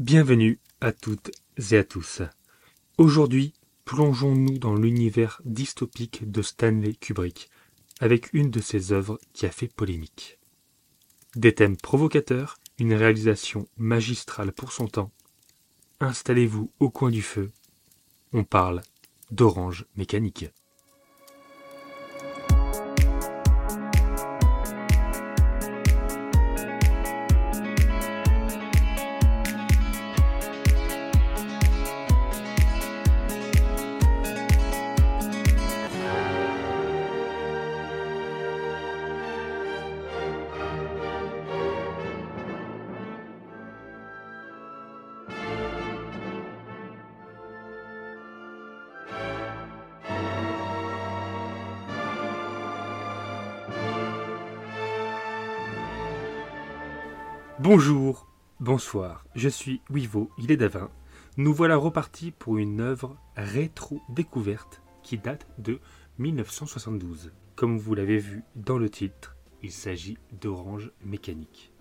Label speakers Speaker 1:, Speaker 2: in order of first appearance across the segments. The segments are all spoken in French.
Speaker 1: Bienvenue à toutes et à tous. Aujourd'hui, plongeons-nous dans l'univers dystopique de Stanley Kubrick, avec une de ses œuvres qui a fait polémique. Des thèmes provocateurs, une réalisation magistrale pour son temps. Installez-vous au coin du feu. On parle d'orange mécanique. Bonsoir, je suis Wivo, il est Davin. Nous voilà repartis pour une œuvre rétro-découverte qui date de 1972. Comme vous l'avez vu dans le titre, il s'agit d'Orange Mécanique.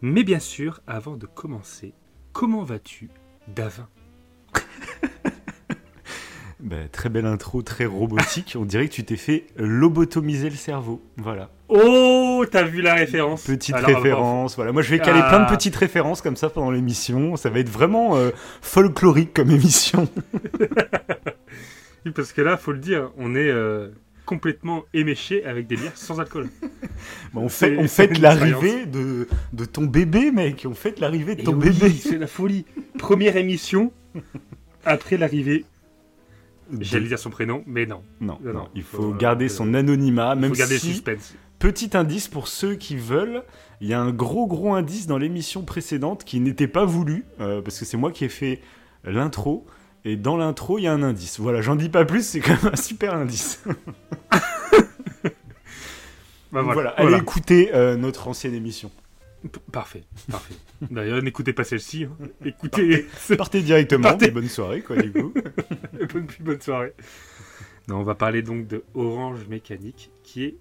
Speaker 1: Mais bien sûr, avant de commencer, comment vas-tu, Davin
Speaker 2: Bah, très belle intro, très robotique. On dirait que tu t'es fait lobotomiser le cerveau. Voilà.
Speaker 1: Oh, t'as vu la référence
Speaker 2: Petite
Speaker 1: Alors,
Speaker 2: référence. Voilà. Moi, je vais caler
Speaker 1: Ah.
Speaker 2: plein de petites références comme ça pendant l'émission. Ça va être vraiment euh, folklorique comme émission.
Speaker 1: Parce que là, faut le dire, on est euh, complètement éméché avec des bières sans alcool.
Speaker 2: Bon, on fait, on fête l'arrivée de, de ton bébé, mec. On fête l'arrivée de
Speaker 1: Et
Speaker 2: ton
Speaker 1: oui,
Speaker 2: bébé.
Speaker 1: c'est la folie. Première émission après l'arrivée. J'allais dire son prénom, mais non.
Speaker 2: Non,
Speaker 1: Non,
Speaker 2: non,
Speaker 1: non,
Speaker 2: il
Speaker 1: faut, euh,
Speaker 2: garder
Speaker 1: euh,
Speaker 2: son anonymat,
Speaker 1: Il
Speaker 2: même
Speaker 1: faut garder le
Speaker 2: si
Speaker 1: suspense.
Speaker 2: Petit indice pour ceux qui veulent, il y a un gros gros indice dans l'émission précédente qui n'était pas voulu, euh, parce que c'est moi qui ai fait l'intro, et dans l'intro il y a un indice. Voilà, j'en dis pas plus, c'est quand même un super indice.
Speaker 1: Bah,
Speaker 2: voilà.
Speaker 1: voilà.
Speaker 2: allez
Speaker 1: Voilà.
Speaker 2: écouter euh, notre ancienne émission.
Speaker 1: P- Parfait, parfait. D'ailleurs, n'écoutez pas celle-ci. hein. Écoutez.
Speaker 2: Partez directement,
Speaker 1: Partez.
Speaker 2: et bonne soirée quoi du coup.
Speaker 1: bonne, bonne soirée. Non, on va parler donc de Orange Mécanique, qui est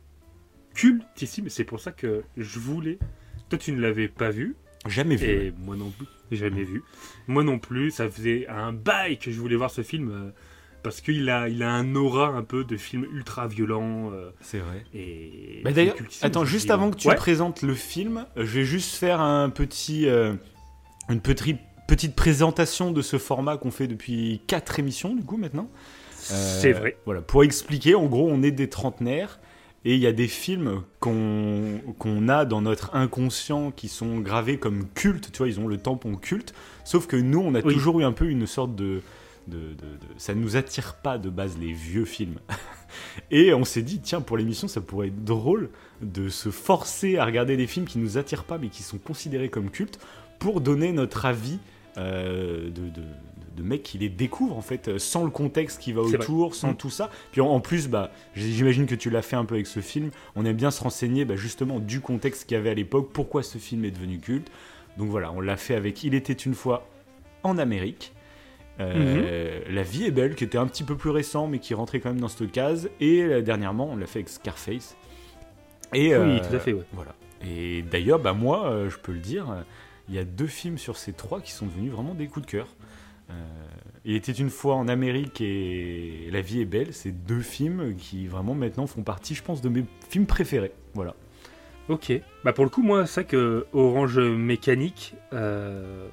Speaker 1: cultissime. C'est pour ça que je voulais. Toi, tu ne l'avais pas vu.
Speaker 2: Jamais vu.
Speaker 1: Et moi non plus, jamais vu. Moi non plus, ça faisait un bail que je voulais voir ce film euh, parce qu'il a, il a un aura un peu de film ultra violent. euh,
Speaker 2: C'est vrai.
Speaker 1: et
Speaker 2: Bah d'ailleurs, attends, juste avant que tu
Speaker 1: ouais.
Speaker 2: présentes le film, euh, je vais juste faire un petit, euh, une petite, petite présentation de ce format qu'on fait depuis quatre émissions, du coup, maintenant. Euh,
Speaker 1: C'est vrai.
Speaker 2: Voilà, pour expliquer, en gros, on est des trentenaires et il y a des films qu'on a dans notre inconscient qui sont gravés comme cultes, tu vois, ils ont le tampon culte, sauf que nous, on a
Speaker 1: Oui.
Speaker 2: toujours eu un peu une sorte de... De, de- de- ça nous attire pas de base les vieux films. Et on s'est dit, tiens, pour l'émission, ça pourrait être drôle de se forcer à regarder des films qui nous attirent pas, mais qui sont considérés comme cultes, pour donner notre avis de, de, de mecs qui les découvrent, en fait, euh, sans le contexte qui va
Speaker 1: vrai.
Speaker 2: autour, sans
Speaker 1: Mm.
Speaker 2: tout ça. Puis en, en plus, bah, j'imagine que tu l'as fait un peu avec ce film, on aime bien se renseigner bah, justement du contexte qu'il y avait à l'époque, pourquoi ce film est devenu culte. Donc voilà, on l'a fait avec Il était une fois en Amérique. Euh, La vie est belle, qui était un petit peu plus récent, mais qui rentrait quand même dans cette case. Et euh, dernièrement, on l'a fait avec Scarface. Et,
Speaker 1: Oui,
Speaker 2: euh,
Speaker 1: tout à fait, ouais.
Speaker 2: Voilà. Et d'ailleurs, bah, moi, euh, je peux le dire, euh, il y a deux films sur ces trois qui sont devenus vraiment des coups de cœur. Euh, il était une fois en Amérique et La vie est belle. C'est deux films qui vraiment maintenant font partie, je pense, de mes films préférés. Voilà.
Speaker 1: Ok. Bah pour le coup, moi, c'est vrai que Orange Mécanique, euh,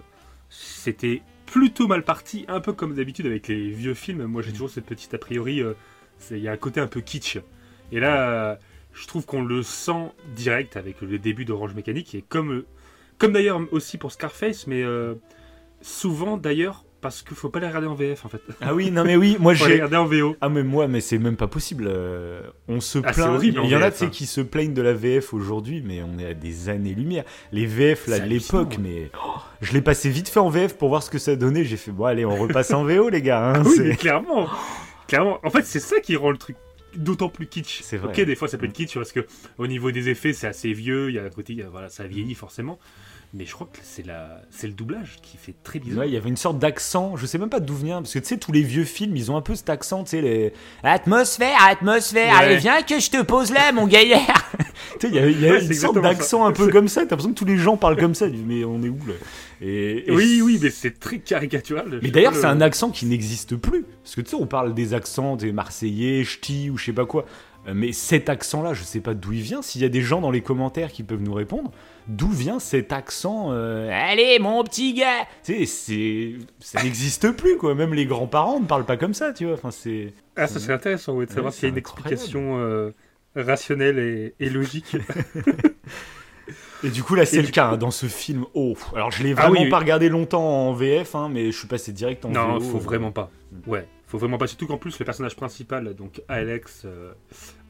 Speaker 1: c'était plutôt mal parti, un peu comme d'habitude avec les vieux films. Moi, j'ai toujours cette petite a priori, euh, il y a un côté un peu kitsch. Et là, euh, je trouve qu'on le sent direct avec le début d'Orange Mécanique, et comme, euh, comme d'ailleurs aussi pour Scarface, mais euh, souvent d'ailleurs parce qu'il faut pas les regarder en VF en fait.
Speaker 2: Ah oui, non mais oui, moi j'ai.
Speaker 1: regarder en VO.
Speaker 2: Ah mais moi, mais c'est même pas possible. euh, on se
Speaker 1: Ah,
Speaker 2: plaint.
Speaker 1: horrible
Speaker 2: Il y
Speaker 1: en
Speaker 2: a
Speaker 1: VF,
Speaker 2: sais,
Speaker 1: hein.
Speaker 2: qui se plaignent de la VF aujourd'hui, mais on est à des années-lumière. Les VF là de l'époque, mais oh, je l'ai passé vite fait en VF pour voir ce que ça donnait. J'ai fait bon allez, on repasse en VO les gars. hein,
Speaker 1: Ah oui,
Speaker 2: c'est-
Speaker 1: mais clairement. clairement. En fait, c'est ça qui rend le truc d'autant plus kitsch.
Speaker 2: C'est vrai.
Speaker 1: Ok, des fois ça peut être kitsch parce que au niveau des effets, c'est assez vieux. Il y a un côté, euh, voilà, ça vieillit forcément. Mais je crois que c'est la, c'est le doublage qui fait très bizarre.
Speaker 2: Ouais, il y avait une sorte d'accent, je sais même pas d'où vient, parce que tu sais, tous les vieux films, ils ont un peu cet accent, tu sais, les. Atmosphère, atmosphère,
Speaker 1: Ouais.
Speaker 2: allez, viens que je te pose là, mon gaillard Tu sais, il y a, il y a
Speaker 1: Ouais, c'est
Speaker 2: une sorte d'accent un peu comme ça, t'as l'impression que tous les gens parlent comme ça, mais on est où là? Et, et
Speaker 1: oui, oui, mais c'est très caricatural.
Speaker 2: Mais d'ailleurs, c'est un accent qui n'existe plus. Parce que tu sais, on parle des accents des Marseillais, ch'ti ou je sais pas quoi. Euh, Mais cet accent-là, je sais pas d'où il vient. S'il y a des gens dans les commentaires qui peuvent nous répondre, d'où vient cet accent euh, Allez, mon petit gars c'est... ça n'existe plus, quoi. Même les grands-parents ne parlent pas comme ça, tu vois. Enfin, c'est...
Speaker 1: Ah, ça serait intéressant ouais, de savoir s'il y a une
Speaker 2: c'est incroyable.
Speaker 1: explication euh, rationnelle et, et logique.
Speaker 2: Et du coup, là, c'est le cas hein, dans ce film. Oh, alors je l'ai
Speaker 1: Ah
Speaker 2: vraiment
Speaker 1: oui, oui.
Speaker 2: pas regardé longtemps en VF, hein, mais je suis passé direct en
Speaker 1: non,
Speaker 2: VO.
Speaker 1: faut vraiment pas.
Speaker 2: Mm.
Speaker 1: Ouais, faut vraiment pas. Surtout qu'en plus, le personnage principal, donc Alex, euh,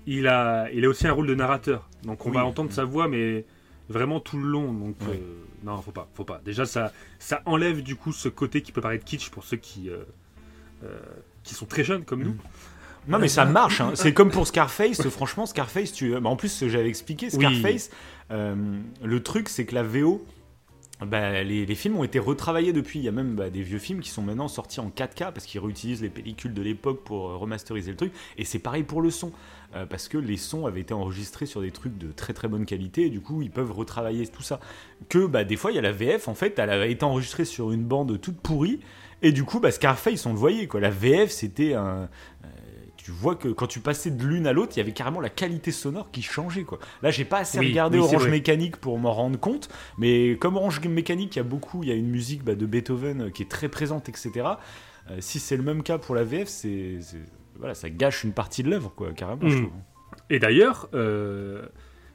Speaker 1: il, a, il a aussi un rôle de narrateur. Donc on
Speaker 2: Oui.
Speaker 1: va entendre sa voix, mais vraiment tout le long. Donc
Speaker 2: Ouais.
Speaker 1: euh, non, faut pas, faut pas. Déjà, ça, ça enlève du coup ce côté qui peut paraître kitsch pour ceux qui, euh, euh, qui sont très jeunes comme nous.
Speaker 2: Non mais ça marche, hein. c'est comme pour Scarface, franchement Scarface, tu... bah, en plus j'avais expliqué. Scarface, le truc c'est que la VO, bah, les, films ont été retravaillés depuis, il y a même bah, des vieux films qui sont maintenant sortis en 4K parce qu'ils réutilisent les pellicules de l'époque pour euh, remasteriser le truc, et c'est pareil pour le son, euh, parce que les sons avaient été enregistrés sur des trucs de très très bonne qualité, et du coup ils peuvent retravailler tout ça. Que bah, des fois il y a la VF, en fait, elle avait été enregistrée sur une bande toute pourrie, et du coup bah, Scarface on le voyait, quoi. la VF c'était un tu vois que quand tu passais de l'une à l'autre, il y avait carrément la qualité sonore qui changeait. Quoi. Là, j'ai pas assez
Speaker 1: Oui,
Speaker 2: regardé
Speaker 1: oui,
Speaker 2: Orange. Mécanique pour m'en rendre compte, mais comme Orange Mécanique, il y a beaucoup, il y a une musique bah, de Beethoven euh, qui est très présente, etc. Euh, si c'est le même cas pour la VF, c'est voilà, ça gâche une partie de l'œuvre, quoi, carrément. je
Speaker 1: Mm.
Speaker 2: trouve.
Speaker 1: Et d'ailleurs, euh,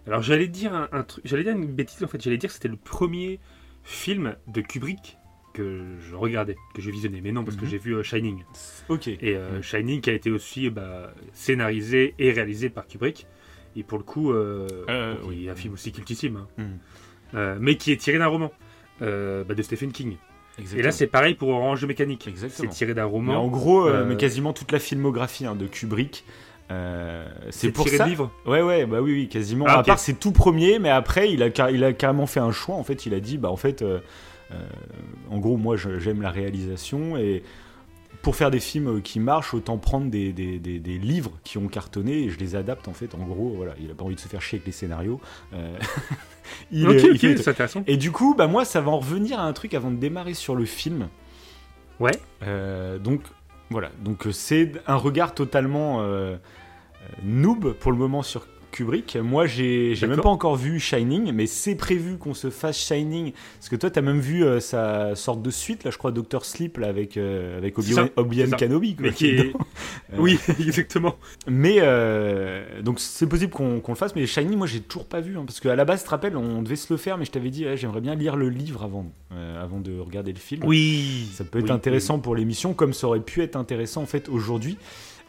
Speaker 1: alors j'allais dire un, un truc, j'allais dire une bêtise en fait, j'allais dire que c'était le premier film de Kubrick que je regardais, que je visionnais, mais non parce que
Speaker 2: Mhm.
Speaker 1: j'ai vu euh, Shining.
Speaker 2: Ok.
Speaker 1: Et euh,
Speaker 2: Mm.
Speaker 1: Shining qui a été aussi bah, scénarisé et réalisé par Kubrick. Et pour le coup, euh,
Speaker 2: Euh,
Speaker 1: donc,
Speaker 2: oui.
Speaker 1: il y a un film aussi cultissime, hein.
Speaker 2: Mm.
Speaker 1: Euh, mais qui est tiré d'un roman bah, de Stephen King.
Speaker 2: Exactement.
Speaker 1: Et là, c'est pareil pour Orange Mécanique. C'est tiré d'un
Speaker 2: Mais
Speaker 1: roman.
Speaker 2: en gros, mais quasiment toute la filmographie hein, de Kubrick. euh, c'est pour
Speaker 1: tiré
Speaker 2: ça.
Speaker 1: de livre.
Speaker 2: Ouais, ouais, bah oui, oui, quasiment.
Speaker 1: Ah,
Speaker 2: À part ses tout premiers, mais après, il a, il a carrément fait un choix. En fait, il a dit, bah en fait, euh, en gros, moi, j'aime la réalisation et pour faire des films qui marchent, autant prendre des, des, des- des livres qui ont cartonné et je les adapte. En fait, en gros, voilà, il a pas envie de se faire chier avec les scénarios. Euh, il,
Speaker 1: ok,
Speaker 2: euh,
Speaker 1: ok, c'est intéressant.
Speaker 2: et du coup, bah moi, ça va en revenir à un truc avant de démarrer sur le film.
Speaker 1: Ouais.
Speaker 2: Euh, donc voilà, donc euh, c'est un regard totalement euh, euh, noob pour le moment sur Kubrick. Moi, j'ai même pas encore vu Shining, mais c'est prévu qu'on se fasse Shining. Parce que toi, t'as même vu euh, sa sorte de suite, là, je crois, Doctor Sleep, là, avec, euh, avec Obi-Wan
Speaker 1: ça.
Speaker 2: Kenobi. quoi,
Speaker 1: Mais qui
Speaker 2: est dedans. Euh,
Speaker 1: Oui, exactement.
Speaker 2: mais donc c'est possible qu'on le fasse, mais Shining, moi j'ai toujours pas vu, hein, parce qu'à la base, tu te rappelles, on devait se le faire, mais je t'avais dit, j'aimerais bien lire le livre avant, avant de regarder le film.
Speaker 1: Oui.
Speaker 2: Ça peut être
Speaker 1: Oui,
Speaker 2: intéressant pour l'émission, comme ça aurait pu être intéressant en fait aujourd'hui.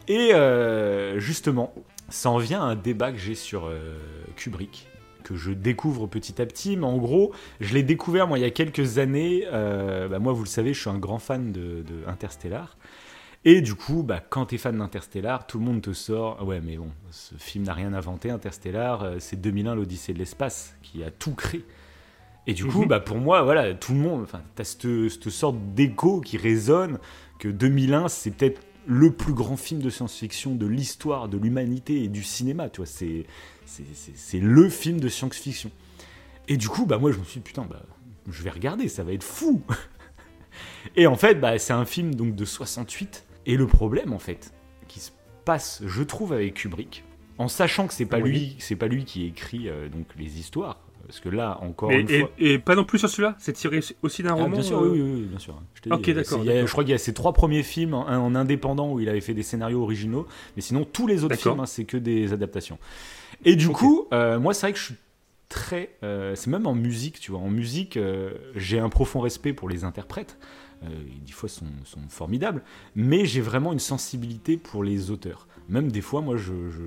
Speaker 2: Et euh, justement, ça en vient à un débat que j'ai sur euh, Kubrick, que je découvre petit à petit. Mais en gros, je l'ai découvert moi il y a quelques années. Euh, bah, moi, vous le savez, je suis un grand fan de, de Interstellar. Et du coup, bah, quand t'es fan d'Interstellar, tout le monde te sort. Ouais, mais bon, ce film n'a rien inventé. Interstellar, euh, c'est 2001, l'Odyssée de l'espace, qui a tout créé. Et du coup,
Speaker 1: Mhm.
Speaker 2: bah, pour moi, voilà, tout le monde, enfin, t'as cette, cette sorte d'écho qui résonne que 2001, c'est peut-être le plus grand film de science-fiction de l'histoire de l'humanité et du cinéma, tu vois, c'est, c'est, le film de science-fiction. Et du coup, bah, moi, je me suis dit, putain, bah, je vais regarder, ça va être fou. et en fait, bah, c'est un film donc de 68. Et le problème, en fait, qui se passe, je trouve, avec Kubrick, en sachant que c'est pas
Speaker 1: Oui.
Speaker 2: lui, c'est pas lui qui écrit euh, donc les histoires, parce que là, encore
Speaker 1: Et,
Speaker 2: une
Speaker 1: et-
Speaker 2: fois.
Speaker 1: et pas non plus sur celui-là? C'est tiré aussi d'un
Speaker 2: Ah,
Speaker 1: roman
Speaker 2: bien sûr,
Speaker 1: euh,
Speaker 2: oui, oui, oui, bien sûr. Je
Speaker 1: Ok, d'accord.
Speaker 2: Je crois qu'il y a ses trois premiers films en, en indépendant où il avait fait des scénarios originaux, mais sinon tous les autres films, hein, c'est que des adaptations. Et du coup, euh, moi, c'est vrai que je suis très. euh, c'est même en musique, tu vois. En musique, j'ai un profond respect pour les interprètes. Des fois, sont, sont formidables, mais j'ai vraiment une sensibilité pour les auteurs. Même des fois, moi, je, je-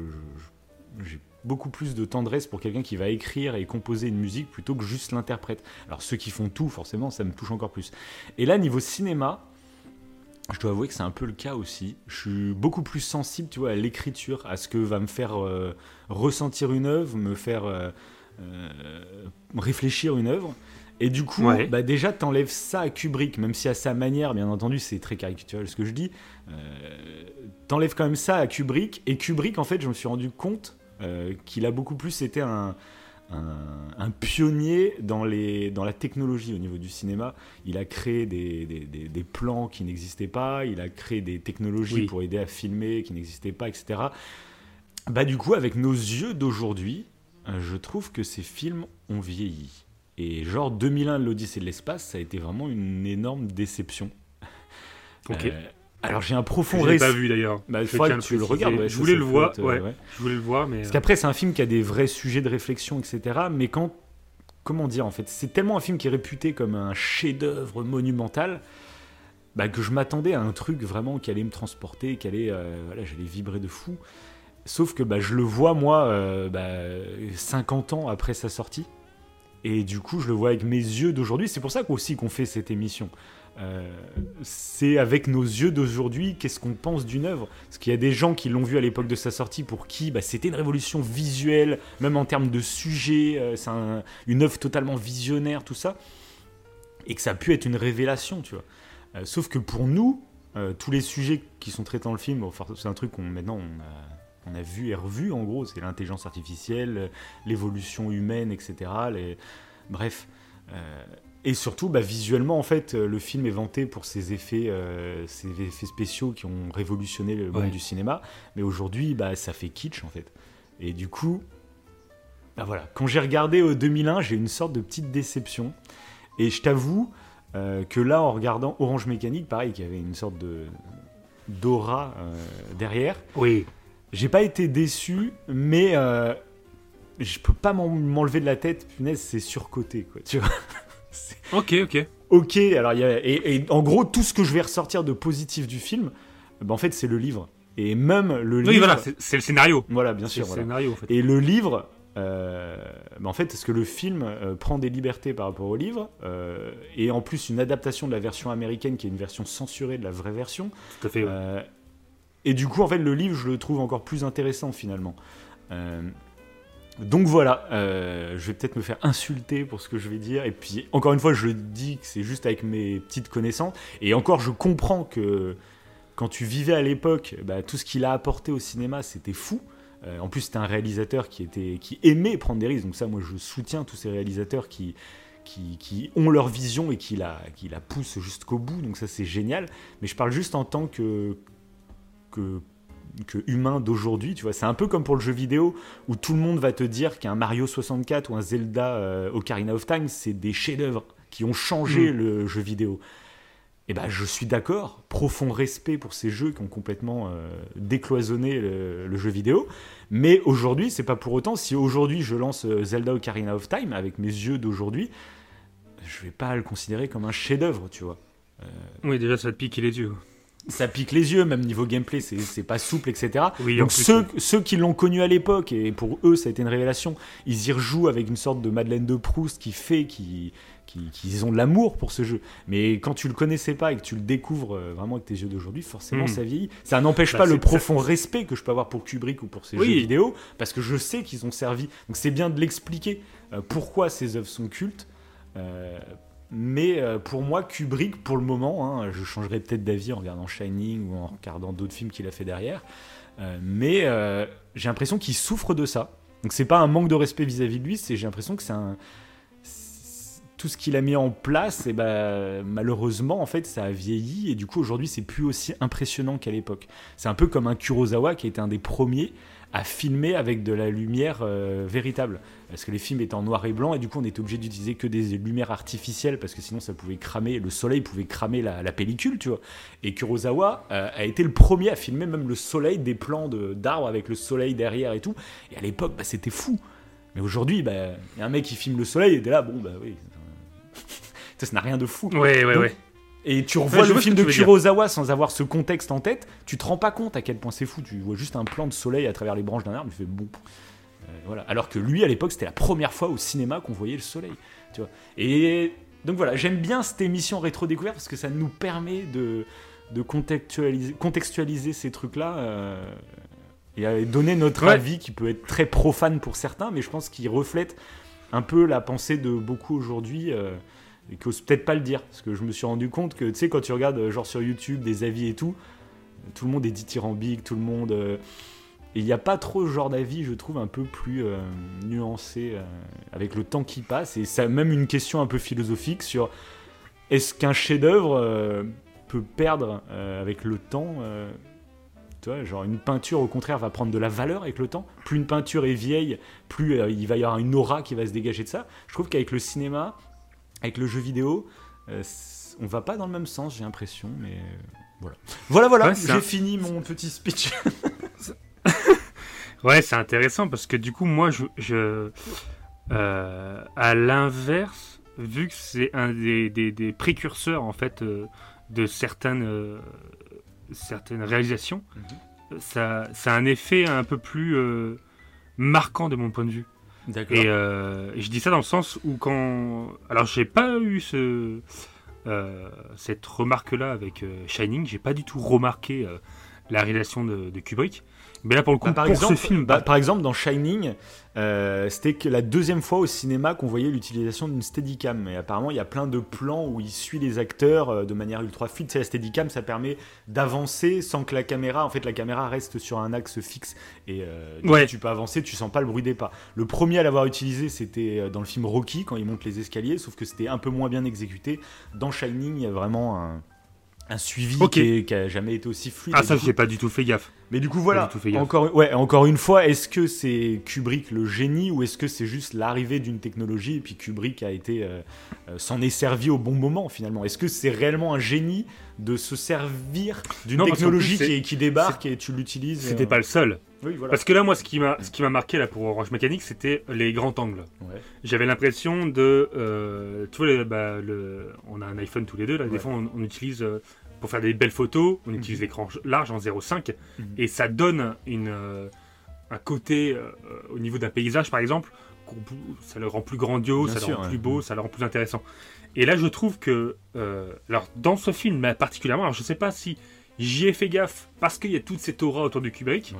Speaker 2: je- j'ai beaucoup plus de tendresse pour quelqu'un qui va écrire et composer une musique plutôt que juste l'interprète. Alors ceux qui font tout, forcément, ça me touche encore plus. Et là, niveau cinéma, je dois avouer que c'est un peu le cas aussi. Je suis beaucoup plus sensible, tu vois, à l'écriture, à ce que va me faire euh, ressentir une œuvre, me faire euh, euh, réfléchir une œuvre. Et du coup,
Speaker 1: Ouais.
Speaker 2: bah déjà, t'enlèves ça à Kubrick, même si à sa manière, bien entendu, c'est très caricatural ce que je dis. T'enlèves quand même ça à Kubrick. Et Kubrick, en fait, je me suis rendu compte qu'il a beaucoup plus été un, un, un pionnier dans, les, dans la technologie au niveau du cinéma. Il a créé des, des, des- des plans qui n'existaient pas, il a créé des technologies
Speaker 1: Oui.
Speaker 2: pour aider à filmer qui n'existaient pas, etc. Bah, du coup, avec nos yeux d'aujourd'hui, euh, je trouve que ces films ont vieilli. Et genre 2001, l'Odyssée de l'espace, ça a été vraiment une énorme déception.
Speaker 1: Ok.
Speaker 2: Euh, alors j'ai un profond
Speaker 1: Je l'ai pas vu d'ailleurs.
Speaker 2: Bah,
Speaker 1: Je
Speaker 2: que tu le regardes. ouais,
Speaker 1: je voulais le voir,
Speaker 2: euh,
Speaker 1: ouais. Je voulais le voir, mais.
Speaker 2: Parce
Speaker 1: euh,
Speaker 2: qu'après, c'est un film qui a des vrais sujets de réflexion, etc. Mais quand. Comment dire en fait C'est tellement un film qui est réputé comme un chef-d'œuvre monumental bah, que je m'attendais à un truc vraiment qui allait me transporter, qui allait. euh, voilà, j'allais vibrer de fou. Sauf que bah, je le vois, moi, euh, bah, 50 ans après sa sortie. Et du coup, je le vois avec mes yeux d'aujourd'hui. C'est pour ça aussi qu'on fait cette émission. Euh, c'est avec nos yeux d'aujourd'hui qu'est-ce qu'on pense d'une œuvre? Parce qu'il y a des gens qui l'ont vu à l'époque de sa sortie pour qui bah, c'était une révolution visuelle, même en termes de sujet, euh, c'est un- une œuvre totalement visionnaire, tout ça. Et que ça a pu être une révélation, tu vois. Euh, sauf que pour nous, tous les sujets qui sont traités dans le film, c'est un truc qu'on maintenant on a, vu et revu en gros, c'est l'intelligence artificielle, l'évolution humaine, etc. Bref. Et surtout, bah, visuellement, en fait, euh, le film est vanté pour ses effets, euh, ses effets spéciaux qui ont révolutionné le monde
Speaker 1: Ouais.
Speaker 2: du cinéma. Mais aujourd'hui, bah, ça fait kitsch, en fait. Et du coup, bah voilà. Quand j'ai regardé au 2001, j'ai eu une sorte de petite déception. Et je t'avoue euh, que là, en regardant Orange Mécanique, pareil, qui avait une sorte de d'aura euh, derrière,
Speaker 1: Oui.
Speaker 2: j'ai pas été déçu, mais je peux pas m'en- m'enlever de la tête. Punaise, c'est surcoté, quoi. Tu vois
Speaker 1: Ok, ok.
Speaker 2: Ok, alors il y a, et, et en gros, tout ce que je vais ressortir de positif du film, bah, en fait, c'est le livre. Et même le livre.
Speaker 1: Oui, voilà, c'est le scénario.
Speaker 2: Voilà, bien sûr.
Speaker 1: le
Speaker 2: voilà.
Speaker 1: scénario, en fait.
Speaker 2: Et le livre, euh, bah, en fait, parce que le film euh, prend des libertés par rapport au livre, euh, et en plus une adaptation de la version américaine qui est une version censurée de la vraie version.
Speaker 1: Tout à fait. ouais.
Speaker 2: Et du coup, en fait, le livre, je le trouve encore plus intéressant finalement. Donc voilà, euh, je vais peut-être me faire insulter pour ce que je vais dire. Et puis, encore une fois, je dis que c'est juste avec mes petites connaissances. Et encore, je comprends que quand tu vivais à l'époque, bah, tout ce qu'il a apporté au cinéma, c'était fou. Euh, en plus, c'était un réalisateur qui, était, qui aimait prendre des risques. Donc ça, moi, je soutiens tous ces réalisateurs qui, qui, qui ont leur vision et qui la, qui la poussent jusqu'au bout. Donc ça, c'est génial. Mais je parle juste en tant que, que, que humain d'aujourd'hui. Tu vois, c'est un peu comme pour le jeu vidéo où tout le monde va te dire qu'un Mario 64 ou un Zelda euh, Ocarina of Time, c'est des chefs-d'œuvre qui ont changé
Speaker 1: Mm.
Speaker 2: le jeu vidéo. Et ben, je suis d'accord, profond respect pour ces jeux qui ont complètement euh, décloisonné le, le jeu vidéo. Mais aujourd'hui, c'est pas pour autant, si aujourd'hui je lance euh, Zelda Ocarina of Time avec mes yeux d'aujourd'hui, je vais pas le considérer comme un chef-d'œuvre, tu vois.
Speaker 1: Oui, déjà, ça te pique les yeux.
Speaker 2: Ça pique les yeux, même niveau gameplay, c'est pas souple, etc.
Speaker 1: Oui,
Speaker 2: Donc
Speaker 1: plus,
Speaker 2: ceux, ceux qui l'ont connu à l'époque, et pour eux ça a été une révélation, ils y rejouent avec une sorte de Madeleine de Proust qui fait qu'ils qui, qu'ils ont de l'amour pour ce jeu. Mais quand tu le connaissais pas et que tu le découvres euh, vraiment avec tes yeux d'aujourd'hui, forcément
Speaker 1: Mm.
Speaker 2: ça vieillit. Ça n'empêche
Speaker 1: Bah,
Speaker 2: pas le profond respect que je peux avoir pour Kubrick ou pour ses
Speaker 1: Oui.
Speaker 2: jeux vidéo, parce que je sais qu'ils ont servi. Donc c'est bien de l'expliquer euh, pourquoi ces œuvres sont cultes. Euh, mais euh, pour moi, Kubrick, pour le moment, hein, je changerai peut-être d'avis en regardant Shining ou en regardant d'autres films qu'il a fait derrière. Euh, mais euh, j'ai l'impression qu'il souffre de ça. Donc c'est pas un manque de respect vis-à-vis de lui, c'est j'ai l'impression que c'est un tout ce qu'il a mis en place, et ben malheureusement en fait ça a vieilli et du coup aujourd'hui c'est plus aussi impressionnant qu'à l'époque. C'est un peu comme un Kurosawa qui a été un des premiers à filmer avec de la lumière euh, véritable. Parce que les films étaient en noir et blanc et du coup on était obligé d'utiliser que des lumières artificielles parce que sinon ça pouvait cramer, le soleil pouvait cramer la, la pellicule, tu vois. Et Kurosawa euh, a été le premier à filmer même le soleil, des plans de- d'arbres avec le soleil derrière et tout. Et à l'époque, bah, c'était fou. Mais aujourd'hui, bah, y a un mec qui filme le soleil et t'es là, bon bah oui. Ça, ça n'a rien de fou.
Speaker 1: Ouais, ouais,
Speaker 2: Donc,
Speaker 1: ouais.
Speaker 2: Et tu revois le film de. Kurosawa sans avoir ce contexte en tête, tu te rends pas compte à quel point c'est fou. Tu vois juste un plan de soleil à travers les branches d'un arbre, tu fais bon. Euh, voilà. Alors que lui, à l'époque, c'était la première fois au cinéma qu'on voyait le soleil. Tu vois. Et donc voilà, j'aime bien cette émission rétro découverte parce que ça nous permet de, de contextualiser, contextualiser ces trucs-là. euh, et donner notre
Speaker 1: Ouais.
Speaker 2: avis qui peut être très profane pour certains, mais je pense qu'il reflète un peu la pensée de beaucoup aujourd'hui. Euh, et qui osent peut-être pas le dire. Parce que je me suis rendu compte que, tu sais, quand tu regardes euh, genre sur YouTube des avis et tout, tout le monde est dithyrambique, tout le monde. et il n'y a pas trop ce genre d'avis, je trouve, un peu plus nuancé avec le temps qui passe. Et ça même une question un peu philosophique sur est-ce qu'un chef-d'œuvre peut perdre avec le temps tu vois, genre une peinture au contraire va prendre de la valeur avec le temps? Plus une peinture est vieille, plus euh, il va y avoir une aura qui va se dégager de ça? Je trouve qu'avec le cinéma, avec le jeu vidéo, euh, on va pas dans le même sens, j'ai l'impression, mais euh, voilà. Voilà, voilà, j'ai fini mon petit speech.
Speaker 1: ouais, c'est intéressant parce que du coup, moi, je, à l'inverse, vu que c'est un des, précurseurs en fait de certaines certaines réalisations, mhm. ça, ça, a un effet un peu plus euh, marquant de mon point de vue. Euh, et, je dis ça dans le sens où quand... Alors j'ai pas eu ce, euh, cette remarque-là avec Shining, j'ai pas du tout remarqué la réalisation de, de, Kubrick. Mais là, pour le coup,
Speaker 2: bah, par exemple, ce film. Bah, par exemple, dans Shining, euh, c'était que la deuxième fois au cinéma qu'on voyait l'utilisation d'une Steadicam. Et apparemment, il y a plein de plans où il suit les acteurs euh, de manière ultra fluide. C'est la Steadicam, ça permet d'avancer sans que la caméra, en fait, la caméra reste sur un axe fixe. Et euh, tu peux avancer, tu sens pas le bruit des pas. Le premier à l'avoir utilisé, c'était dans le film Rocky, quand il monte les escaliers, sauf que c'était un peu moins bien exécuté. Dans Shining, il y a vraiment un un suivi qui, n'a a jamais été aussi fluide.
Speaker 1: Ah ça, j'ai pas du tout fait gaffe.
Speaker 2: Mais du coup, voilà. Encore, ouais, encore une fois, est-ce que c'est Kubrick le génie ou est-ce que c'est juste l'arrivée d'une technologie et puis Kubrick a été euh, euh, s'en est servi au bon moment finalement? Est-ce que c'est réellement un génie de se servir d'une technologie qui, qui, débarque et tu l'utilises
Speaker 1: C'était euh, pas le seul. Oui, voilà. Parce que là, moi, ce qui m'a, ce qui m'a marqué là pour Orange Mécanique, c'était les grands angles. J'avais l'impression de, tu vois, bah, le, on a un iPhone tous les deux là. Des fois, on, utilise pour faire des belles photos, on mhm. utilise l'écran large en 0,5 mhm. et ça donne une, euh, un côté euh, au niveau d'un paysage par exemple, ça le rend plus grandiose, ça le rend plus beau, ça le rend plus intéressant. Et là je trouve que, euh, alors dans ce film particulièrement, alors je sais pas si j'y ai fait gaffe parce qu'il y a toute cette aura autour de Kubrick.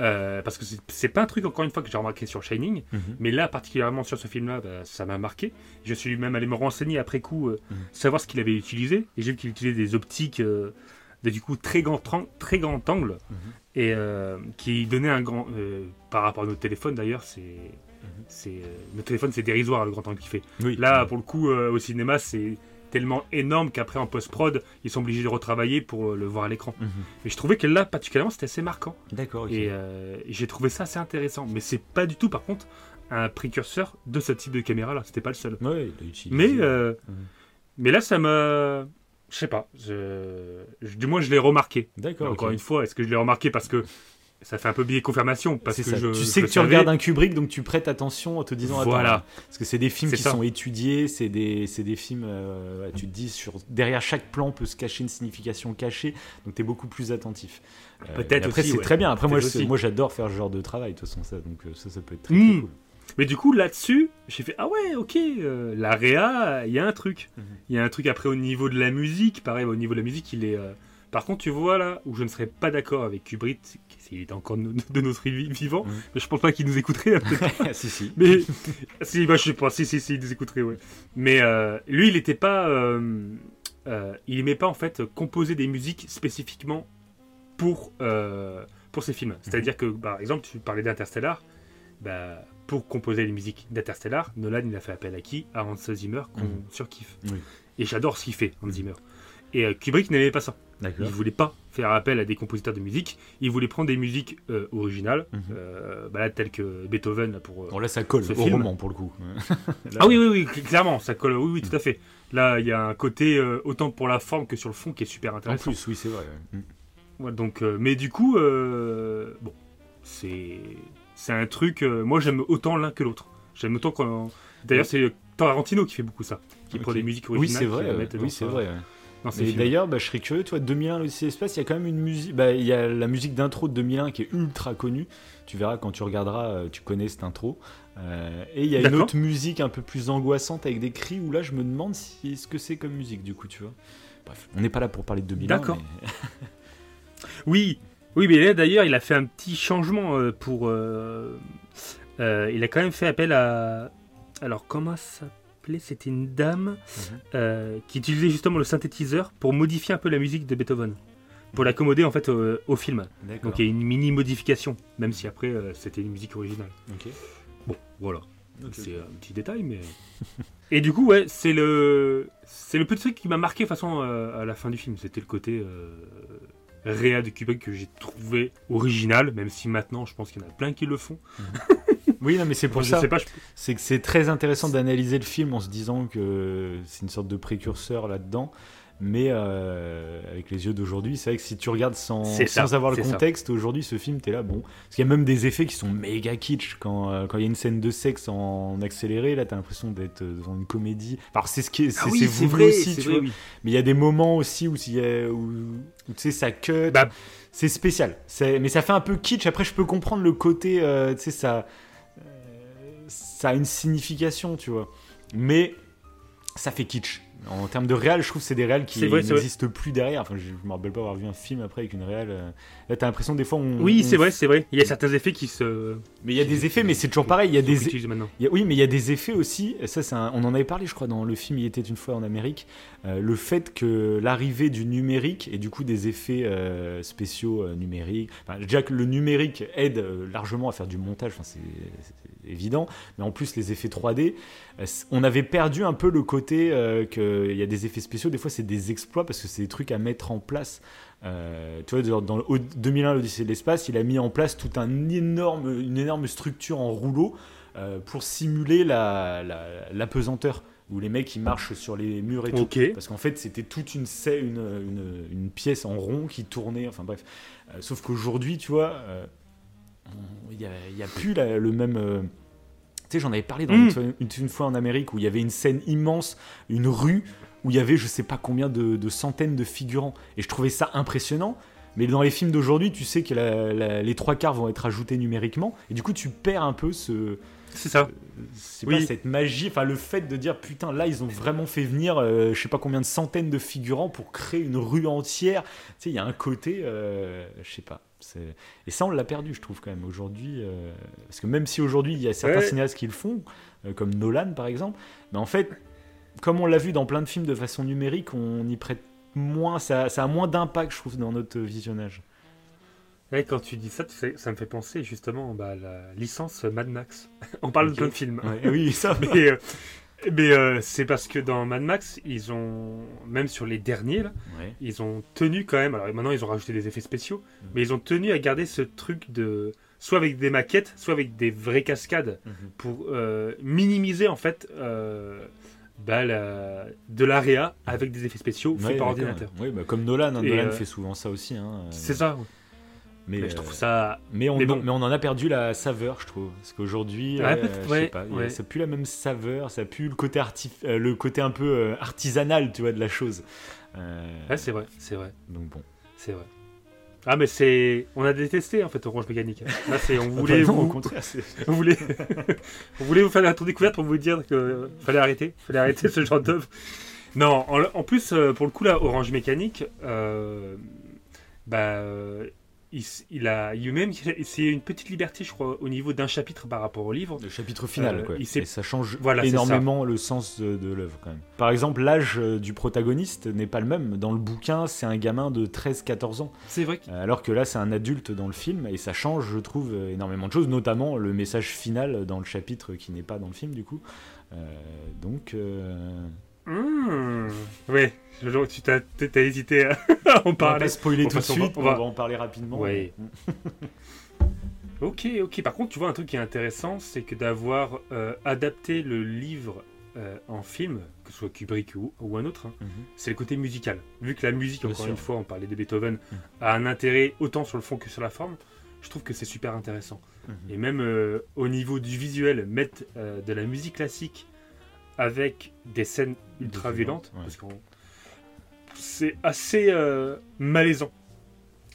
Speaker 1: Euh, parce que c'est pas un truc, encore une fois, que j'ai remarqué sur Shining, mhm. mais là, particulièrement sur ce film-là, bah, ça m'a marqué. Je suis même allé me renseigner après coup, euh, mhm. savoir ce qu'il avait utilisé, et j'ai vu qu'il utilisait des optiques euh, du coup très grand, très grand angle, mhm. et qui donnait un grand. par rapport à notre téléphone d'ailleurs, c'est. c'est notre téléphone, c'est dérisoire le grand angle qu'il fait. Là, pour le coup, au cinéma, c'est tellement énorme qu'après en post-prod, ils sont obligés de retravailler pour euh, le voir à l'écran. Mhm. Et je trouvais que là, particulièrement, c'était assez marquant.
Speaker 2: D'accord.
Speaker 1: Euh, et j'ai trouvé ça assez intéressant. Mais c'est pas du tout, par contre, un précurseur de ce type de caméra là. C'était pas le seul.
Speaker 2: Ouais,
Speaker 1: mais, euh, mais là, ça m'a. Je sais pas. Je... Du moins, je l'ai remarqué.
Speaker 2: D'accord.
Speaker 1: Encore une fois, est-ce que je l'ai remarqué parce que ça fait un peu billet confirmation parce que je,
Speaker 2: tu sais que tu regardes un Kubrick donc tu prêtes attention en te disant
Speaker 1: voilà.
Speaker 2: parce que c'est des films qui sont étudiés c'est des, des films euh, tu te dis sur derrière chaque plan peut se cacher une signification cachée donc tu es beaucoup plus attentif.
Speaker 1: Euh, peut-être
Speaker 2: après c'est très bien. Après moi moi j'adore faire ce genre de travail de toute façon ça donc euh, ça ça peut être très, hmm. cool.
Speaker 1: Mais du coup là-dessus j'ai fait ah ouais ok la réa il y a un truc. Mhm. il y a un truc après au niveau de la musique pareil au niveau de la musique il est par contre, tu vois là où je ne serais pas d'accord avec Kubrick, s'il est encore de, notre vivant, mais je pense pas qu'il nous écouterait.
Speaker 2: si, si.
Speaker 1: Mais si, bah, je sais pas, si, si, si, il nous écouterait, ouais. Mais euh, lui, il n'était pas. Euh, euh, il aimait pas en fait composer des musiques spécifiquement pour, pour ses films. C'est-à-dire que, par exemple, tu parlais d'Interstellar. Bah, pour composer les musiques d'Interstellar, Nolan il a fait appel à qui? À Hans Zimmer qu'on mhm. surkiffe. Et j'adore ce qu'il fait, Hans Zimmer. Et Kubrick n'aimait pas ça. Il voulait pas faire appel à des compositeurs de musique. Il voulait prendre des musiques euh, originales, mhm. euh, bah telles que Beethoven pour.
Speaker 2: bon là, ça colle au roman pour le coup.
Speaker 1: ah oui, oui, oui, clairement, ça colle. Oui, oui, tout à fait. Là, il y a un côté euh, autant pour la forme que sur le fond qui est super intéressant.
Speaker 2: En plus, oui, c'est vrai.
Speaker 1: Mm. donc, mais du coup, bon, c'est c'est un truc. moi, j'aime autant l'un que l'autre. J'aime autant quand. D'ailleurs, c'est Tarantino qui fait beaucoup ça, qui prend des musiques originales.
Speaker 2: Oui, c'est vrai. Oui, c'est vrai d'ailleurs, bah, je serais curieux, toi, 2001, l'Odyssée Espace, il y a quand même une musique. Bah, il y a la musique d'intro de 2001 qui est ultra connue. Tu verras quand tu regarderas, euh, tu connais cette intro. Euh, et il y a une autre musique un peu plus angoissante avec des cris où là, je me demande si, ce que c'est comme musique, du coup, tu vois. Bref, on n'est pas là pour parler de 2001.
Speaker 1: D'accord. oui, oui, mais là, d'ailleurs, il a fait un petit changement euh, pour. il a quand même fait appel à, alors comment ça C'était une dame
Speaker 2: Mhm.
Speaker 1: euh, qui utilisait justement le synthétiseur pour modifier un peu la musique de Beethoven. Pour l'accommoder en fait au, au film.
Speaker 2: D'accord.
Speaker 1: Donc il y a une mini modification, même si après euh, c'était une musique originale.
Speaker 2: Ok.
Speaker 1: Bon, voilà.
Speaker 2: Ok.
Speaker 1: C'est un petit détail, mais. Et du coup, ouais, c'est le, c'est le petit truc qui m'a marqué de toute façon euh, à la fin du film. C'était le côté euh, réa de Kubrick que j'ai trouvé original, même si maintenant je pense qu'il y en a plein qui le font.
Speaker 2: Oui, non, mais c'est pour ça.
Speaker 1: je-
Speaker 2: C'est que c'est très intéressant d'analyser le film en se disant que c'est une sorte de précurseur là-dedans. Mais euh, avec les yeux d'aujourd'hui, c'est vrai que si tu regardes sans,
Speaker 1: ça,
Speaker 2: sans avoir le contexte, aujourd'hui, ce film, t'es là, bon. Parce qu'il y a même des effets qui sont méga kitsch. Quand euh, quand il y a une scène de sexe en accéléré, là, t'as l'impression d'être dans une comédie. Alors, c'est ce qui est, c'est
Speaker 1: Ah oui,
Speaker 2: c'est
Speaker 1: c'est
Speaker 2: voulu
Speaker 1: vrai,
Speaker 2: aussi, tu
Speaker 1: vrai,
Speaker 2: vois.
Speaker 1: oui.
Speaker 2: Mais il y a des moments aussi où, il y a- où, où, tu sais, ça cut.
Speaker 1: Bah,
Speaker 2: c'est spécial. Mais ça fait un peu kitsch. Après, je peux comprendre le côté, euh, tu sais, ça, euh, ça a une signification, tu vois. Mais ça fait kitsch. En termes de réal, je trouve que c'est des réals qui n'existent plus derrière. Enfin, je, je me rappelle pas avoir vu un film après avec une réal. euh, Là, t'as l'impression des fois on.
Speaker 1: Oui,
Speaker 2: on-
Speaker 1: c'est vrai, c'est vrai. Il y a certains effets qui se.
Speaker 2: Mais il y a des effets, mais c'est toujours pareil. Il y a des, a- oui, mais il y a des effets aussi. Ça, c'est un- on en avait parlé, je crois, dans le film Il était une fois en Amérique. euh, le fait que l'arrivée du numérique et du coup des effets euh, spéciaux euh, numériques. Enfin, déjà que le numérique aide largement à faire du montage, enfin, c'est évident. Mais en plus, les effets 3D, euh, c- on avait perdu un peu le côté qu'il y a des effets spéciaux. Des fois, c'est des exploits parce que c'est des trucs à mettre en place. Euh, tu vois, dans, le au- 2001, l'Odyssée de l'espace, il a mis en place toute un énorme, une énorme structure en rouleau euh, pour simuler la, la, la pesanteur, où les mecs ils marchent sur les murs et tout.
Speaker 1: Ok.
Speaker 2: Parce qu'en fait, c'était toute une, une, une, une pièce en rond qui tournait, enfin bref. Euh, sauf qu'aujourd'hui, tu vois, il n'y a, il y a plus la- le même. tu sais, j'en avais parlé dans
Speaker 1: Mm.
Speaker 2: une- une fois en Amérique où il y avait une scène immense, une rue où il y avait je sais pas combien de, de centaines de figurants. Et je trouvais ça impressionnant. Mais dans les films d'aujourd'hui, tu sais que la- la- les trois quarts vont être ajoutés numériquement. Et du coup, tu perds un peu ce,
Speaker 1: C'est ça.
Speaker 2: c'est
Speaker 1: Oui.
Speaker 2: pas cette magie, enfin le fait de dire putain là ils ont vraiment fait venir euh, je sais pas combien de centaines de figurants pour créer une rue entière. Tu sais il y a un côté, euh, je sais pas. Et ça on l'a perdu je trouve quand même aujourd'hui. euh, Parce que même si aujourd'hui il y a certains
Speaker 1: Ouais.
Speaker 2: cinéastes qui le font, euh, comme Nolan par exemple, mais en fait comme on l'a vu dans plein de films de façon numérique, on y prête moins, ça, ça a moins d'impact je trouve dans notre visionnage.
Speaker 1: Ouais, quand tu dis ça, tu sais, ça me fait penser justement bah, à la licence Mad Max. On parle de plein de films.
Speaker 2: Ouais, oui ça.
Speaker 1: Mais, euh, mais euh, c'est parce que dans Mad Max, ils ont, même sur les derniers, là,
Speaker 2: Ouais.
Speaker 1: ils ont tenu quand même, alors maintenant ils ont rajouté des effets spéciaux,
Speaker 2: Mhm.
Speaker 1: mais ils ont tenu à garder ce truc de, soit avec des maquettes, soit avec des vraies cascades,
Speaker 2: Mhm.
Speaker 1: pour euh, minimiser en fait bah, la- de l'AREA avec des effets spéciaux faits par ordinateur.
Speaker 2: Oui, bah, comme Nolan, hein, Nolan
Speaker 1: euh,
Speaker 2: fait souvent ça aussi. hein,
Speaker 1: C'est
Speaker 2: euh,
Speaker 1: ça. ouais.
Speaker 2: Mais,
Speaker 1: Mais je
Speaker 2: euh,
Speaker 1: trouve ça.
Speaker 2: Mais on,
Speaker 1: Mais
Speaker 2: en-
Speaker 1: bon.
Speaker 2: mais on en a perdu la saveur, je trouve. Parce qu'aujourd'hui, euh, sais
Speaker 1: ouais, ouais.
Speaker 2: ça pue la même saveur, ça pue le côté, artif- euh, le côté un peu euh, artisanal, tu vois, de la chose. Euh,
Speaker 1: Ouais, c'est vrai, c'est vrai,
Speaker 2: donc bon.
Speaker 1: c'est vrai. Ah mais c'est, on a détesté en fait Orange Mécanique. Là c'est, on voulait,
Speaker 2: Enfin, non,
Speaker 1: vous-
Speaker 2: au contraire,
Speaker 1: on voulait, on voulait vous faire la tour découverte pour vous dire que fallait arrêter, fallait arrêter ce genre d'œuvre. Non, en, en plus euh, pour le coup là, Orange Mécanique, euh, bah, il, a, il même, c'est une petite liberté je crois au niveau d'un chapitre par rapport au livre.
Speaker 2: le chapitre final,
Speaker 1: Euh,
Speaker 2: quoi.
Speaker 1: il s'est-
Speaker 2: Et ça change
Speaker 1: Voilà,
Speaker 2: énormément le sens de, de l'œuvre, quand même. Par exemple, l'âge euh, du protagoniste n'est pas le même. Dans le bouquin, c'est un gamin de 13-14 ans.
Speaker 1: C'est vrai. que-
Speaker 2: Euh, Alors que là, c'est un adulte dans le film, et ça change, je trouve, énormément de choses, notamment le message final dans le chapitre qui n'est pas dans le film, du coup. Euh, donc, euh,
Speaker 1: Mmh. Ouais, je- tu t'as, t'as hésité à en
Speaker 2: on va
Speaker 1: parler.
Speaker 2: pas spoiler tout de
Speaker 1: on va-
Speaker 2: suite,
Speaker 1: on va-
Speaker 2: en parler rapidement.
Speaker 1: Ouais. Ok, ok. Par contre, tu vois, un truc qui est intéressant, c'est que d'avoir euh, adapté le livre euh, en film, que ce soit Kubrick ou, ou un autre, hein,
Speaker 2: Mhm.
Speaker 1: c'est le côté musical. Vu que la musique, encore une fois, on parlait de Beethoven,
Speaker 2: Mhm.
Speaker 1: a un intérêt autant sur le fond que sur la forme, je trouve que c'est super intéressant.
Speaker 2: Mhm.
Speaker 1: Et même euh, au niveau du visuel, mettre de la musique classique avec des scènes ultra violentes,
Speaker 2: ouais.
Speaker 1: parce c'est assez euh, malaisant.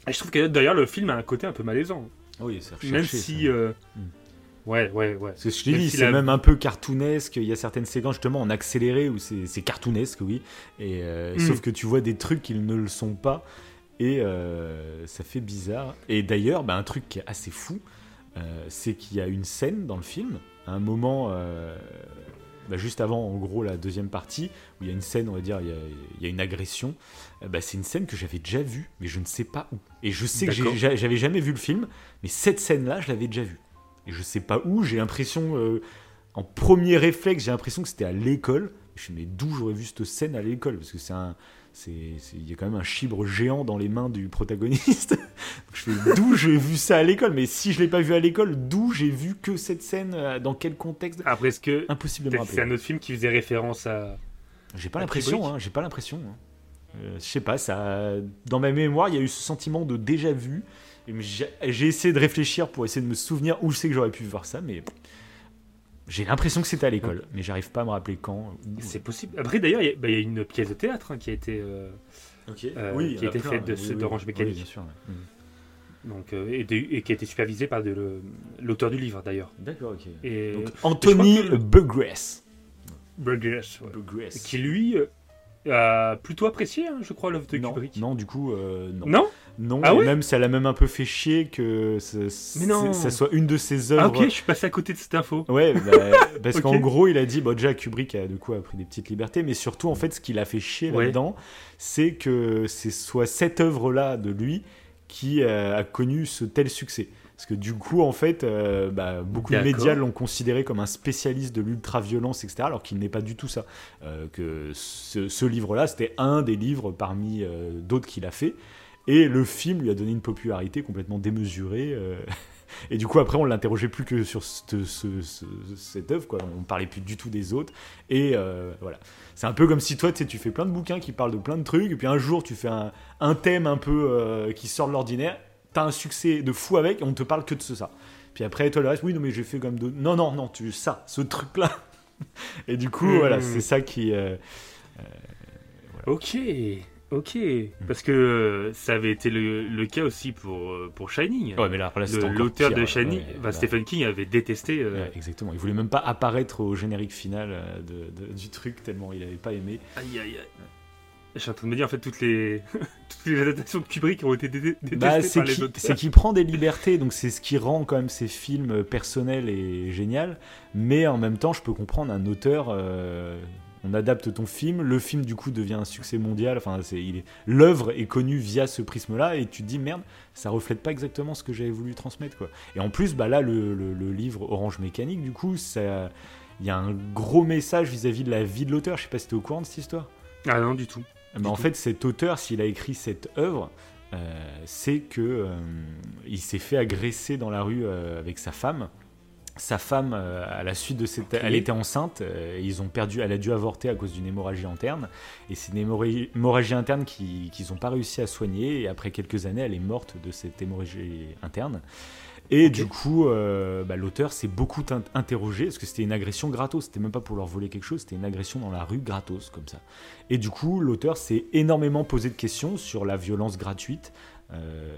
Speaker 1: Et je trouve que d'ailleurs le film a un côté un peu malaisant,
Speaker 2: Oui, c'est recherché,
Speaker 1: même si euh,
Speaker 2: Mm.
Speaker 1: ouais ouais ouais.
Speaker 2: Parce que je t'ai dit,
Speaker 1: si
Speaker 2: c'est
Speaker 1: la-
Speaker 2: même un peu cartoonesque. Il y a certaines séquences justement en accéléré où c'est cartoonesque, oui. Et euh,
Speaker 1: Mm.
Speaker 2: sauf que tu vois des trucs qui ne le sont pas, et ça fait bizarre. Et d'ailleurs, bah, un truc qui est assez fou, c'est qu'il y a une scène dans le film à un moment, bah, juste avant, en gros, la deuxième partie, où il y a une scène, on va dire, il y a, il y a une agression, euh, bah, c'est une scène que j'avais déjà vue, mais je ne sais pas où. Et je sais que j'avais jamais vu le film, mais cette scène-là, je l'avais déjà vue. Et je sais pas où, j'ai l'impression, euh, en premier réflexe, j'ai l'impression que c'était à l'école. Je me suis dit, mais d'où j'aurais vu cette scène à l'école? Parce que c'est un. Il y a quand même un chibre géant dans les mains du protagoniste. Je fais d'où j'ai vu ça à l'école? Mais si je l'ai pas vu à l'école, d'où j'ai vu que cette scène euh, Dans quel contexte?
Speaker 1: Après, est-ce que
Speaker 2: Impossible
Speaker 1: c'est un autre film qui faisait référence à.
Speaker 2: J'ai pas l'impression, hein, j'ai pas l'impression. hein. Euh, je sais pas, ça, dans ma mémoire, il y a eu ce sentiment de déjà vu. J'ai essayé de réfléchir pour essayer de me souvenir où c'est que j'aurais pu voir ça, mais j'ai l'impression que c'était à l'école, mais j'arrive pas à me rappeler quand. où.
Speaker 1: C'est possible. Après, d'ailleurs, il y, a- bah, il y a une pièce de théâtre hein, qui a été. euh, euh,
Speaker 2: oui,
Speaker 1: qui a été faite de ce- d'Orange
Speaker 2: Oui,
Speaker 1: Mécanique.
Speaker 2: bien sûr. ouais.
Speaker 1: Donc, euh, et, de- et qui a été supervisé par de l'auteur du livre, d'ailleurs.
Speaker 2: D'accord, ok.
Speaker 1: Et
Speaker 2: Donc, Anthony Burgess.
Speaker 1: Burgess, ouais.
Speaker 2: Burgess.
Speaker 1: qui lui euh, a plutôt apprécié, hein, je crois, l'œuvre de
Speaker 2: non,
Speaker 1: Kubrick.
Speaker 2: non, du coup, euh, non.
Speaker 1: Non
Speaker 2: Non,
Speaker 1: Ah
Speaker 2: et
Speaker 1: ouais
Speaker 2: même ça l'a même un peu fait chier que c'est- ça soit une de ses
Speaker 1: Ah,
Speaker 2: œuvres.
Speaker 1: ok, je suis passé à côté de cette info.
Speaker 2: Ouais, bah, parce qu'en gros, il a dit, bon, déjà Kubrick a du coup a pris des petites libertés, mais surtout en fait, ce qui l'a fait chier
Speaker 1: Ouais.
Speaker 2: là-dedans, c'est que ce soit cette œuvre-là de lui qui euh, a connu ce tel succès. Parce que du coup, en fait, euh, bah, beaucoup de médias l'ont considéré comme un spécialiste de l'ultra-violence, etc., alors qu'il n'est pas du tout ça. Euh, que ce, ce livre-là, c'était un des livres parmi euh, d'autres qu'il a fait. Et le film lui a donné une popularité complètement démesurée. et du coup, après, on l'interrogeait plus que sur cette, ce- ce- cette œuvre, quoi. On parlait plus du tout des autres. Et euh, voilà. C'est un peu comme si toi, tu sais, tu fais plein de bouquins qui parlent de plein de trucs, et puis un jour, tu fais un, un thème un peu euh, qui sort de l'ordinaire, t'as un succès de fou avec, et on te parle que de ce, ça. Puis après, toi, le reste, oui, non, mais j'ai fait comme d'autres. Non, non, non, tu ça, ce truc-là. et du coup,
Speaker 1: Mhm.
Speaker 2: voilà, c'est ça qui. euh,
Speaker 1: Ok, ok.
Speaker 2: Hmm.
Speaker 1: Parce que euh, ça avait été le, le cas aussi pour, euh, pour Shining.
Speaker 2: Ouais, mais là, là,
Speaker 1: L'auteur de Shining,
Speaker 2: ouais,
Speaker 1: bah. Stephen King avait détesté. euh,
Speaker 2: Ouais, exactement. Il voulait même pas apparaître au générique final euh, de- de- du truc tellement il avait pas aimé.
Speaker 1: Aïe, aïe, aïe. Je suis en train de me dire, en fait, toutes les, toutes les adaptations de Kubrick ont été dé- détestées
Speaker 2: Bah, c'est
Speaker 1: par les
Speaker 2: c'est qu'il prend des libertés, donc c'est ce qui rend quand même ses films personnels et génial. Mais en même temps, je peux comprendre un auteur. euh, on adapte ton film, le film du coup devient un succès mondial. Enfin, est l'œuvre est connue via ce prisme-là, et tu te dis merde, ça reflète pas exactement ce que j'avais voulu transmettre quoi. Et en plus, bah là, le, le- le livre Orange Mécanique, du coup, ça, il y a un gros message vis-à-vis de la vie de l'auteur. Je sais pas si t'es au courant de cette histoire.
Speaker 1: Ah non, du tout.
Speaker 2: Mais
Speaker 1: Du
Speaker 2: en fait, cet auteur, s'il a écrit cette œuvre, euh, c'est que euh, il s'est fait agresser dans la rue euh, avec sa femme. Sa femme, euh, à la suite de cette, elle était enceinte. ils ont perdu, elle a dû avorter à cause d'une hémorragie interne. Et c'est une hémorragie, hémorragie interne qui- qu'ils n'ont pas réussi à soigner. Et après quelques années, elle est morte de cette hémorragie interne. Et du coup, euh, bah, l'auteur s'est beaucoup in- interrogé parce que c'était une agression gratos. C'était même pas pour leur voler quelque chose, c'était une agression dans la rue gratos comme ça. Et du coup, l'auteur s'est énormément posé de questions sur la violence gratuite. Euh,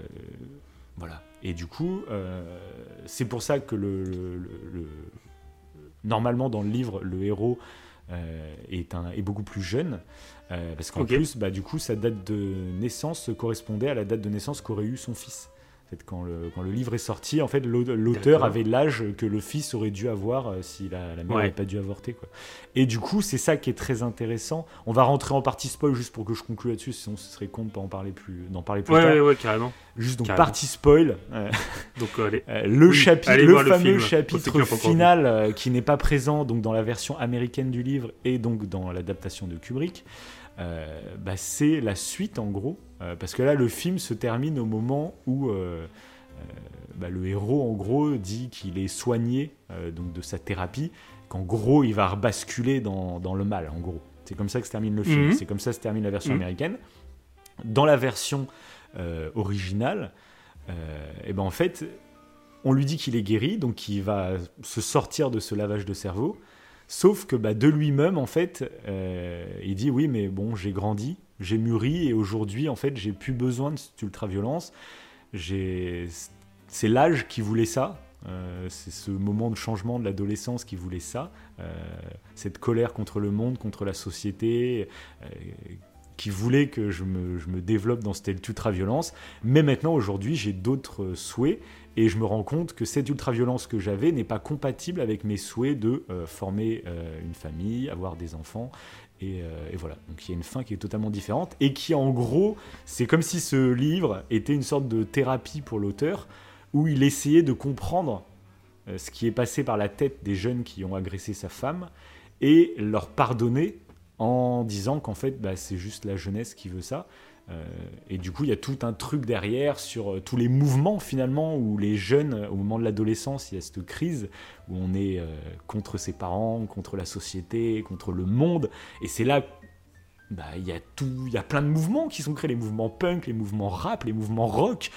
Speaker 2: voilà. Et du coup, euh, c'est pour ça que le, le- le- le- normalement dans le livre, le héros est, un, est beaucoup plus jeune. parce qu'en plus, bah, du coup, sa date de naissance correspondait à la date de naissance qu'aurait eu son fils. Fait, quand, le, quand le livre est sorti, en fait, l'au- l'auteur avait l'âge que le fils aurait dû avoir euh, si la, la mère
Speaker 1: Ouais.
Speaker 2: n'avait pas dû avorter. Quoi. Et du coup, c'est ça qui est très intéressant. On va rentrer en partie spoil juste pour que je conclue là-dessus, sinon ce serait con de pas en parler plus, d'en parler plus
Speaker 1: Ouais,
Speaker 2: tard.
Speaker 1: ouais, ouais, carrément.
Speaker 2: Juste donc
Speaker 1: carrément.
Speaker 2: partie spoil. euh,
Speaker 1: Donc, allez.
Speaker 2: euh, le
Speaker 1: Oui,
Speaker 2: chapitre,
Speaker 1: allez
Speaker 2: le
Speaker 1: le
Speaker 2: fameux
Speaker 1: qui
Speaker 2: chapitre final euh, qui n'est pas présent donc dans la version américaine du livre et donc dans l'adaptation de Kubrick. Euh, bah, c'est la suite en gros, euh, parce que là le film se termine au moment où euh, bah, le héros en gros dit qu'il est soigné donc de sa thérapie, qu'en gros il va rebasculer dans, dans le mal en gros. C'est comme ça que se termine le film,
Speaker 1: Mhm.
Speaker 2: c'est comme ça que se termine la version
Speaker 1: Mhm.
Speaker 2: américaine. Dans la version euh, originale, euh, et ben en fait on lui dit qu'il est guéri, donc qu'il va se sortir de ce lavage de cerveau. Sauf que bah, de lui-même, en fait, euh, il dit oui, mais bon, j'ai grandi, j'ai mûri, et aujourd'hui, en fait, j'ai plus besoin de cette ultra-violence. C'est l'âge qui voulait ça. euh, c'est ce moment de changement de l'adolescence qui voulait ça. euh, cette colère contre le monde, contre la société, qui voulait que je me, je me développe dans cette ultra-violence. Mais maintenant, aujourd'hui, j'ai d'autres souhaits. Et je me rends compte que cette ultra-violence que j'avais n'est pas compatible avec mes souhaits de euh, former euh, une famille, avoir des enfants. Et, et, voilà, donc il y a une fin qui est totalement différente et qui en gros, c'est comme si ce livre était une sorte de thérapie pour l'auteur, où il essayait de comprendre ce qui est passé par la tête des jeunes qui ont agressé sa femme et leur pardonner en disant qu'en fait bah, c'est juste la jeunesse qui veut ça. Euh, et du coup, il y a tout un truc derrière sur euh, tous les mouvements finalement où les jeunes, au moment de l'adolescence, il y a cette crise où on est euh, contre ses parents, contre la société, contre le monde. Et c'est là bah, il y a tout, il y a plein de mouvements qui sont créés, les mouvements punk, les mouvements rap, les mouvements rock.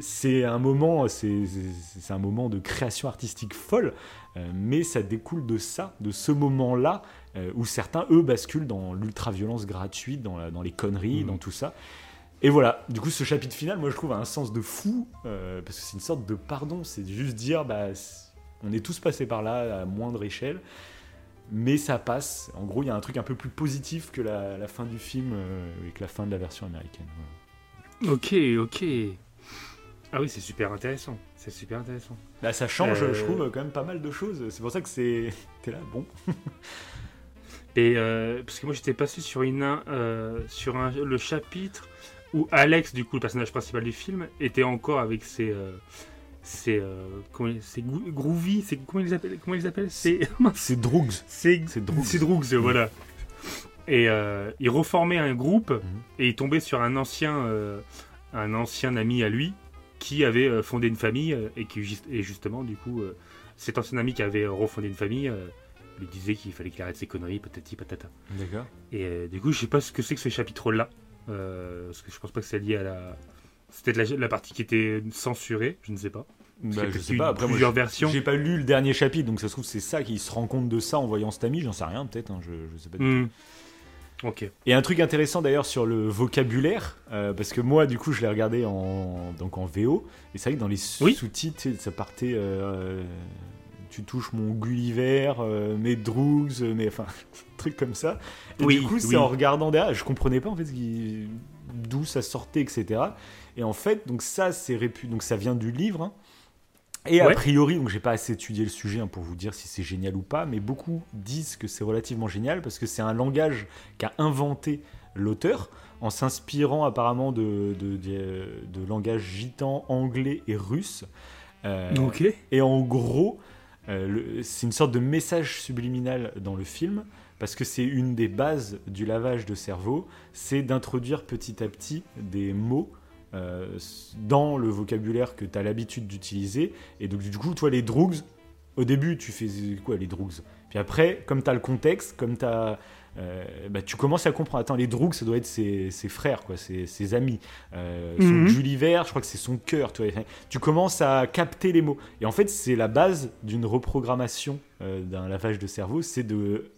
Speaker 2: c'est un moment, c'est un moment de création artistique folle, mais ça découle de ça, de ce moment-là euh, où certains, eux, basculent dans l'ultra-violence gratuite, dans, dans, les conneries, mhm. dans tout ça. Et voilà, du coup, ce chapitre final, moi, je trouve, a un sens de fou, euh, parce que c'est une sorte de pardon, c'est juste dire, bah, on est tous passés par là, à moindre échelle, mais ça passe. En gros, il y a un truc un peu plus positif que la, fin du film euh, et que la fin de la version américaine.
Speaker 1: Ok, ok. Ah oui, c'est super intéressant. C'est super intéressant.
Speaker 2: Bah, ça change, je trouve, quand même pas mal de choses. C'est pour ça que c'est. T'es là, bon.
Speaker 1: Et euh, parce que moi j'étais passé sur une euh, sur un, le chapitre où Alex, du coup le personnage principal du film, était encore avec ses euh, ses, comment, ses groovy, comment ils appellent comment ils appellent c'est
Speaker 2: c'est Droogs,
Speaker 1: c'est Droogs, voilà. Et il reformait un groupe mhm. et il tombait sur un ancien un ancien ami à lui qui avait fondé une famille et qui et justement du coup cet ancien ami qui avait refondé une famille lui disait qu'il fallait qu'il arrête ses conneries, patati patata.
Speaker 2: D'accord.
Speaker 1: Et euh, du coup, je sais pas ce que c'est que ce chapitre-là. Euh, parce que je pense pas que c'est lié à la. C'était la, la, partie qui était censurée, je ne sais pas.
Speaker 2: Bah, je sais pas, après plusieurs versions. J'ai pas lu le dernier chapitre, donc ça se trouve c'est ça qui se rend compte de ça en voyant cet ami, j'en sais rien peut-être, hein, je, je, sais pas du hmm.
Speaker 1: tout. Ok.
Speaker 2: Et un truc intéressant d'ailleurs sur le vocabulaire, euh, parce que moi du coup je l'ai regardé en, donc en VO, et c'est vrai que dans les sous-titres ça partait euh, tu touches mon Gulliver, euh, mes Droogs, mes enfin trucs comme ça. Et oui, du coup, c'est en regardant derrière, je comprenais pas en fait d'où ça sortait, etc. Et en fait, donc ça, c'est répu... donc ça vient du livre. Hein. Et a priori, donc j'ai pas assez étudié le sujet hein, pour vous dire si c'est génial ou pas, mais beaucoup disent que c'est relativement génial parce que c'est un langage qu'a inventé l'auteur en s'inspirant apparemment de, de, de, langage gitan, anglais et russe.
Speaker 1: Euh,
Speaker 2: Et en gros, euh, c'est une sorte de message subliminal dans le film, parce que c'est une des bases du lavage de cerveau, c'est d'introduire petit à petit des mots euh, dans le vocabulaire que tu as l'habitude d'utiliser. Et donc du coup, toi, les drugs, au début, tu fais quoi les drugs Puis après, comme tu as le contexte, comme tu as euh, bah, tu commences à comprendre. Attends, les Droogs, ça doit être ses, frères, quoi, ses, amis. Euh, son mhm. Gulliver, je crois que c'est son cœur. Tu, tu commences à capter les mots. Et en fait, c'est la base d'une reprogrammation euh, d'un lavage de cerveau, c'est de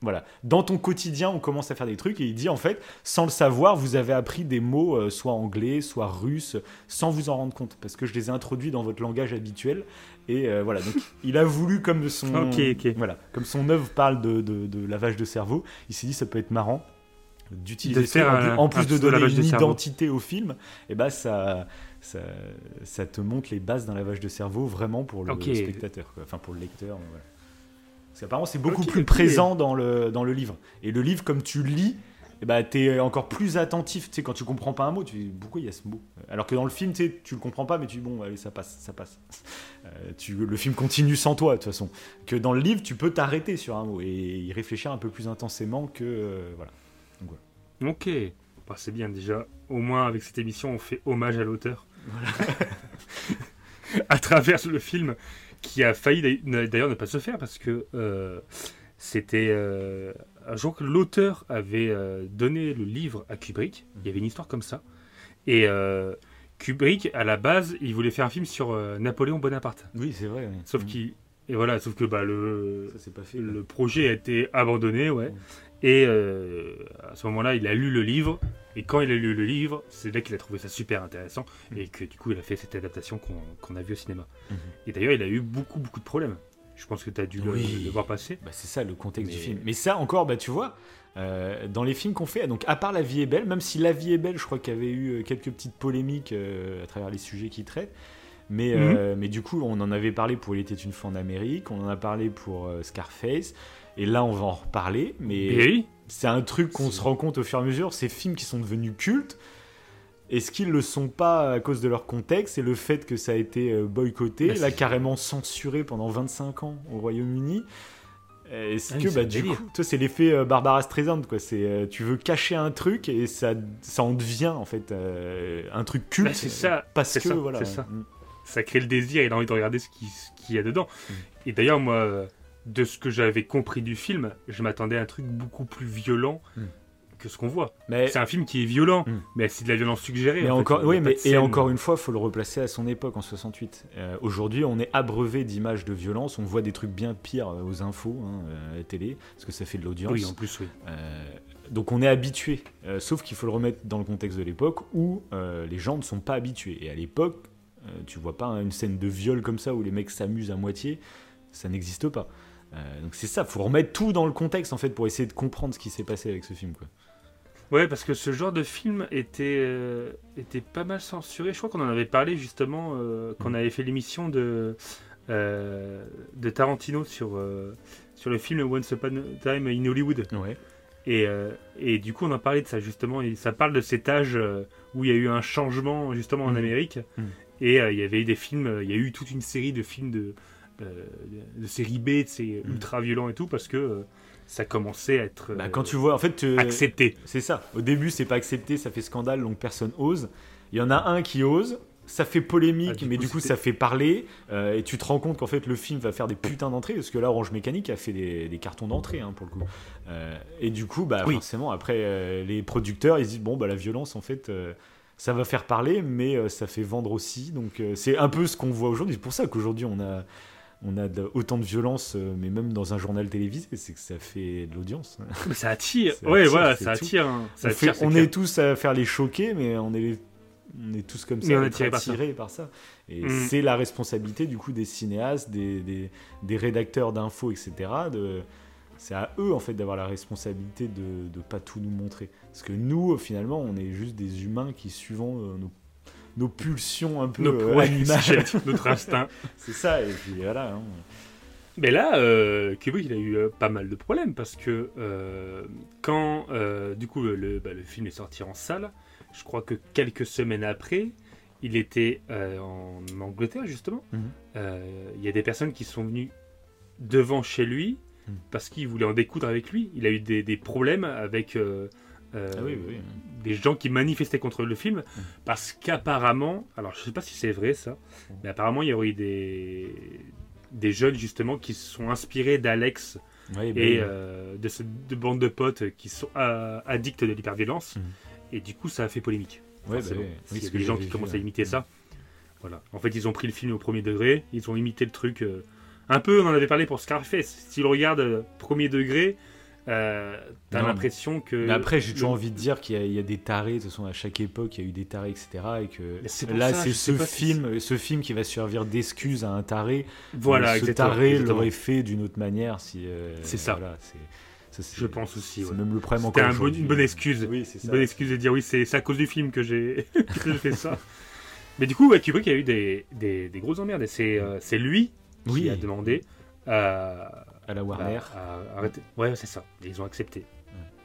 Speaker 2: voilà. Dans ton quotidien, on commence à faire des trucs et il dit en fait, sans le savoir, vous avez appris des mots euh, soit anglais, soit russes, sans vous en rendre compte, parce que je les ai introduits dans votre langage habituel. Et euh, voilà, donc il a voulu comme son voilà, comme son œuvre parle de, de, lavage de cerveau, il s'est dit ça peut être marrant d'utiliser ça en, plus de donner une identité au film. Et bah ça, ça, ça, te montre les bases d'un lavage de cerveau vraiment pour le spectateur, enfin pour le lecteur. Voilà. Parce qu'apparemment, c'est beaucoup plus présent dans le, dans le livre. Et le livre, comme tu lis, eh ben, tu es encore plus attentif. Tu sais, quand tu comprends pas un mot, tu dis pourquoi il y a ce mot? Alors que dans le film, tu tu le comprends pas, mais tu dis bon, allez, ça passe, ça passe. Euh, tu, le film continue sans toi, de toute façon. Que dans le livre, tu peux t'arrêter sur un mot et y réfléchir un peu plus intensément que. Euh, voilà.
Speaker 1: Ok. Bah, c'est bien déjà. Au moins, avec cette émission, on fait hommage à l'auteur. à travers le film qui a failli d'ailleurs ne pas se faire parce que euh, c'était euh, un jour que l'auteur avait euh, donné le livre à Kubrick. Il y avait une histoire comme ça. Et Kubrick, à la base, il voulait faire un film sur Napoléon Bonaparte.
Speaker 2: Oui, c'est vrai.
Speaker 1: Sauf qu'il et voilà, sauf que bah, le, pas fait, le projet a été abandonné, ouais. Et euh, à ce moment-là, il a lu le livre. Et quand il a lu le livre, c'est là qu'il a trouvé ça super intéressant. Et que du coup, il a fait cette adaptation qu'on a vue au cinéma. Et d'ailleurs, il a eu beaucoup, beaucoup de problèmes. Je pense que tu as dû le, voir passer.
Speaker 2: Bah, c'est ça le contexte du film. Mais ça, encore, bah, tu vois, euh, dans les films qu'on fait, donc à part La vie est belle, même si La vie est belle, je crois qu'il y avait eu euh, quelques petites polémiques à travers les sujets qu'il traite. Mais,
Speaker 1: Mhm.
Speaker 2: euh, mais du coup, on en avait parlé pour Il était une fois en Amérique, on en a parlé pour euh, Scarface, et là, on va en reparler. Mais
Speaker 1: oui,
Speaker 2: c'est un truc qu'on se rend compte au fur et à mesure, ces films qui sont devenus cultes, est-ce qu'ils le sont pas à cause de leur contexte et le fait que ça a été euh, boycotté,
Speaker 1: Bah,
Speaker 2: là carrément censuré pendant 25 ans au Royaume-Uni? Euh, Est-ce
Speaker 1: Ah
Speaker 2: que
Speaker 1: c'est
Speaker 2: bah, du
Speaker 1: délire.
Speaker 2: coup, toi c'est l'effet euh, Barbara Streisand quoi. C'est tu veux cacher un truc et ça ça en devient en fait euh, un truc culte.
Speaker 1: Bah, c'est ça,
Speaker 2: parce que
Speaker 1: ça,
Speaker 2: voilà.
Speaker 1: ça.
Speaker 2: Mm.
Speaker 1: ça crée le désir, il a envie de regarder ce qui- ce qu'il y a dedans.
Speaker 2: Mm.
Speaker 1: Et d'ailleurs, moi, de ce que j'avais compris du film, je m'attendais à un truc beaucoup plus violent
Speaker 2: Mm.
Speaker 1: Que ce qu'on voit.
Speaker 2: Mais
Speaker 1: C'est un film qui est violent,
Speaker 2: Mm.
Speaker 1: mais c'est de la violence suggérée.
Speaker 2: Mais
Speaker 1: en
Speaker 2: encore,
Speaker 1: Il
Speaker 2: oui, mais et encore une fois, faut le replacer à son époque en 68. Euh, Aujourd'hui, on est abreuvé d'images de violence. On voit des trucs bien pires euh, aux infos, hein, euh, à la télé, parce que ça fait de l'audience.
Speaker 1: Oui, en plus, oui.
Speaker 2: Euh, donc on est habitué. Euh, sauf qu'il faut le remettre dans le contexte de l'époque où les gens ne sont pas habitués. Et à l'époque, tu vois pas hein, une scène de viol comme ça où les mecs s'amusent à moitié. Ça n'existe pas. Euh, donc c'est ça, faut remettre tout dans le contexte en fait pour essayer de comprendre ce qui s'est passé avec ce film. Quoi.
Speaker 1: Ouais, parce que ce genre de film était, euh, était pas mal censuré. Je crois qu'on en avait parlé justement euh, quand on avait fait l'émission de, euh, de Tarantino sur, euh, sur le film Once Upon a Time in Hollywood.
Speaker 2: Ouais.
Speaker 1: Et, et du coup, on en parlait de ça justement. Et ça parle de cet âge où il y a eu un changement justement en
Speaker 2: Mhm.
Speaker 1: Amérique.
Speaker 2: Mhm.
Speaker 1: Et il y avait eu des films, il y a eu toute une série de films de, euh, de série B, c'est
Speaker 2: Mhm.
Speaker 1: ultra violent et tout, parce que ça commençait à être
Speaker 2: Bah,
Speaker 1: euh,
Speaker 2: quand tu vois, en fait, tu-
Speaker 1: accepté.
Speaker 2: C'est ça. Au début, c'est pas accepté, ça fait scandale, donc personne ose. Il y en a un qui ose, ça fait polémique,
Speaker 1: Ah, du
Speaker 2: mais
Speaker 1: coup,
Speaker 2: du coup, ça fait parler. euh, et tu te rends compte qu'en fait, le film va faire des putains d'entrées, parce que là, Orange Mécanique a fait des, des cartons d'entrée, hein, pour le coup. Euh, et du coup, bah,
Speaker 1: Oui.
Speaker 2: forcément, après, euh, les producteurs, ils se disent bon, bah, la violence, en fait. ça va faire parler, mais ça fait vendre aussi. Donc c'est un peu ce qu'on voit aujourd'hui. C'est pour ça qu'aujourd'hui on a, on a de- autant de violence, euh, mais même dans un journal télévisé, c'est que ça fait de l'audience.
Speaker 1: Mais ça attire.
Speaker 2: Ça
Speaker 1: ouais,
Speaker 2: attire,
Speaker 1: voilà, ça attire. hein. Ça
Speaker 2: on fait-
Speaker 1: c'est
Speaker 2: on est tous à faire les choquer, mais on est, les- on est tous comme ça,
Speaker 1: on est attirés par ça.
Speaker 2: attirés par ça. Et
Speaker 1: Mm.
Speaker 2: c'est la responsabilité du coup des cinéastes, des, des, des rédacteurs d'infos, etc. De, c'est à eux en fait d'avoir la responsabilité de ne pas tout nous montrer. Parce que nous, finalement, on est juste des humains qui suivons euh, nos, nos pulsions un peu
Speaker 1: Nos-
Speaker 2: euh, animales.
Speaker 1: notre instinct.
Speaker 2: c'est ça, et puis voilà. hein.
Speaker 1: Mais là, euh, Kubrick, il a eu euh, pas mal de problèmes parce que euh, quand, du coup, le, bah, le film est sorti en salle, je crois que quelques semaines après, il était en Angleterre, justement.
Speaker 2: Mhm.
Speaker 1: Il y a des personnes qui sont venues devant chez lui
Speaker 2: Mhm.
Speaker 1: parce qu'ils voulaient en découdre avec lui. Il a eu des, des problèmes avec euh,
Speaker 2: Ah oui, oui, oui.
Speaker 1: des gens qui manifestaient contre le film parce qu'apparemment, alors je sais pas si c'est vrai ça, mais apparemment il y aurait eu des, des jeunes justement qui se sont inspirés d'Alex
Speaker 2: bah
Speaker 1: et euh, de cette de bande de potes qui sont euh, addicts de l'hyperviolence.
Speaker 2: Mhm.
Speaker 1: Et du coup, ça a fait polémique.
Speaker 2: Ouais, bah
Speaker 1: forcément.
Speaker 2: oui.
Speaker 1: Il
Speaker 2: Oui,
Speaker 1: y
Speaker 2: ce
Speaker 1: a
Speaker 2: que
Speaker 1: des gens qui
Speaker 2: vu,
Speaker 1: commencent à imiter ça. Voilà. En fait, ils ont pris le film au premier degré, ils ont imité le truc. un peu, on en avait parlé pour Scarface. Si regardes euh, premier degré, euh, t'as l'impression que.
Speaker 2: Mais après, j'ai toujours
Speaker 1: le-
Speaker 2: envie de dire qu'il y, a- il y a des tarés, de toute façon, à chaque époque, il y a eu des tarés, etc. Et que là, c'est ce film, ce film qui va servir d'excuse à un taré.
Speaker 1: Voilà,
Speaker 2: ce
Speaker 1: exactement.
Speaker 2: taré l'aurait fait d'une autre manière si. euh,
Speaker 1: C'est ça.
Speaker 2: voilà, ça,
Speaker 1: Je pense aussi.
Speaker 2: C'est
Speaker 1: ouais.
Speaker 2: même le problème
Speaker 1: C'était
Speaker 2: encore
Speaker 1: un bon- une bonne excuse.
Speaker 2: Oui, c'est
Speaker 1: Une
Speaker 2: ça.
Speaker 1: bonne excuse de dire oui, c'est à cause du film que j'ai fait ça. Mais du coup, ouais, Kubrick a eu des, des, des grosses emmerdes et c'est euh, lui qui a demandé À
Speaker 2: la Warner.
Speaker 1: à- à arrêter. Ouais, c'est ça. Ils ont accepté.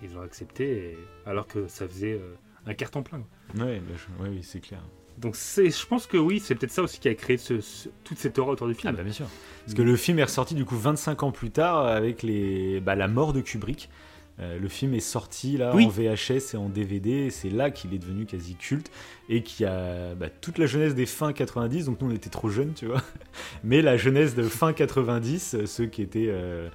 Speaker 1: Ils ont accepté et- alors que ça faisait euh, un carton plein. quoi.
Speaker 2: Ouais, bah, je- ouais, oui, c'est clair.
Speaker 1: Donc je pense que oui, c'est peut-être ça aussi qui a créé ce- ce- toute cette horreur autour du
Speaker 2: Ah,
Speaker 1: film.
Speaker 2: bah, bien sûr. Parce que le film est ressorti du coup 25 ans plus tard avec les, bah, la mort de Kubrick. Euh, le film est sorti là
Speaker 1: Oui.
Speaker 2: en VHS et en DVD, et c'est là qu'il est devenu quasi culte et qui a bah, toute la jeunesse des fins 90. Donc nous on était trop jeunes, tu vois. Mais la jeunesse de fin 90, euh, ceux qui étaient euh,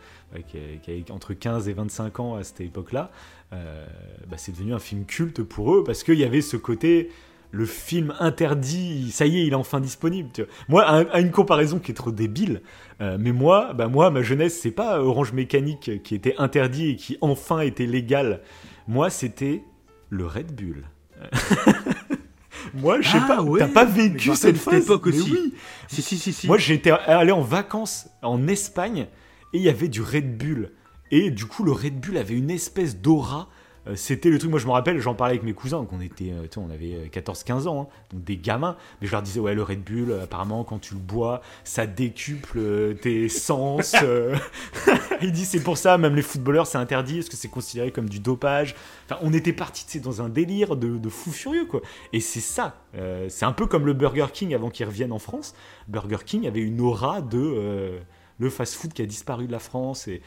Speaker 2: qui, qui avaient entre 15 et 25 ans à cette époque-là, euh, bah, c'est devenu un film culte pour eux parce qu'il y avait ce côté le film interdit, ça y est, il est enfin disponible. tu vois. Moi, à, à une comparaison qui est trop débile, euh, mais moi, bah moi, ma jeunesse, c'est pas Orange Mécanique qui était interdit et qui enfin était légal. Moi, c'était le Red Bull. moi, je sais
Speaker 1: Ah
Speaker 2: pas,
Speaker 1: ouais,
Speaker 2: t'as pas vécu cette phase
Speaker 1: époque
Speaker 2: Mais
Speaker 1: aussi.
Speaker 2: oui.
Speaker 1: Si, si, si, si.
Speaker 2: Moi, j'étais allé en vacances en Espagne et il y avait du Red Bull. Et du coup, le Red Bull avait une espèce d'aura c'était le truc, moi je me rappelle, j'en parlais avec mes cousins, donc on était, euh, on avait 14-15 ans, hein, donc des gamins, mais je leur disais, ouais, le Red Bull, euh, apparemment, quand tu le bois, ça décuple euh, tes sens. euh. Il dit, c'est pour ça, même les footballeurs, c'est interdit, est-ce que c'est considéré comme du dopage Enfin, on était parti, dans un délire de, de fou furieux, quoi. Et c'est ça, euh, c'est un peu comme le Burger King avant qu'il revienne en France. Burger King avait une aura de euh, le fast-food qui a disparu de la France et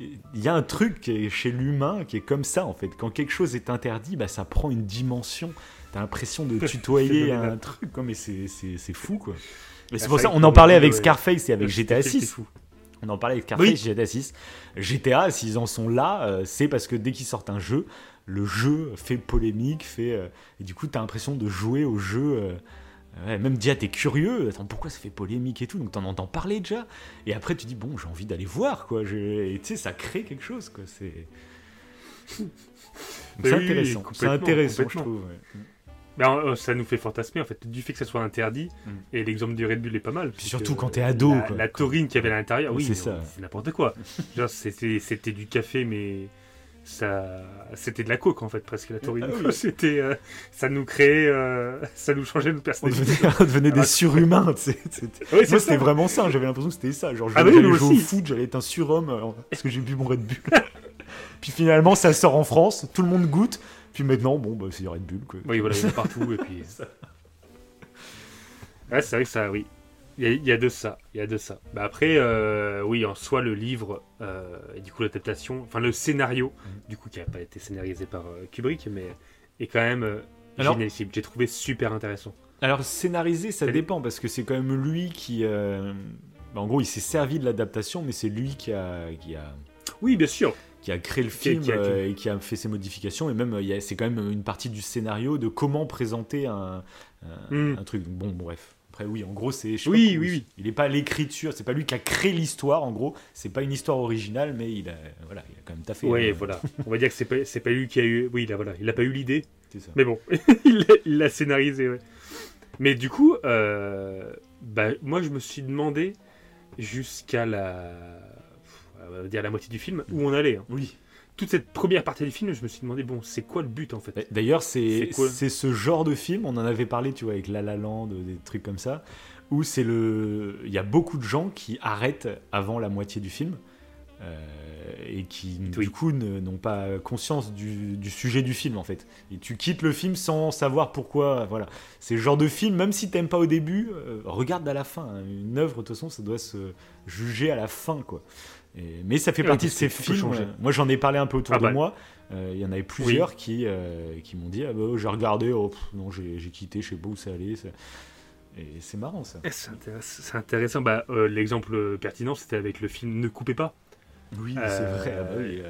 Speaker 2: il y a un truc chez l'humain qui est comme ça en fait. Quand quelque chose est interdit, bah, ça prend une dimension. T'as l'impression de tutoyer un truc, quoi, mais c'est- fou quoi. Et
Speaker 1: Ah,
Speaker 2: c'est pour ça, on en parlait avec. Scarface et avec GTA
Speaker 1: c'est- c'est
Speaker 2: 6.
Speaker 1: fou.
Speaker 2: On en parlait avec Scarface,
Speaker 1: Oui.
Speaker 2: GTA 6. GTA, s'ils en sont là, euh, c'est parce que dès qu'ils sortent un jeu, le jeu fait polémique, fait euh, et du coup t'as l'impression de jouer au jeu. Euh, ouais, même déjà t'es curieux, attends pourquoi ça fait polémique et tout, donc t'en entends parler déjà. Et après tu dis bon j'ai envie d'aller voir quoi. Tu sais ça crée quelque chose quoi. C'est
Speaker 1: Oui,
Speaker 2: c'est
Speaker 1: oui,
Speaker 2: intéressant. C'est intéressant je trouve. ouais.
Speaker 1: Ben, euh, ça nous fait fantasmer en fait du fait que ça soit interdit
Speaker 2: Mm.
Speaker 1: et l'exemple du Red Bull est pas mal.
Speaker 2: Puis surtout
Speaker 1: que
Speaker 2: quand t'es ado,
Speaker 1: La,
Speaker 2: quoi.
Speaker 1: la taurine qu'il y avait à l'intérieur, oui,
Speaker 2: C'est
Speaker 1: mais
Speaker 2: ça.
Speaker 1: c'est n'importe quoi. Genre, c'était c'était du café mais ça c'était de la coke en fait presque la taurine.
Speaker 2: Ah oui.
Speaker 1: C'était euh, ça nous créait euh, ça nous changeait notre
Speaker 2: On
Speaker 1: personnalité.
Speaker 2: devenait, on devenait des
Speaker 1: Ah,
Speaker 2: surhumains. c'était-
Speaker 1: Oui, c'est
Speaker 2: Moi, c'était vraiment ça. J'avais l'impression que c'était ça. Genre,
Speaker 1: Ah oui,
Speaker 2: j'allais
Speaker 1: nous
Speaker 2: jouer au foot, j'allais être un surhomme euh, parce que j'ai bu mon Red Bull. puis finalement, ça sort en France, tout le monde goûte. Puis maintenant, bon, bah, c'est du Red Bull. Quoi.
Speaker 1: Oui, voilà, il y en a partout. et puis... Ouais, c'est vrai que ça, oui. Il y, a, il y a de ça. Il y a de ça. Bah après, euh, oui, en soi, le livre, euh, et du coup, l'adaptation, enfin, le scénario,
Speaker 2: Mm.
Speaker 1: du coup, qui n'a pas été scénarisé par euh, Kubrick, mais est quand même. J'ai trouvé super intéressant.
Speaker 2: Alors, scénarisé, ça dépend parce que c'est quand même lui qui. bah, en gros, il s'est servi de l'adaptation, mais c'est lui qui a, qui a,
Speaker 1: Oui, bien sûr.
Speaker 2: qui a créé le film
Speaker 1: qui a- qui-
Speaker 2: et qui a fait ses modifications. Et même, c'est quand même une partie du scénario de comment présenter un, un,
Speaker 1: Mm.
Speaker 2: un truc. Bon, bref. Après, oui, en gros, c'est.
Speaker 1: Oui, oui, oui.
Speaker 2: Il n'est pas l'écriture, c'est pas lui qui a créé l'histoire, en gros. C'est pas une histoire originale, mais il a, voilà, il a quand même taffé.
Speaker 1: Oui,
Speaker 2: hein.
Speaker 1: voilà. On va dire que c'est pas, c'est pas lui qui a eu. Oui, là, voilà. Il n'a pas eu l'idée,
Speaker 2: C'est ça.
Speaker 1: mais bon, il l'a- il l'a scénarisé, ouais. Mais du coup, euh, bah, moi, je me suis demandé jusqu'à la. On va dire la moitié du film où on allait. hein.
Speaker 2: Oui.
Speaker 1: Toute cette première partie du film, je me suis demandé, bon, c'est quoi le but en fait?
Speaker 2: D'ailleurs, c'est ce genre de film, on en avait parlé, tu vois, avec La La Land, des trucs comme ça, où c'est le. Il y a beaucoup de gens qui arrêtent avant la moitié du film. euh, et qui
Speaker 1: Oui.
Speaker 2: du coup n'ont pas conscience du, du sujet du film en fait. Et tu quittes le film sans savoir pourquoi. Voilà, c'est le genre de film, même si t'aimes pas au début, euh, regarde à la fin. hein. Une œuvre de toute façon, ça doit se juger à la fin quoi. Et- mais ça fait partie de ces films. Moi, j'en ai parlé un peu autour
Speaker 1: Ah
Speaker 2: de
Speaker 1: bah.
Speaker 2: moi. Euh, Il y en avait plusieurs qui, euh, qui m'ont dit ah bah, j'ai regardé, oh, pff, non, j'ai quitté, je sais pas où ça allait. ça- Et c'est marrant ça.
Speaker 1: Eh, C'est intéressant. Bah, euh, L'exemple pertinent, c'était avec le film Ne coupez pas.
Speaker 2: Oui, c'est vrai. ah bah oui.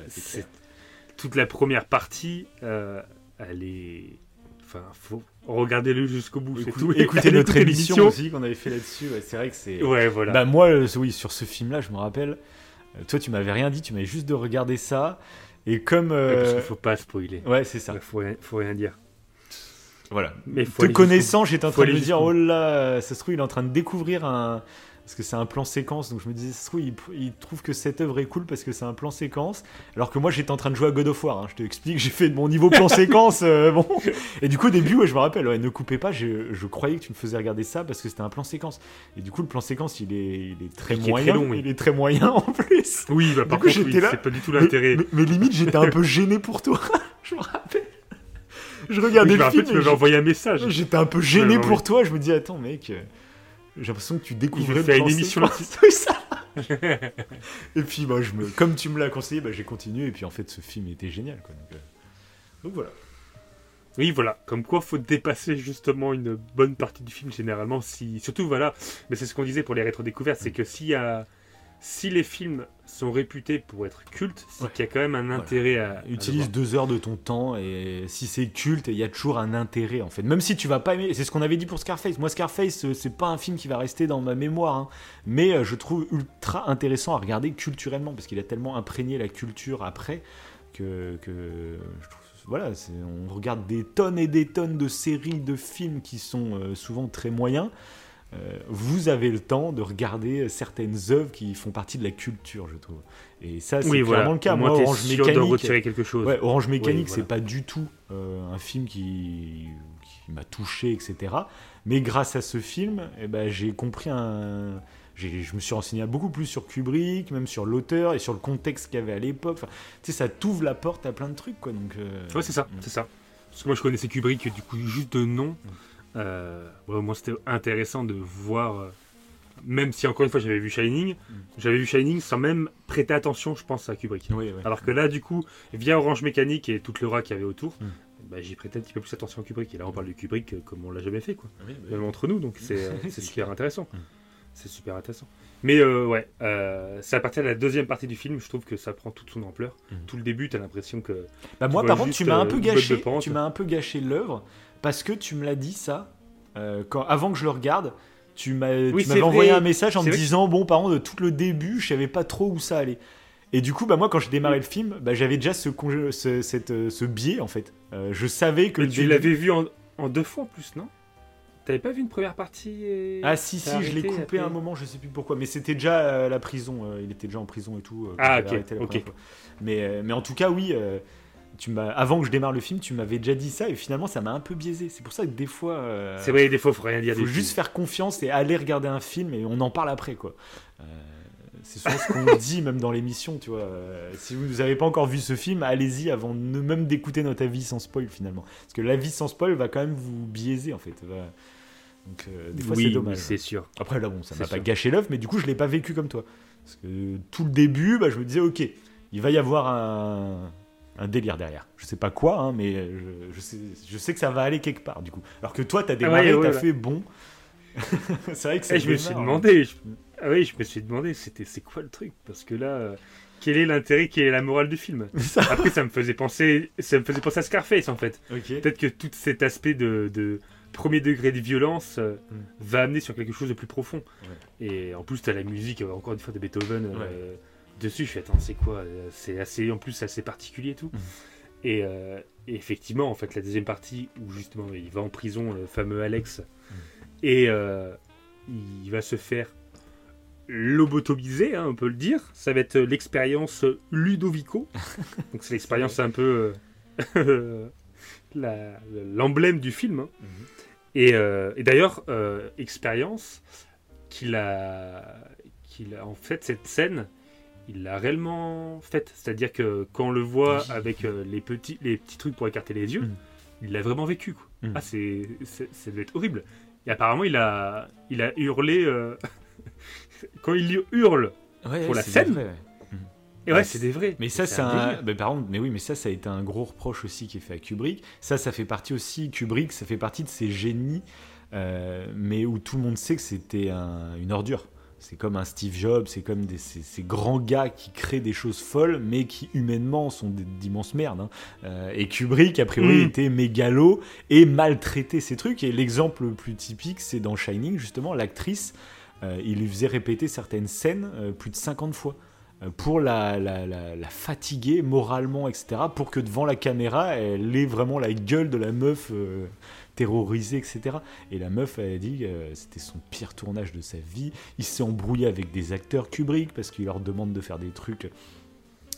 Speaker 1: Toute la première partie, elle est. Enfin, faut regarder-le jusqu'au bout. c'est
Speaker 2: Écoute-
Speaker 1: tout.
Speaker 2: écoutez notre émission aussi qu'on avait fait là-dessus. ouais, c'est vrai que c'est.
Speaker 1: Ouais, voilà.
Speaker 2: Bah moi, oui, sur ce film-là, je me rappelle. Euh, toi, tu m'avais rien dit, tu m'avais juste de regarder ça. Et comme.
Speaker 1: Ouais,
Speaker 2: euh,
Speaker 1: Parce qu'il faut pas spoiler.
Speaker 2: Ouais, c'est ça.
Speaker 1: Ouais, faut, faut rien dire.
Speaker 2: Voilà.
Speaker 1: Mais faut
Speaker 2: Te connaissant, j'étais en train de me dire, oh là, ça se trouve, il est en train de découvrir un. Parce que c'est un plan séquence, donc je me disais, trouve, il, il trouve que cette œuvre est cool parce que c'est un plan séquence. Alors que moi, j'étais en train de jouer à God of War. hein. Je te explique, j'ai fait de mon niveau plan séquence. euh, bon. Et du coup, au début, ouais, je me rappelle, ouais, ne coupez pas, je, je croyais que tu me faisais regarder ça parce que c'était un plan séquence. Et du coup, le plan séquence, il est, il est très
Speaker 1: Il est très
Speaker 2: moyen.
Speaker 1: long, oui.
Speaker 2: Il est très moyen en plus.
Speaker 1: Oui, bah, par
Speaker 2: coup,
Speaker 1: contre, oui,
Speaker 2: là.
Speaker 1: c'est pas du tout l'intérêt.
Speaker 2: mais- mais limite, j'étais un peu gêné pour toi. je me rappelle. Je
Speaker 1: Oui,
Speaker 2: regardais
Speaker 1: me
Speaker 2: le
Speaker 1: rappelle,
Speaker 2: film.
Speaker 1: tu m'avais envoyé un message.
Speaker 2: J'étais un peu gêné pour
Speaker 1: oui.
Speaker 2: toi. Je me dis, attends, mec, euh, j'ai l'impression que tu découvrais le
Speaker 1: une émission
Speaker 2: et puis, bah, je me, comme tu me l'as conseillé, bah, j'ai continué. Et puis, en fait, ce film était génial. Quoi. Donc, euh, donc voilà.
Speaker 1: Oui, voilà. Comme quoi, faut dépasser justement une bonne partie du film généralement. Si, surtout, voilà. Mais c'est ce qu'on disait pour les rétro-découvertes, c'est que s'il y a, si les films sont réputés pour être cultes, c'est
Speaker 2: Ouais.
Speaker 1: qu'il y a quand même un intérêt à.
Speaker 2: Utilise deux heures de ton temps et si c'est culte, il y a toujours un intérêt en fait. Même si tu vas pas aimer, c'est ce qu'on avait dit pour Scarface. Moi, Scarface, euh, c'est pas un film qui va rester dans ma mémoire, hein. mais euh, je trouve ultra intéressant à regarder culturellement parce qu'il a tellement imprégné la culture après que, que je trouve. Voilà, on regarde des tonnes et des tonnes de séries, de films qui sont euh, souvent très moyens. Euh, vous avez le temps de regarder certaines œuvres qui font partie de la culture, je trouve. Et ça, c'est
Speaker 1: Oui,
Speaker 2: clairement
Speaker 1: voilà.
Speaker 2: le cas. Moi, Orange
Speaker 1: sûr de
Speaker 2: Mécanique,
Speaker 1: retirer quelque chose.
Speaker 2: Ouais, Orange Mécanique,
Speaker 1: Oui,
Speaker 2: c'est pas du tout euh, un film qui, qui m'a touché, etc. Mais grâce à ce film, eh ben, j'ai compris un. Je me suis renseigné beaucoup plus sur Kubrick, même sur l'auteur et sur le contexte qu'il y avait à l'époque. Enfin, tu sais, ça t'ouvre la porte à plein de trucs, quoi. Donc, euh,
Speaker 1: Ouais, c'est ça,
Speaker 2: Mm.
Speaker 1: c'est ça. Parce que moi, je connaissais Kubrick, du coup, juste de nom. Euh, ouais, moins, c'était intéressant de voir. euh, même si, encore une fois, j'avais vu Shining, j'avais vu Shining sans même prêter attention, je pense, à Kubrick.
Speaker 2: ouais.
Speaker 1: Alors que là, du coup, via Orange Mécanique et toute l'aura qu'il y avait autour,
Speaker 2: Mm.
Speaker 1: bah, j'ai prêté un petit peu plus attention à Kubrick. Et là, on parle de Kubrick euh, comme on l'a jamais fait, quoi.
Speaker 2: Oui, bah,
Speaker 1: Même entre nous, donc c'est super intéressant.
Speaker 2: Mm.
Speaker 1: C'est super intéressant. Mais ouais, c'est à partir de la deuxième partie du film, je trouve que ça prend toute son ampleur.
Speaker 2: Mm.
Speaker 1: Tout le début, t'as l'impression que.
Speaker 2: Bah moi, par contre, tu m'as un peu gâché. Tu m'as un peu gâché l'œuvre parce que tu me l'as dit ça euh, quand avant que je le regarde. Tu
Speaker 1: Oui,
Speaker 2: m'avais envoyé un message en me disant bon, par contre, de tout le début, je savais pas trop où ça allait. Et du coup, bah moi, quand j'ai démarré le film, bah, j'avais déjà ce, congé- ce, cette, euh, ce biais en fait. Euh, je savais que
Speaker 1: Mais
Speaker 2: le
Speaker 1: tu
Speaker 2: début-
Speaker 1: l'avais vu en, en deux fois en plus, non? T'avais pas vu une première partie et...
Speaker 2: Ah si si, je l'ai coupé à un moment, je sais plus pourquoi, mais c'était déjà euh, la prison. il était déjà en prison et tout.
Speaker 1: Ah, ok,
Speaker 2: arrêté la
Speaker 1: ok.
Speaker 2: première fois. Mais mais en tout cas, oui. Tu m'as, avant que je démarre le film, tu m'avais déjà dit ça et finalement ça m'a un peu biaisé. C'est pour ça que des fois, euh,
Speaker 1: C'est vrai, des fois, faut rien dire.
Speaker 2: faut juste
Speaker 1: films.
Speaker 2: faire confiance et aller regarder un film et on en parle après quoi. Euh, c'est souvent ce qu'on dit même dans l'émission, tu vois. Euh, si vous n'avez pas encore vu ce film, allez-y avant de même d'écouter notre avis sans spoil finalement. Parce que l'avis sans spoil va quand même vous biaiser en fait. Va- Donc des fois
Speaker 1: oui,
Speaker 2: c'est dommage.
Speaker 1: c'est sûr.
Speaker 2: Après là bon, ça m'a pas gâché l'œuvre, mais du coup je l'ai pas vécu comme toi. Parce que tout le début, bah, je me disais ok, il va y avoir un, un délire derrière. Je sais pas quoi, hein, mais je, je sais, je sais que ça va aller quelque part du coup. Alors que toi t'as démarré,
Speaker 1: ouais, ouais,
Speaker 2: t'as
Speaker 1: ouais.
Speaker 2: fait bon. c'est vrai que ça
Speaker 1: Eh, je me suis
Speaker 2: démarre,
Speaker 1: demandé. je- Ah oui, je me suis demandé, c'était c'est quoi le truc? Parce que là, euh, quel est l'intérêt, quelle est la morale du film?
Speaker 2: Hein. Ça.
Speaker 1: Après, ça me faisait penser, ça me faisait penser à Scarface en fait. Peut-être que tout cet aspect de, de premier degré de violence euh,
Speaker 2: Mm.
Speaker 1: va amener sur quelque chose de plus profond. Et en plus, t'as la musique, euh, encore une fois, de Beethoven euh, dessus. Je fais, attends, c'est quoi euh, C'est assez, en plus, assez particulier et tout. Et, euh, et effectivement, en fait, la deuxième partie où justement il va en prison, le fameux Alex,
Speaker 2: Mm.
Speaker 1: et euh, il va se faire lobotomiser, hein, on peut le dire. Ça va être l'expérience Ludovico. Donc c'est l'expérience un peu euh, l'emblème du film. hein.
Speaker 2: Mhm.
Speaker 1: Et, et d'ailleurs, expérience qu'il a, qu'il a en fait cette scène, il l'a réellement faite. C'est-à-dire que quand on le voit avec euh, les petits, les petits trucs pour écarter les yeux,
Speaker 2: Mm.
Speaker 1: il l'a vraiment vécu. Quoi.
Speaker 2: Mm.
Speaker 1: Ah, c'est, c'est- ça devait être horrible. Et apparemment, il a, il a hurlé euh, quand il hurle.
Speaker 2: Ouais,
Speaker 1: Pour la scène
Speaker 2: vrai, ouais.
Speaker 1: Et ouais, c'est des vrais.
Speaker 2: Mais ça, c'est
Speaker 1: un
Speaker 2: bah, par contre, mais oui, mais ça, ça a été un gros reproche aussi qui est fait à Kubrick. Ça, ça fait partie aussi. Kubrick, ça fait partie de ces génies, euh, mais où tout le monde sait que c'était un- une ordure. C'est comme un Steve Jobs, c'est comme des, ces, ces grands gars qui créent des choses folles, mais qui humainement sont d'immenses merdes. hein. Euh, et Kubrick, a priori,
Speaker 1: Mm.
Speaker 2: était mégalo et maltraitait ces trucs. Et l'exemple le plus typique, c'est dans Shining, justement, l'actrice, euh, il lui faisait répéter certaines scènes euh, plus de 50 fois pour la, la, la- la fatiguer moralement, etc., pour que devant la caméra, elle ait vraiment la gueule de la meuf terrorisée, etc. Et la meuf, elle a dit euh, c'était son pire tournage de sa vie. Il s'est embrouillé avec des acteurs Kubrick parce qu'il leur demande de faire des trucs.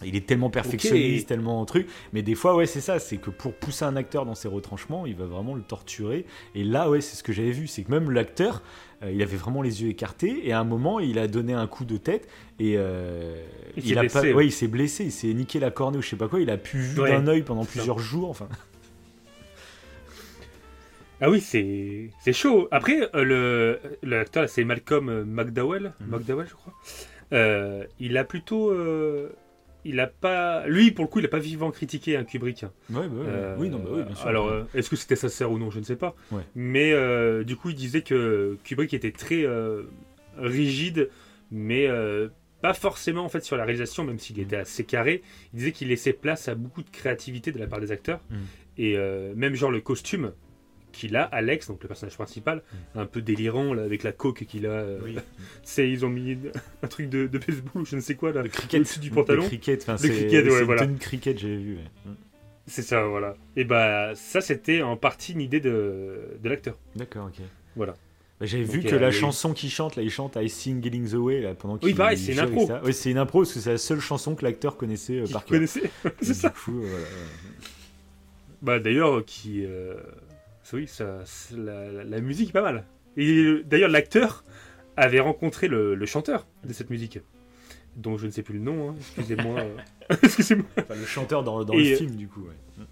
Speaker 2: Il est tellement perfectionniste,
Speaker 1: Ok.
Speaker 2: tellement truc. Mais des fois, ouais, c'est ça. C'est que pour pousser un acteur dans ses retranchements, il va vraiment le torturer. Et là, ouais, c'est ce que j'avais vu. C'est que même l'acteur, euh, il avait vraiment les yeux écartés. Et à un moment, il a donné un coup de tête. Et euh,
Speaker 1: Il
Speaker 2: a
Speaker 1: blessé,
Speaker 2: pas,
Speaker 1: ouais.
Speaker 2: ouais, il s'est blessé. Il s'est niqué la cornée ou je sais pas quoi. Il a pu vu
Speaker 1: Ouais.
Speaker 2: d'un œil pendant plusieurs jours. Enfin,
Speaker 1: Ah oui, c'est c'est chaud. Après, euh, le l'acteur, c'est Malcolm euh, McDowell,
Speaker 2: Mhm.
Speaker 1: McDowell, je crois. Euh, il a plutôt, euh, il a pas, lui pour le coup, il a pas vivement critiqué un Kubrick. hein.
Speaker 2: ouais, bah ouais, oui, non, bah oui, bien sûr.
Speaker 1: Alors, est-ce que c'était sincère ou non, je ne sais pas. Mais du coup, il disait que Kubrick était très rigide, mais pas forcément en fait sur la réalisation, même s'il
Speaker 2: Mhm.
Speaker 1: était assez carré. Il disait qu'il laissait place à beaucoup de créativité de la part des acteurs.
Speaker 2: Mhm.
Speaker 1: Et même genre le costume qu'il a, Alex, donc le personnage principal, un peu délirant là, avec la coque qu'il a. euh.
Speaker 2: Oui.
Speaker 1: c'est ils ont mis un truc de, de baseball ou je ne sais quoi là,
Speaker 2: Le cricket,
Speaker 1: au-dessus du pantalon.
Speaker 2: Le cricket, enfin, c'est
Speaker 1: cricket, ouais,
Speaker 2: une
Speaker 1: voilà.
Speaker 2: tenue cricket, j'avais vu. ouais.
Speaker 1: C'est ça, voilà. Et bah ça c'était en partie une idée de, de l'acteur.
Speaker 2: D'accord, ok.
Speaker 1: Voilà.
Speaker 2: Bah, J'avais vu que
Speaker 1: euh,
Speaker 2: la
Speaker 1: il y a eu-
Speaker 2: chanson qu'il chante, là, il chante I Sing Getting the Way là, pendant qu'il
Speaker 1: Oui, pareil, c'est une impro.
Speaker 2: ça. Ouais, c'est une impro parce que c'est la seule chanson que l'acteur connaissait euh, par cœur.
Speaker 1: connaissait C'est ça.
Speaker 2: Coup, euh, voilà.
Speaker 1: Bah d'ailleurs, qui. Euh, Oui, ça, la, musique est pas mal. Et euh, d'ailleurs, l'acteur avait rencontré le, le chanteur de cette musique, dont je ne sais plus le nom, hein, excusez-moi. euh, excusez-moi.
Speaker 2: Enfin, le chanteur dans, dans
Speaker 1: Et-
Speaker 2: le film, du coup. Ouais.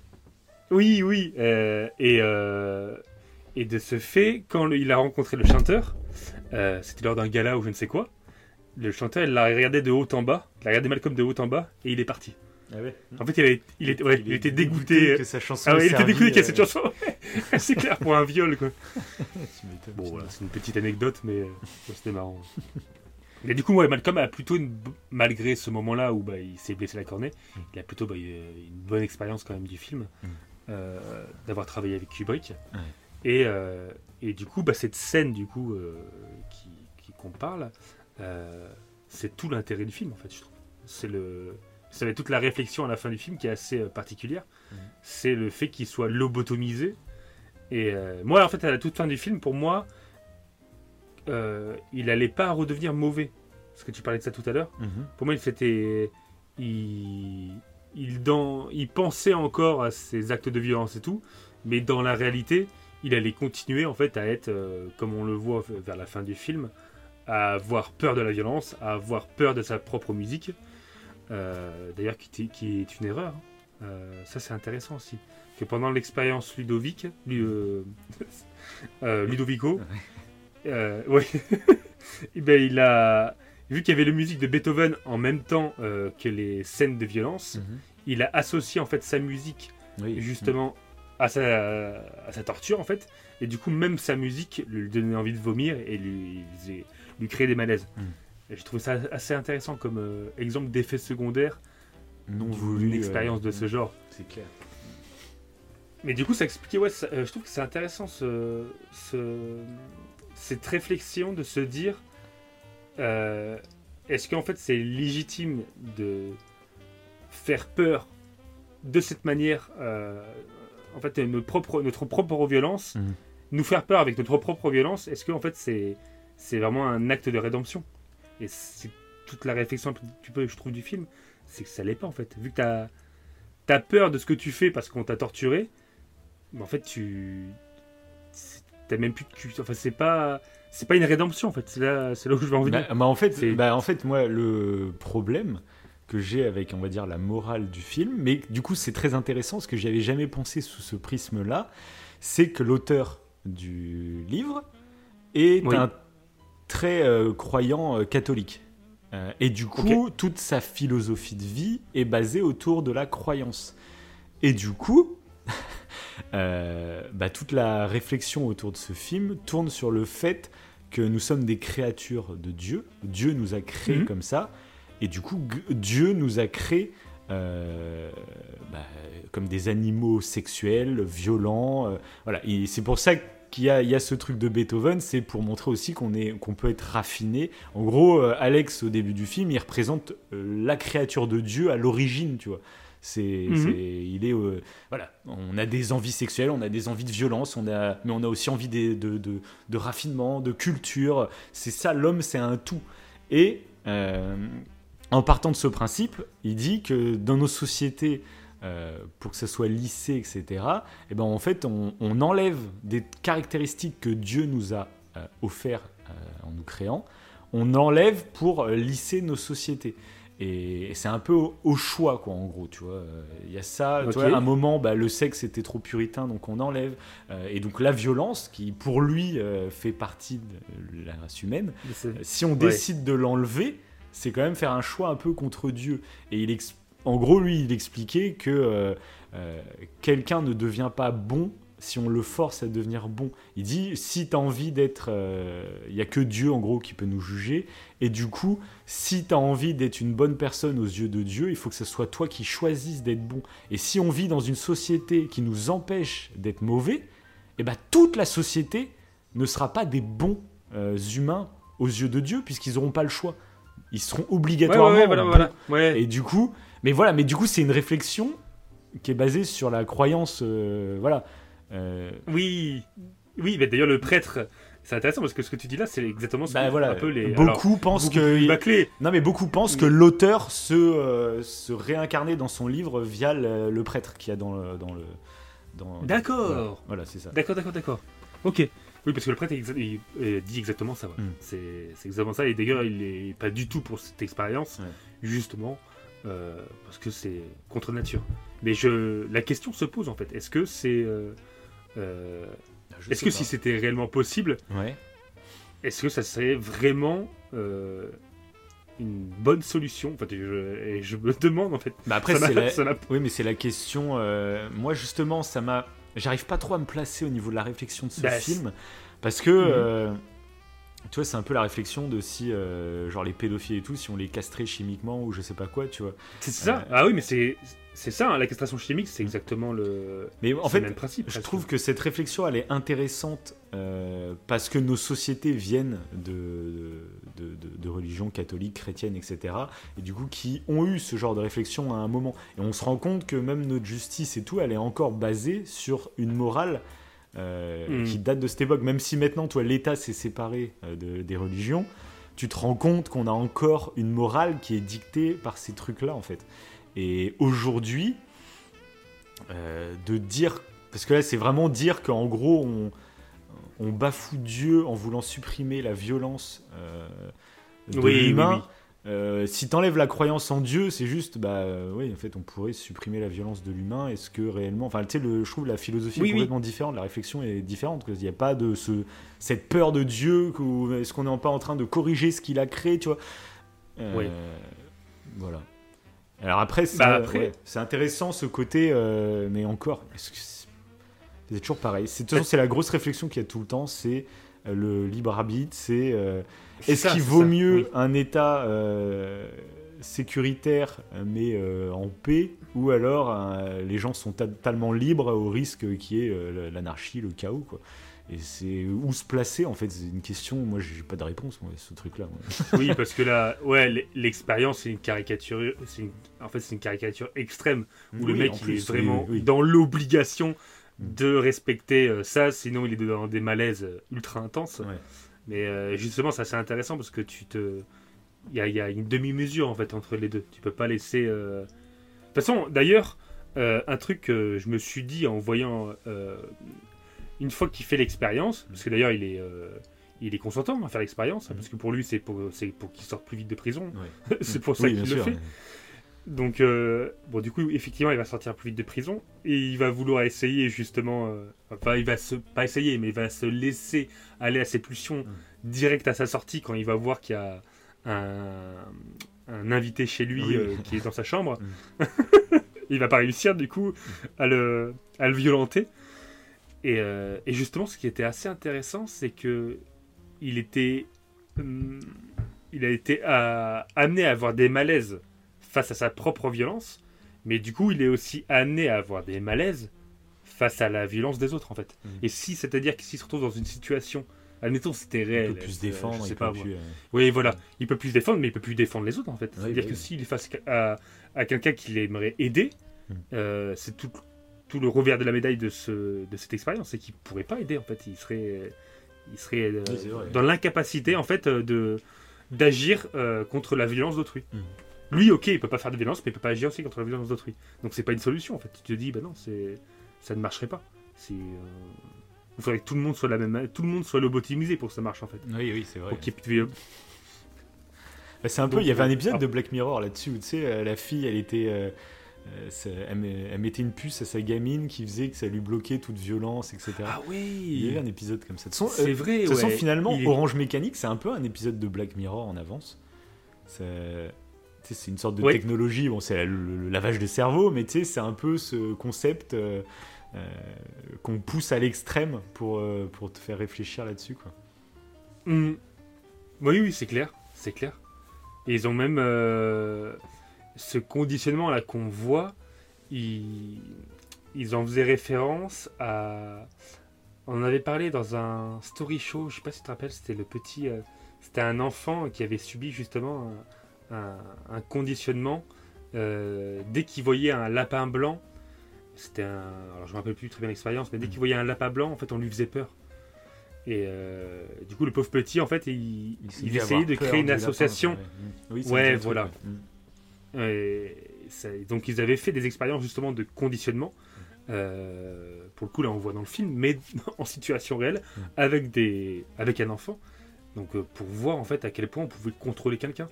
Speaker 1: Oui, oui. euh, et, euh, et de ce fait, quand le- il a rencontré le chanteur, euh, c'était lors d'un gala ou je ne sais quoi, le chanteur, il l'a regardé de haut en bas, il a regardé Malcolm de haut en bas, et il est parti.
Speaker 2: Ah ouais.
Speaker 1: En fait, il, avait- il, était, ouais, il,
Speaker 2: est
Speaker 1: était dégoûté.
Speaker 2: que sa chanson
Speaker 1: Ah ouais, il était dégoûté qu'il y ait
Speaker 2: euh,
Speaker 1: cette chanson. c'est clair, pour un viol, quoi. Bon, voilà, c'est une petite anecdote, mais euh, ouais, c'était marrant. Mais du coup, ouais, Malcolm a plutôt, une malgré ce moment-là où bah, il s'est blessé la cornée,
Speaker 2: Mm.
Speaker 1: il a plutôt bah, eu une bonne expérience quand même du film,
Speaker 2: Mm.
Speaker 1: euh, d'avoir travaillé avec Kubrick.
Speaker 2: Ouais.
Speaker 1: Et, euh, et du coup, bah, cette scène du coup euh, qui, qu'on parle, euh, c'est tout l'intérêt du film en fait, je trouve. C'est le, ça va être toute la réflexion à la fin du film qui est assez euh, particulière.
Speaker 2: Mm.
Speaker 1: C'est le fait qu'il soit lobotomisé. Et euh, moi, en fait, à la toute fin du film, pour moi, euh, il allait pas redevenir mauvais. Parce que tu parlais de ça tout à l'heure.
Speaker 2: Mhm.
Speaker 1: Pour moi, il s'était, il, il dans, il pensait encore à ses actes de violence et tout, mais dans la réalité, il allait continuer en fait à être, euh, comme on le voit vers la fin du film, à avoir peur de la violence, à avoir peur de sa propre musique. Euh, D'ailleurs, qui, est- qui est une erreur. hein. Euh, ça, c'est intéressant aussi. Que pendant l'expérience Ludovic, Lu- Ludovico, ouais, ben, il a vu qu'il y avait la musique de Beethoven en même temps euh, que les scènes de violence,
Speaker 2: Mhm.
Speaker 1: il a associé en fait sa musique
Speaker 2: Oui.
Speaker 1: justement à sa, à sa torture en fait, et du coup même sa musique lui donnait envie de vomir et lui, créait des malaises.
Speaker 2: Mm.
Speaker 1: Et je trouve ça assez intéressant comme euh, exemple d'effet secondaire
Speaker 2: non
Speaker 1: d'une
Speaker 2: voulu.
Speaker 1: expérience
Speaker 2: euh,
Speaker 1: de ce genre.
Speaker 2: C'est clair.
Speaker 1: Mais du coup, ça expliquait, ouais, ça- euh, je trouve que c'est intéressant ce, ce- cette réflexion de se dire est-ce qu'en fait c'est légitime de faire peur de cette manière, euh, en fait, notre propre, notre propre violence,
Speaker 2: Mhm.
Speaker 1: nous faire peur avec notre propre violence, est-ce qu'en fait c'est c'est vraiment un acte de rédemption? Et c'est toute la réflexion peu, je trouve, du film, c'est que ça l'est pas en fait. Vu que t'as as peur de ce que tu fais parce qu'on t'a torturé, mais en fait tu t'as même plus de cul. Enfin c'est pas c'est pas une rédemption en fait. C'est là c'est là où je veux en venir.
Speaker 2: Bah, bah, en fait, bah, en fait, moi, le problème que j'ai avec, on va dire, la morale du film, mais du coup, c'est très intéressant parce que j'y avais jamais pensé sous ce prisme-là, c'est que l'auteur du livre est
Speaker 1: Oui.
Speaker 2: un très euh, croyant euh, catholique. Euh, et du coup, toute sa philosophie de vie est basée autour de la croyance. Et du coup, bah, toute la réflexion autour de ce film tourne sur le fait que nous sommes des créatures de Dieu. Dieu nous a créés
Speaker 1: Mhm.
Speaker 2: comme ça. Et du coup, Dieu nous a créés euh, bah, comme des animaux sexuels, violents. euh, voilà. Et c'est pour ça qu'il y a, il y a ce truc de Beethoven, c'est pour montrer aussi qu'on peut être raffiné. En gros, euh, Alex, au début du film, il représente euh, la créature de Dieu à l'origine, tu vois. C'est,
Speaker 1: Mhm.
Speaker 2: il est, euh, voilà, on a des envies sexuelles, on a des envies de violence, on a, mais on a aussi envie de, de, de raffinement, de culture. C'est ça, l'homme, c'est un tout. Et euh, en partant de ce principe, il dit que dans nos sociétés, euh, pour que ça soit lissé, etc., eh ben, en fait, on, on enlève des caractéristiques que Dieu nous a euh, offert euh, en nous créant, on enlève pour euh, lisser nos sociétés. Et c'est un peu au, au choix, quoi, en gros, tu vois. Il y a ça, tu vois, à un moment, bah, le sexe était trop puritain, donc on enlève. Euh, et donc la violence, qui pour lui euh, fait partie de la race humaine, si on décide de l'enlever, c'est quand même faire un choix un peu contre Dieu. Et il ex- en gros, lui, il expliquait que euh, euh, quelqu'un ne devient pas bon si on le force à devenir bon. Il dit, si tu as envie d'être... euh, Il n'y a que Dieu, en gros, qui peut nous juger. Et du coup, si tu as envie d'être une bonne personne aux yeux de Dieu, il faut que ce soit toi qui choisisses d'être bon. Et si on vit dans une société qui nous empêche d'être mauvais, eh ben, toute la société ne sera pas des bons euh, humains aux yeux de Dieu, puisqu'ils n'auront pas le choix. Ils seront
Speaker 1: Ouais, ouais,
Speaker 2: obligatoirement
Speaker 1: ouais, voilà,
Speaker 2: bons.
Speaker 1: voilà. Ouais.
Speaker 2: Et du coup, mais voilà, mais du coup, c'est une réflexion qui est basée sur la croyance, euh, voilà. Euh,
Speaker 1: Oui, oui. mais d'ailleurs le prêtre, c'est intéressant parce que ce que tu dis là, c'est exactement ce
Speaker 2: Bah
Speaker 1: que
Speaker 2: voilà,
Speaker 1: un peu les.
Speaker 2: beaucoup
Speaker 1: alors,
Speaker 2: pensent que
Speaker 1: bâclé.
Speaker 2: non mais beaucoup pensent que
Speaker 1: Mais-
Speaker 2: l'auteur se euh, se réincarnait dans son livre via le, le prêtre qu'il y a dans le dans le dans
Speaker 1: D'accord.
Speaker 2: Voilà, Voilà, c'est ça.
Speaker 1: D'accord, d'accord, d'accord. Ok. Oui, parce que le prêtre il, il- il dit exactement ça. ouais.
Speaker 2: Mm.
Speaker 1: C'est exactement ça. Et d'ailleurs, il est pas du tout pour cette expérience,
Speaker 2: Ouais.
Speaker 1: justement, euh, parce que c'est contre nature. Mais je, la question se pose en fait. Est-ce que c'est, euh, euh,
Speaker 2: Je
Speaker 1: est-ce que
Speaker 2: pas.
Speaker 1: si c'était réellement possible,
Speaker 2: Ouais.
Speaker 1: est-ce que ça serait vraiment euh, une bonne solution? Enfin, je, et je me demande en fait.
Speaker 2: Bah après
Speaker 1: Ça
Speaker 2: la...
Speaker 1: ça
Speaker 2: Oui, mais c'est la question. euh, Moi, justement, ça m'a. J'arrive pas trop à me placer au niveau de la réflexion de ce
Speaker 1: Bah,
Speaker 2: film. Parce que.
Speaker 1: Mhm.
Speaker 2: Tu vois, c'est un peu la réflexion de si, euh, genre, les pédophiles et tout, si on les castrait chimiquement ou je sais pas quoi, tu vois.
Speaker 1: C'est ça.
Speaker 2: Euh,
Speaker 1: Ah oui, mais c'est c'est ça. hein, la castration chimique, c'est exactement le.
Speaker 2: Mais en fait,
Speaker 1: le même principe.
Speaker 2: je
Speaker 1: presque.
Speaker 2: trouve que cette réflexion, elle est intéressante euh, parce que nos sociétés viennent de, de, de- de religions catholiques, chrétiennes, etc. Et du coup, qui ont eu ce genre de réflexion à un moment. Et on se rend compte que même notre justice et tout, elle est encore basée sur une morale euh,
Speaker 1: Mm.
Speaker 2: qui date de cette époque. Même si maintenant, toi, l'État s'est séparé euh, de- des religions, tu te rends compte qu'on a encore une morale qui est dictée par ces trucs-là, en fait. Et aujourd'hui, euh, de dire, parce que là, c'est vraiment dire qu'en gros, on, on bafoue Dieu en voulant supprimer la violence de
Speaker 1: Oui, oui,
Speaker 2: l'humain.
Speaker 1: oui.
Speaker 2: Euh, si t'enlèves la croyance en Dieu, c'est juste, bah euh, oui, en fait, on pourrait supprimer la violence de l'humain. Est-ce que réellement, enfin, tu sais, je trouve la philosophie
Speaker 1: Oui,
Speaker 2: est
Speaker 1: oui.
Speaker 2: complètement différente, la réflexion est différente. Il n'y a pas de ce, cette peur de Dieu. Est-ce qu'on n'est pas en train de corriger ce qu'il a créé, tu vois? Euh,
Speaker 1: Oui.
Speaker 2: Voilà. Alors après, c'est
Speaker 1: Bah,
Speaker 2: ouais, intéressant ce côté, euh, mais encore, c'est toujours pareil. De toute façon, c'est la grosse réflexion qu'il y a tout le temps, c'est le libre arbitre, c'est euh, est-ce qu'il vaut
Speaker 1: ça,
Speaker 2: mieux
Speaker 1: oui.
Speaker 2: un État euh, sécuritaire mais euh, en paix, ou alors euh, les gens sont totalement libres au risque qui est euh, l'anarchie, le chaos, quoi. Et c'est où se placer en fait, c'est une question. Moi, j'ai pas de réponse, moi, ce truc-là.
Speaker 1: Oui, parce que là, ouais, l'expérience, c'est une caricature. c'est une- En fait, c'est une caricature extrême où le mec il
Speaker 2: plus,
Speaker 1: est vraiment
Speaker 2: oui, oui.
Speaker 1: dans l'obligation. De respecter euh, ça, sinon il est dans des malaises euh, ultra intenses.
Speaker 2: Ouais.
Speaker 1: Mais euh, justement, ça c'est intéressant parce que tu te, il y a, y a une demi-mesure en fait entre les deux. Tu peux pas laisser. De toute façon, d'ailleurs, euh, un truc que je me suis dit en voyant euh, une fois qu'il fait l'expérience, parce que d'ailleurs il est euh, il est consentant à faire l'expérience,
Speaker 2: Mhm.
Speaker 1: parce que pour lui c'est pour, c'est pour qu'il sorte plus vite de prison.
Speaker 2: Ouais.
Speaker 1: c'est pour ça
Speaker 2: Oui,
Speaker 1: qu'il le
Speaker 2: sûr.
Speaker 1: fait. Donc, euh, bon, du coup, effectivement, il va sortir plus vite de prison et il va vouloir essayer justement. euh, enfin, il va se. Pas essayer, mais il va se laisser aller à ses pulsions
Speaker 2: Mm.
Speaker 1: direct à sa sortie quand il va voir qu'il y a un, un invité chez lui
Speaker 2: Oui.
Speaker 1: euh, qui est dans sa chambre.
Speaker 2: Mm.
Speaker 1: il va pas réussir, du coup, à le, à le violenter. Et, et justement, ce qui était assez intéressant, c'est que il était. hum, il a été à- amené à avoir des malaises face à sa propre violence, mais du coup, il est aussi amené à avoir des malaises face à la violence des autres, en fait.
Speaker 2: Mhm.
Speaker 1: Et si, c'est-à-dire que s'il se retrouve dans une situation, admettons, c'était
Speaker 2: Il
Speaker 1: réel.
Speaker 2: peut plus se
Speaker 1: euh,
Speaker 2: défendre,
Speaker 1: je sais
Speaker 2: il
Speaker 1: pas,
Speaker 2: peut
Speaker 1: moi.
Speaker 2: plus, euh,
Speaker 1: Oui, voilà. Il peut plus se défendre, mais il peut plus défendre les autres, en fait.
Speaker 2: Oui,
Speaker 1: C'est-à-dire que s'il est face à, à quelqu'un qu'il aimerait aider,
Speaker 2: Mhm.
Speaker 1: euh, c'est tout, tout le revers de la médaille de, ce, de cette expérience, c'est qu'il pourrait pas aider, en fait. Il serait, il serait euh,
Speaker 2: Oui,
Speaker 1: dans l'incapacité, en fait, de d'agir contre la violence d'autrui.
Speaker 2: Mhm.
Speaker 1: Lui, ok, il peut pas faire de violence, mais il peut pas agir aussi contre la violence d'autrui. Donc c'est pas une solution, en fait. Tu te dis, bah non, c'est ça ne marcherait pas. C'est euh, il faudrait que tout le monde soit la même, tout le monde soit lobotomisé pour que ça marche, en fait.
Speaker 2: Oui, oui, c'est vrai.
Speaker 1: Pour qu'il y ait-
Speaker 2: Bah, c'est un peu, il y avait un
Speaker 1: euh,
Speaker 2: épisode
Speaker 1: ah.
Speaker 2: de Black Mirror là-dessus où tu sais, euh, la fille, elle était, euh, ça- elle, met- elle mettait une puce à sa gamine qui faisait que ça lui bloquait toute violence, etc.
Speaker 1: Ah
Speaker 2: il y
Speaker 1: oui
Speaker 2: avait un épisode comme ça.
Speaker 1: C'est
Speaker 2: euh,
Speaker 1: vrai,
Speaker 2: de toute façon,
Speaker 1: ouais.
Speaker 2: finalement,
Speaker 1: est-
Speaker 2: Orange Mécanique, c'est un peu un épisode de Black Mirror en avance. Sais, C'est une sorte de technologie, bon, c'est la- le, le lavage de cerveau, mais tu sais, c'est un peu ce concept euh, euh, qu'on pousse à l'extrême pour, euh, pour te faire réfléchir là-dessus. quoi.
Speaker 1: Hmm. Oui, oui, c'est clair, c'est clair. Et ils ont même ce conditionnement là qu'on voit, ils, ils en faisaient référence à. On en avait parlé dans un story show, je sais pas si tu te rappelles, c'était le petit. c'était un enfant qui avait subi justement un, un- un conditionnement euh, dès qu'il voyait un lapin blanc. C'était un. Alors je me rappelle plus très bien l'expérience, mais dès qu'il voyait un lapin blanc, en fait, on lui faisait peur. Et du coup, le pauvre petit, en fait, il, il, essayait de créer une association. ouais, voilà. donc, ils avaient fait des expériences justement de conditionnement. pour le coup, là, on voit dans le film, mais en situation réelle, avec, des, avec un enfant. Donc, pour voir en fait à quel point on pouvait contrôler quelqu'un.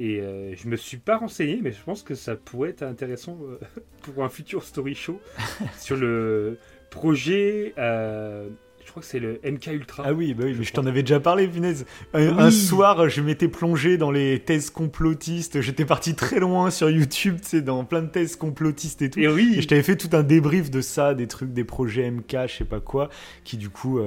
Speaker 1: Et euh, je me suis pas renseigné, mais je pense que ça pourrait être intéressant euh, pour un futur story show sur le projet. Euh, je crois que c'est le MK Ultra.
Speaker 2: Ah oui, bah oui je t'en avais déjà parlé, punaise. Un, soir, je m'étais plongé dans les thèses complotistes. J'étais parti très loin sur YouTube, tu sais, dans plein de thèses complotistes et tout.
Speaker 1: Et oui.
Speaker 2: Et je t'avais fait tout un débrief de ça, des trucs, des projets MK, je sais pas quoi, qui du coup.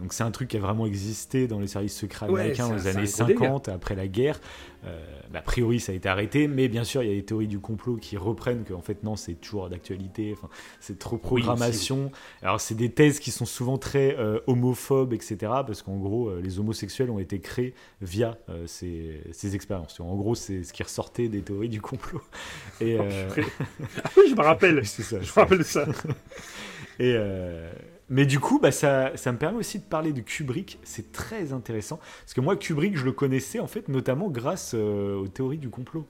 Speaker 2: Donc c'est un truc qui a vraiment existé dans les services secrets américains dans les années 50, après la guerre. Euh, a priori, ça a été arrêté, mais bien sûr, il y a des théories du complot qui reprennent qu'en fait, non, c'est toujours d'actualité, enfin, c'est trop programmation. Alors, c'est des thèses qui sont souvent très euh, homophobes, etc., parce qu'en gros, euh, les homosexuels ont été créés via ces, ces, expériences. En gros, c'est ce qui ressortait des théories du complot. Et,
Speaker 1: oh, ah oui, je me rappelle. ça, je me rappelle de ça.
Speaker 2: Et, mais du coup, bah, ça, ça, me permet aussi de parler de Kubrick. C'est très intéressant. Parce que moi, Kubrick, je le connaissais en fait notamment grâce euh, aux théories du complot.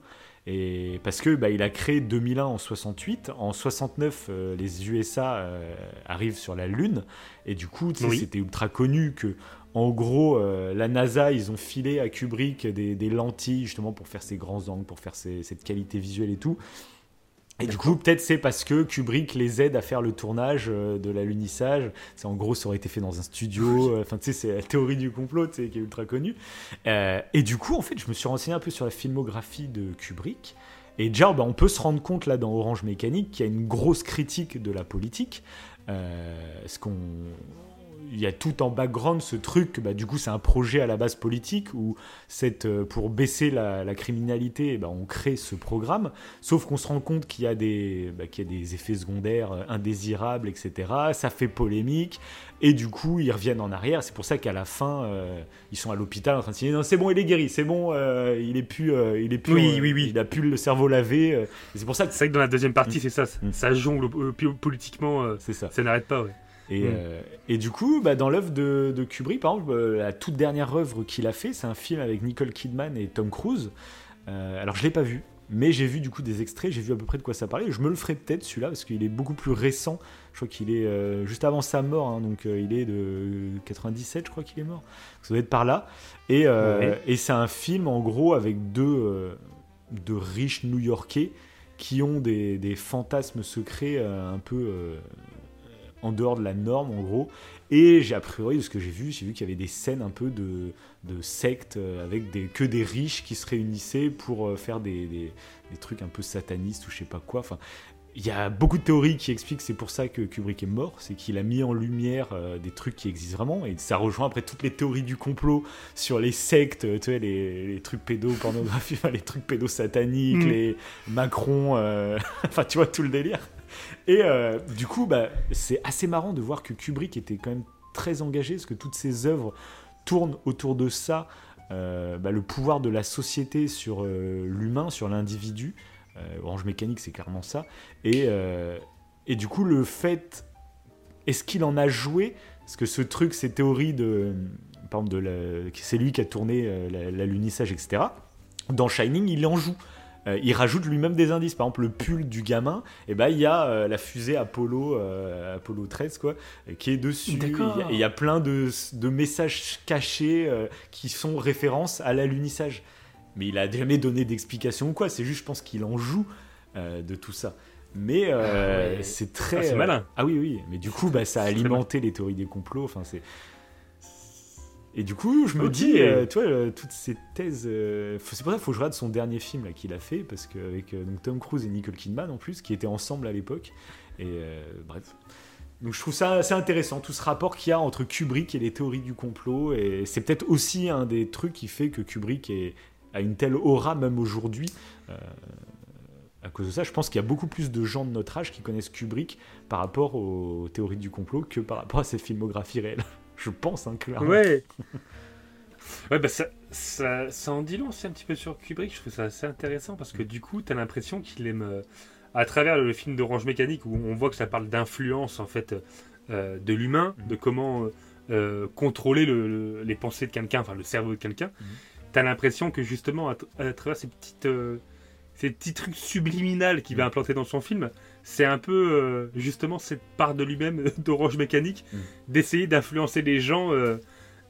Speaker 2: Et parce que bah, il a créé 2001 en 68. En 69, euh, les USA euh, arrivent sur la Lune. Et du coup, c'était ultra connu que, en gros, la NASA, ils ont filé à Kubrick des, des, lentilles justement pour faire ses grands angles, pour faire cette qualité visuelle et tout. Et du coup, peut-être c'est parce que Kubrick les aide à faire le tournage euh, de l'alunissage. C'est en gros, ça aurait été fait dans un studio. Euh, enfin, tu sais, c'est la théorie du complot, tu sais, qui est ultra connue. Euh, et du coup, en fait, je me suis renseigné un peu sur la filmographie de Kubrick. Et déjà, bah, on peut se rendre compte là dans Orange Mécanique qu'il y a une grosse critique de la politique. ce qu'on il y a tout en background ce truc, bah, du coup c'est un projet à la base politique où cette, euh, pour baisser la, criminalité, bah, on crée ce programme, sauf qu'on se rend compte qu'il y, a des, bah, qu'il y a des effets secondaires euh, indésirables, etc. Ça fait polémique, et du coup ils reviennent en arrière. C'est pour ça qu'à la fin, euh, ils sont à l'hôpital en train de dire non c'est bon, il est guéri, c'est bon, il est plus, il est plus,
Speaker 1: oui, oui, oui.
Speaker 2: il a plus le cerveau lavé.
Speaker 1: c'est pour ça que c'est que dans la deuxième partie mm. c'est ça, mm. ça jongle politiquement, c'est ça, ça n'arrête pas. Ouais.
Speaker 2: Et, mm. euh, et, du coup, bah, dans l'œuvre de, de, Kubrick, par exemple, euh, la toute dernière œuvre qu'il a fait, c'est un film avec Nicole Kidman et Tom Cruise. Euh, alors, je l'ai pas vu, mais j'ai vu du coup des extraits, j'ai vu à peu près de quoi ça parlait. Je me le ferai peut-être celui-là parce qu'il est beaucoup plus récent. Je crois qu'il est juste avant sa mort, hein, donc il est de 97, je crois qu'il est mort. Ça doit être par là. Et, et c'est un film en gros avec deux, deux riches New-Yorkais qui ont des, des fantasmes secrets un peu en dehors de la norme en gros. Et j'ai a priori de ce que j'ai vu, j'ai vu qu'il y avait des scènes un peu de, de sectes euh, avec des, que des riches qui se réunissaient pour euh, faire des, des, trucs un peu satanistes ou je sais pas quoi. Enfin, il y a beaucoup de théories qui expliquent que c'est pour ça que Kubrick est mort, c'est qu'il a mis en lumière euh, des trucs qui existent vraiment, et ça rejoint après toutes les théories du complot sur les sectes, tu sais, les, les trucs pédopornographiques, les trucs pédosataniques, mm. les Macron, enfin tu vois tout le délire. Et euh, du coup, bah, c'est assez marrant de voir que Kubrick était quand même très engagé, parce que toutes ses œuvres tournent autour de ça, euh, bah, le pouvoir de la société sur euh, l'humain, sur l'individu. Orange Mécanique, c'est clairement ça. Et, du coup, le fait, est-ce qu'il en a joué? Parce que ce truc, ces théories de c'est lui qui a tourné l'alunissage, etc. Dans Shining, il en joue. Euh, il rajoute lui-même des indices. Par exemple, le pull du gamin, et eh ben, il y a euh, la fusée Apollo, euh, Apollo 13, quoi, qui est dessus. Et il y, a plein de, messages cachés qui sont références à l'alunissage. Mais il a jamais donné d'explication ou quoi. C'est juste, je pense qu'il en joue de tout ça. Mais ah c'est très.
Speaker 1: Ah, malin.
Speaker 2: Ah oui, oui. Mais du coup, bah, ça a alimenté les théories des complots. Enfin, c'est. Et du coup, je me dis, euh, tu vois, euh, toutes ces thèses. Euh, c'est pour ça qu'il faut que je regarde son dernier film qu'il a fait, parce qu'avec donc Tom Cruise et Nicole Kidman en plus, qui étaient ensemble à l'époque. Et bref. Donc je trouve ça assez intéressant, tout ce rapport qu'il y a entre Kubrick et les théories du complot. Et c'est peut-être aussi un des trucs qui fait que Kubrick est, a une telle aura, même aujourd'hui. à cause de ça, je pense qu'il y a beaucoup plus de gens de notre âge qui connaissent Kubrick par rapport aux théories du complot que par rapport à ses filmographies réelles. Je pense, hein, clairement.
Speaker 1: Ouais. Ouais, bah ça, ça, en dit long aussi un petit peu sur Kubrick. Je trouve ça assez intéressant parce que du coup, tu as l'impression qu'il aime, euh, à travers le film d'Orange Mécanique, où on voit que ça parle d'influence en fait euh, de l'humain, mm. de comment euh, contrôler le- le- les pensées de quelqu'un, enfin le cerveau de quelqu'un,
Speaker 2: Mhm.
Speaker 1: t'as l'impression que justement, à, à travers ces petites, ces petits trucs subliminales qu'il va
Speaker 2: Mhm.
Speaker 1: implanter dans son film, c'est un peu euh, justement cette part de lui-même d'Orange Mécanique,
Speaker 2: Mhm.
Speaker 1: d'essayer d'influencer les gens. euh,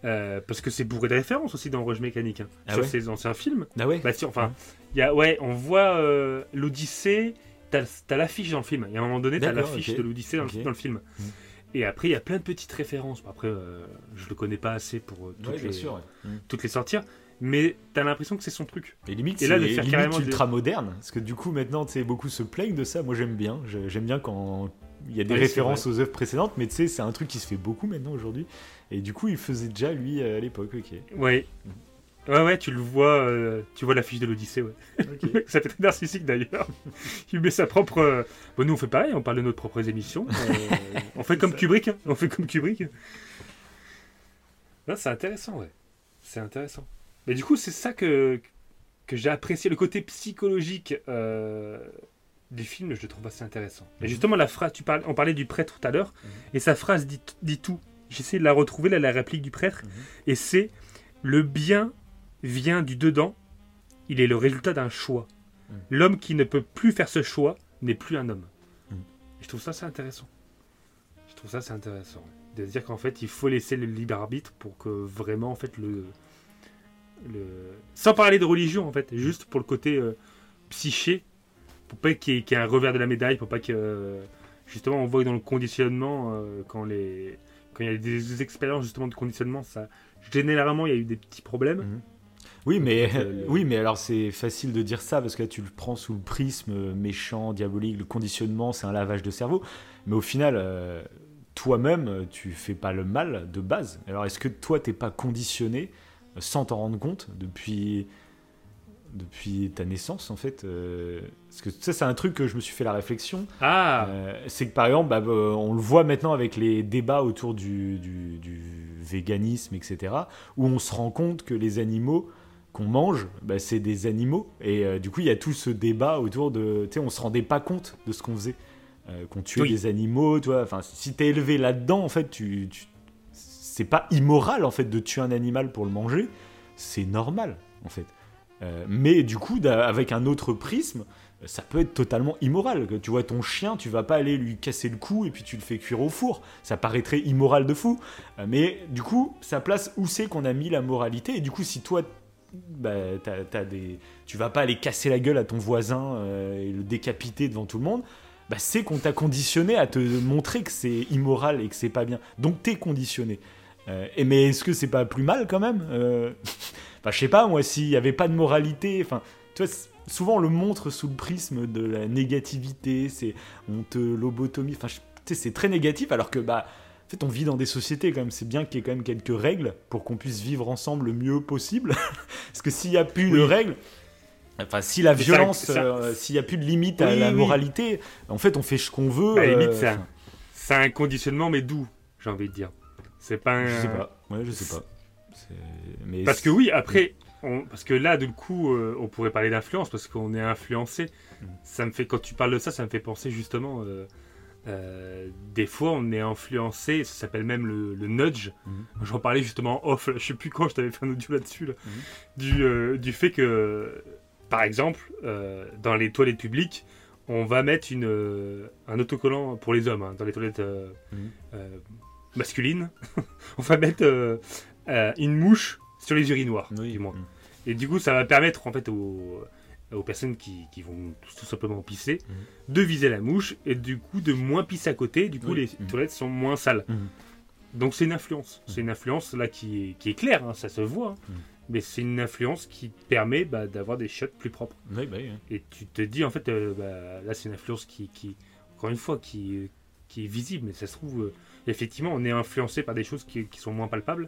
Speaker 1: euh, parce que c'est bourré de références aussi dans Orange Mécanique, hein,
Speaker 2: Ah
Speaker 1: sur
Speaker 2: ouais
Speaker 1: ses anciens films.
Speaker 2: Ah ouais
Speaker 1: Bah, si, enfin,
Speaker 2: Mhm.
Speaker 1: il y a, ouais, on voit euh, l'Odyssée. T'as t'as l'affiche dans le film. Il y a un moment donné, t'as l'affiche de l'Odyssée dans, le-
Speaker 2: Ok.
Speaker 1: dans le film.
Speaker 2: Mhm.
Speaker 1: Et après, il y a plein de petites références. Bon, Après, euh, je le connais pas assez pour euh, toutes,
Speaker 2: Ouais, bien
Speaker 1: les,
Speaker 2: sûr. ouais. Mm.
Speaker 1: toutes les sortir. Mais t'as l'impression que c'est son truc.
Speaker 2: Et limite,
Speaker 1: Et là,
Speaker 2: c'est
Speaker 1: de faire
Speaker 2: limite
Speaker 1: carrément des-
Speaker 2: ultra moderne. Parce que du coup, maintenant, tu sais, beaucoup se plaignent de ça. Moi, j'aime bien. J'aime bien quand il y a des
Speaker 1: Ouais,
Speaker 2: références aux œuvres précédentes. Mais tu sais, c'est un truc qui se fait beaucoup maintenant aujourd'hui. Et du coup, il faisait déjà, lui, euh, à l'époque. Ok.
Speaker 1: Ouais. Ouais, ouais, tu le vois, euh, tu vois l'affiche de l'Odyssée, ouais. ça fait très narcissique d'ailleurs. Il met sa propre. euh, Bon, nous on fait pareil, on parle de notre propres émissions. Euh, on fait comme Kubrick, hein. on fait comme Kubrick. Non, c'est intéressant, ouais. C'est intéressant. Mais du coup, c'est ça que, que j'ai apprécié, le côté psychologique euh, du film, je le trouve assez intéressant. Et
Speaker 2: Mhm.
Speaker 1: justement, la phrase, tu parles, on parlait du prêtre tout à l'heure,
Speaker 2: Mhm.
Speaker 1: et sa phrase dit, dit tout. J'essaie de la retrouver, là, la réplique du prêtre,
Speaker 2: Mhm.
Speaker 1: et c'est le bien vient du dedans, il est le résultat d'un choix.
Speaker 2: Mhm.
Speaker 1: L'homme qui ne peut plus faire ce choix n'est plus un homme. Et je trouve ça c'est intéressant. Je trouve ça c'est intéressant de se dire qu'en fait il faut laisser le libre arbitre pour que vraiment en fait le, le... sans parler de religion en fait, juste pour le côté euh, psyché, pour pas qu'il y, ait- qu'il y ait un revers de la médaille, pour pas que euh, justement on voit que dans le conditionnement euh, quand les quand il y a des expériences justement de conditionnement, ça généralement il y a eu des petits problèmes.
Speaker 2: Oui, mais,
Speaker 1: Euh,
Speaker 2: oui, mais alors c'est facile de dire ça parce que là, tu le prends sous le prisme euh, méchant, diabolique, le conditionnement, c'est un lavage de cerveau. Mais au final, euh, toi-même, euh, tu fais pas le mal de base. Alors est-ce que toi, t'es pas conditionné euh, sans t'en rendre compte depuis, depuis ta naissance en fait euh, Parce que ça, c'est un truc que je me suis fait la réflexion.
Speaker 1: Ah
Speaker 2: Euh, c'est que par exemple, bah, euh, on le voit maintenant avec les débats autour du, du- du véganisme, etc., où on se rend compte que les animaux qu'on mange, bah, c'est des animaux. Et euh, du coup, il y a tout ce débat autour de. Tu sais, on se rendait pas compte de ce qu'on faisait. Euh, qu'on tuait
Speaker 1: Oui.
Speaker 2: des animaux, tu vois. Enfin, si t'es élevé là-dedans, en fait, tu. tu- c'est pas immoral, en fait, de tuer un animal pour le manger. C'est normal, en fait. Euh, mais du coup, avec un autre prisme, ça peut être totalement immoral. Tu vois ton chien, tu vas pas aller lui casser le cou et puis tu le fais cuire au four. Ça paraîtrait immoral de fou. Mais du coup, ça place où c'est qu'on a mis la moralité? Et du coup, si toi, bah, tu vas pas aller casser la gueule à ton voisin euh, et le décapiter devant tout le monde, bah, c'est qu'on t'a conditionné à te montrer que c'est immoral et que c'est pas bien. Donc t'es conditionné. Euh, et mais est-ce que c'est pas plus mal quand même Euh, je sais pas, moi, s'il y avait pas de moralité, enfin, tu vois, souvent on le montre sous le prisme de la négativité, c'est on te lobotomie, enfin, c'est très négatif, alors que, bah, fait, on vit dans des sociétés quand même, c'est bien qu'il y ait quand même quelques règles pour qu'on puisse vivre ensemble le mieux possible. Parce que s'il y a plus de règles, enfin, si la violence, euh, s'il y a plus de limite à la
Speaker 1: oui.
Speaker 2: moralité, en fait, on fait ce qu'on veut.
Speaker 1: Bah, la
Speaker 2: euh,
Speaker 1: limite, c'est un, conditionnement, mais doux, j'ai envie de dire. C'est pas un...
Speaker 2: Je sais pas, ouais, je sais pas. Mais
Speaker 1: Parce que oui, après, on- parce que là, du coup, euh, on pourrait parler d'influence, parce qu'on est influencé.
Speaker 2: Mm.
Speaker 1: Ça me fait, quand tu parles de ça, ça me fait penser justement, euh, des fois, on est influencé, ça s'appelle même le, le nudge.
Speaker 2: Mhm.
Speaker 1: J'en parlais justement en off, là, je sais plus quand, je t'avais fait un audio là-dessus, là,
Speaker 2: Mhm.
Speaker 1: du, euh, du fait que, par exemple, euh, dans les toilettes publiques, on va mettre une, un autocollant pour les hommes, hein, dans les toilettes
Speaker 2: Mhm.
Speaker 1: masculines. on va mettre une mouche sur les urinoirs,
Speaker 2: Oui.
Speaker 1: du moins.
Speaker 2: Mm.
Speaker 1: Et du coup, ça va permettre en fait aux, aux personnes qui, qui vont tout simplement pisser
Speaker 2: Mhm.
Speaker 1: de viser la mouche et du coup de moins pisser à côté. Du coup,
Speaker 2: Oui.
Speaker 1: les
Speaker 2: Mhm.
Speaker 1: toilettes sont moins sales.
Speaker 2: Mhm.
Speaker 1: Donc c'est une influence. C'est une influence là qui est, qui est claire, hein, ça se voit. hein. Mais c'est une influence qui permet bah, d'avoir des shots plus propres.
Speaker 2: Oui, bah oui, hein.
Speaker 1: Et tu te dis en fait, euh, bah, là c'est une influence qui, qui, encore une fois, qui, qui est visible, mais ça se trouve, euh, effectivement, on est influencé par des choses qui, qui sont moins palpables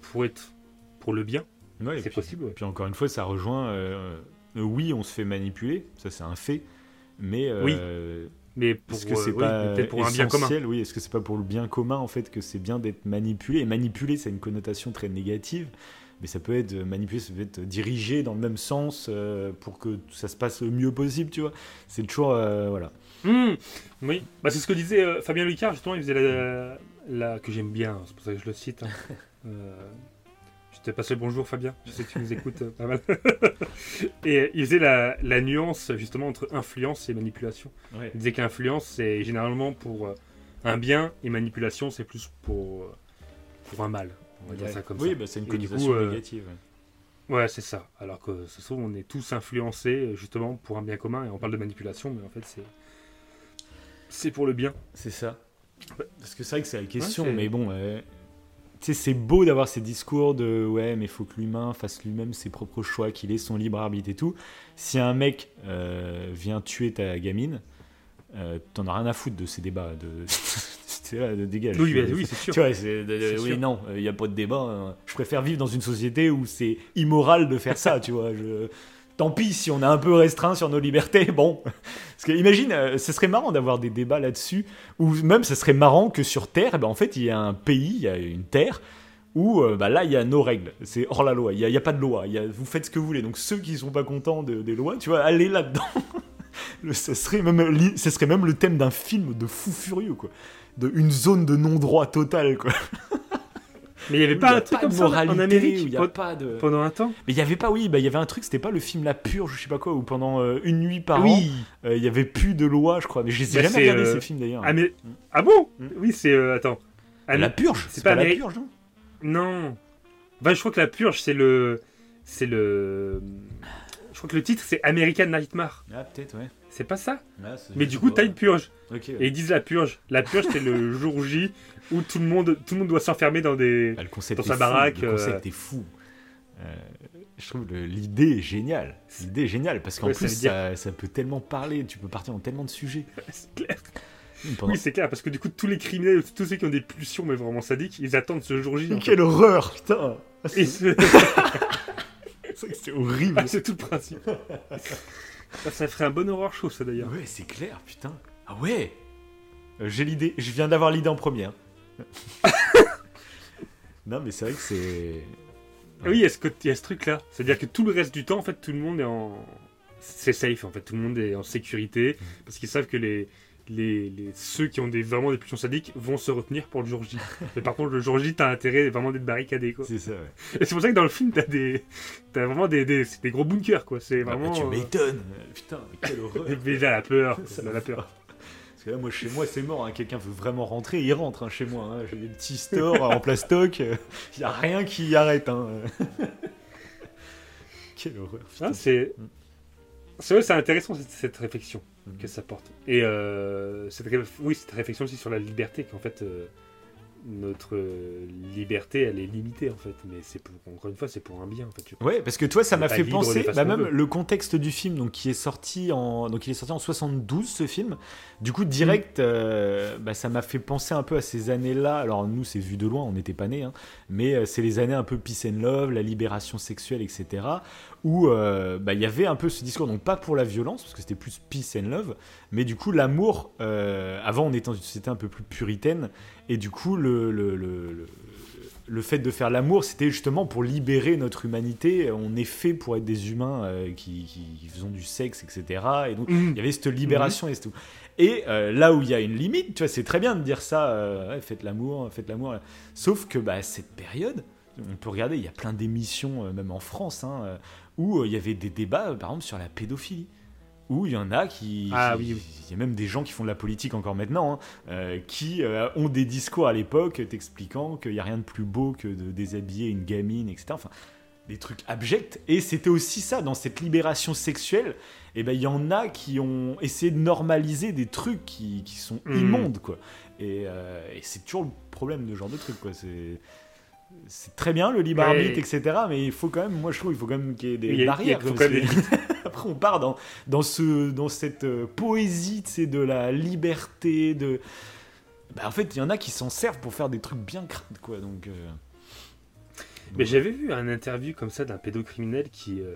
Speaker 1: pour être pour le bien.
Speaker 2: Ouais, et
Speaker 1: c'est possible. ouais.
Speaker 2: Puis encore une fois, ça rejoint. euh, euh, oui, on se fait manipuler, ça c'est un fait. Mais euh,
Speaker 1: Oui, Mais pour,
Speaker 2: est-ce que
Speaker 1: euh,
Speaker 2: c'est
Speaker 1: oui,
Speaker 2: pas
Speaker 1: pour un bien commun.
Speaker 2: essentiel Oui, est-ce que c'est pas pour le bien commun en fait que c'est bien d'être manipulé? Et manipuler, c'est une connotation très négative. Mais ça peut être euh, manipulé, ça peut être dirigé dans le même sens euh, pour que ça se passe le mieux possible, tu vois? C'est toujours euh, voilà.
Speaker 1: Mmh, oui, bah, c'est ce que disait euh, Fabien Lucard, justement, il faisait la, là, que j'aime bien, c'est pour ça que je le cite. hein. Euh, je te passe le bonjour Fabien, je sais que tu nous écoutes euh, pas mal. et il faisait la, la nuance justement entre influence et manipulation.
Speaker 2: Ouais.
Speaker 1: Il disait qu'influence c'est généralement pour euh, un bien et manipulation c'est plus pour, euh, pour un mal. On va dire ça comme
Speaker 2: oui,
Speaker 1: ça.
Speaker 2: bah, c'est une connotation
Speaker 1: euh,
Speaker 2: négative.
Speaker 1: Ouais, c'est ça. Alors que ça se trouve, on est tous influencés euh, justement pour un bien commun et on parle de manipulation, mais en fait c'est c'est pour le bien.
Speaker 2: C'est ça. Parce que c'est vrai que c'est la question,
Speaker 1: Ouais,
Speaker 2: mais bon, euh, sais, c'est beau d'avoir ces discours de ouais, mais faut que l'humain fasse lui-même ses propres choix, qu'il ait son libre arbitre et tout. Si un mec euh, vient tuer ta gamine, euh, t'en as rien à foutre de ces débats. De... là, de dégage.
Speaker 1: Oui, bah, oui, c'est sûr.
Speaker 2: Tu vois, oui,
Speaker 1: sûr.
Speaker 2: non, il n'y a pas de débat. hein. Je préfère vivre dans une société où c'est immoral de faire ça, tu vois. Je... Tant pis si on est un peu restreint sur nos libertés, bon. Parce que imagine, euh, ce serait marrant d'avoir des débats là-dessus, ou même ce serait marrant que sur Terre, eh ben, en fait, il y a un pays, il y a une Terre, où euh, bah, là, il y a nos règles. C'est hors la loi. Il n'y a, pas de loi. Vous faites ce que vous voulez. Donc ceux qui sont pas contents de- des lois, tu vois, allez là-dedans. Ce, serait même, ce serait même le thème d'un film de fou furieux, quoi. De une zone de non-droit total, quoi.
Speaker 1: Mais il n'y avait pas un truc
Speaker 2: de
Speaker 1: comme ça en Amérique
Speaker 2: il y a pas de...
Speaker 1: pendant un temps
Speaker 2: Mais il y avait pas, oui, bah, il y avait un truc, c'était pas le film La Purge, je sais pas quoi, où pendant euh, une nuit par an, euh, il y avait plus de loi, je crois. Mais je les ai
Speaker 1: Bah,
Speaker 2: jamais
Speaker 1: c'est,
Speaker 2: regardés
Speaker 1: euh,
Speaker 2: ces films d'ailleurs.
Speaker 1: Ah, mais... ah bon
Speaker 2: Mm.
Speaker 1: Oui, c'est... euh, attends.
Speaker 2: Ah, la Purge,
Speaker 1: c'est pas
Speaker 2: la Purge, non
Speaker 1: Non. Bah, je crois que la purge, c'est le... C'est le... Je crois que le titre, c'est American Nightmare.
Speaker 2: Ah, peut-être, ouais.
Speaker 1: C'est pas ça
Speaker 2: Ah,
Speaker 1: Mais du coup, t'as une purge.
Speaker 2: Ouais.
Speaker 1: Et ils disent la purge. La purge, c'est le jour J où tout le monde, tout le monde doit s'enfermer dans des...
Speaker 2: Bah, le concept
Speaker 1: dans sa
Speaker 2: fou,
Speaker 1: baraque,
Speaker 2: Le
Speaker 1: euh,
Speaker 2: concept est fou. Euh, je trouve l'idée est géniale. L'idée est géniale parce qu'en
Speaker 1: Ouais,
Speaker 2: plus,
Speaker 1: dire-
Speaker 2: ça, ça peut tellement parler. Tu peux partir dans tellement de sujets.
Speaker 1: C'est clair.
Speaker 2: Pendant-
Speaker 1: Oui, c'est clair, parce que du coup, tous les criminels, tous ceux qui ont des pulsions, mais vraiment sadiques, ils attendent ce jour J.
Speaker 2: Quelle horreur, putain
Speaker 1: Et
Speaker 2: c'est horrible.
Speaker 1: ah, c'est tout le principe. Ça, ça ferait un bon horror show, ça d'ailleurs.
Speaker 2: Ouais, c'est clair, putain. Ah ouais Euh, J'ai l'idée, je viens d'avoir l'idée en première. non, mais c'est vrai que c'est.
Speaker 1: Oui, il y a ce, côté- il y a ce truc-là? C'est-à-dire que tout le reste du temps, en fait, tout le monde est en. C'est safe, en fait. Tout le monde est en sécurité. Parce qu'ils savent que les, les, les- ceux qui ont des, vraiment des pulsions sadiques vont se retenir pour le jour J. Mais par contre, le jour J, t'as intérêt vraiment d'être barricadé, quoi.
Speaker 2: C'est ça, ouais.
Speaker 1: Et c'est pour ça que dans le film, t'as des. T'as vraiment des, des, c'est des gros bunkers, quoi. C'est
Speaker 2: Ah,
Speaker 1: vraiment.
Speaker 2: bah, tu
Speaker 1: euh,
Speaker 2: m'étonnes Putain, mais quelle horreur
Speaker 1: Mais là, la peur. Ça la peur.
Speaker 2: Parce que là, moi, chez moi, c'est mort. hein. Quelqu'un veut vraiment rentrer, il rentre hein, chez moi. hein. J'ai des petits stores en plastoc. Il n'y a rien qui arrête. Hein. Quelle horreur. putain.
Speaker 1: Ah, c'est. C'est vrai, c'est intéressant cette, cette réflexion. Que ça porte. Et euh, cette, oui, cette réflexion aussi sur la liberté, qu'en fait, euh, notre euh, liberté, elle est limitée, en fait. Mais c'est pour, encore une fois, c'est pour un bien, en fait.
Speaker 2: Ouais, parce que toi, ça m'a fait penser, bah, même le contexte du film, donc qui est sorti en, donc il est sorti en 72 ce film. Du coup, direct,
Speaker 1: Mm.
Speaker 2: euh, bah, ça m'a fait penser un peu à ces années-là. Alors nous, c'est vu de loin, on n'était pas nés, hein, mais euh, c'est les années un peu peace and love, la libération sexuelle, etc. Où euh, bah, il y avait un peu ce discours, donc pas pour la violence, parce que c'était plus peace and love, mais du coup l'amour. avant, on était dans une société un peu plus puritaine, et du coup le, le, le- le- le fait de faire l'amour, c'était justement pour libérer notre humanité. On est fait pour être des humains euh, qui, qui faisons du sexe, etc. Et donc, il y avait cette libération et c'est tout. Et euh, là où il y a une limite, tu vois, c'est très bien de dire ça, euh, ouais, faites l'amour, faites l'amour. Sauf que bah, cette période, on peut regarder, il y a plein d'émissions, même en France, hein, où il y avait des débats, par exemple, sur la pédophilie. Où il y en a qui.
Speaker 1: Ah
Speaker 2: qui-
Speaker 1: oui, oui.
Speaker 2: Il y a même des gens qui font de la politique encore maintenant, hein, euh, qui euh, ont des discours à l'époque t'expliquant qu'il n'y a rien de plus beau que de déshabiller une gamine, etc. Enfin, des trucs abjects. Et c'était aussi ça, dans cette libération sexuelle, et ben il y en a qui ont essayé de normaliser des trucs qui, qui sont
Speaker 1: Mm.
Speaker 2: immondes, quoi. Et, euh, et c'est toujours le problème de ce genre de truc, quoi. C'est. C'est très bien le libre arbitre, etc. Mais il faut quand même, moi je trouve, il faut quand même qu'il y ait des barrières. Après, on part dans, dans, ce, dans cette euh, poésie de la liberté. De... Bah, en fait, il y en a qui s'en servent pour faire des trucs bien crades, quoi. Donc, euh,
Speaker 1: Mais j'avais vu un interview comme ça d'un pédocriminel qui, euh,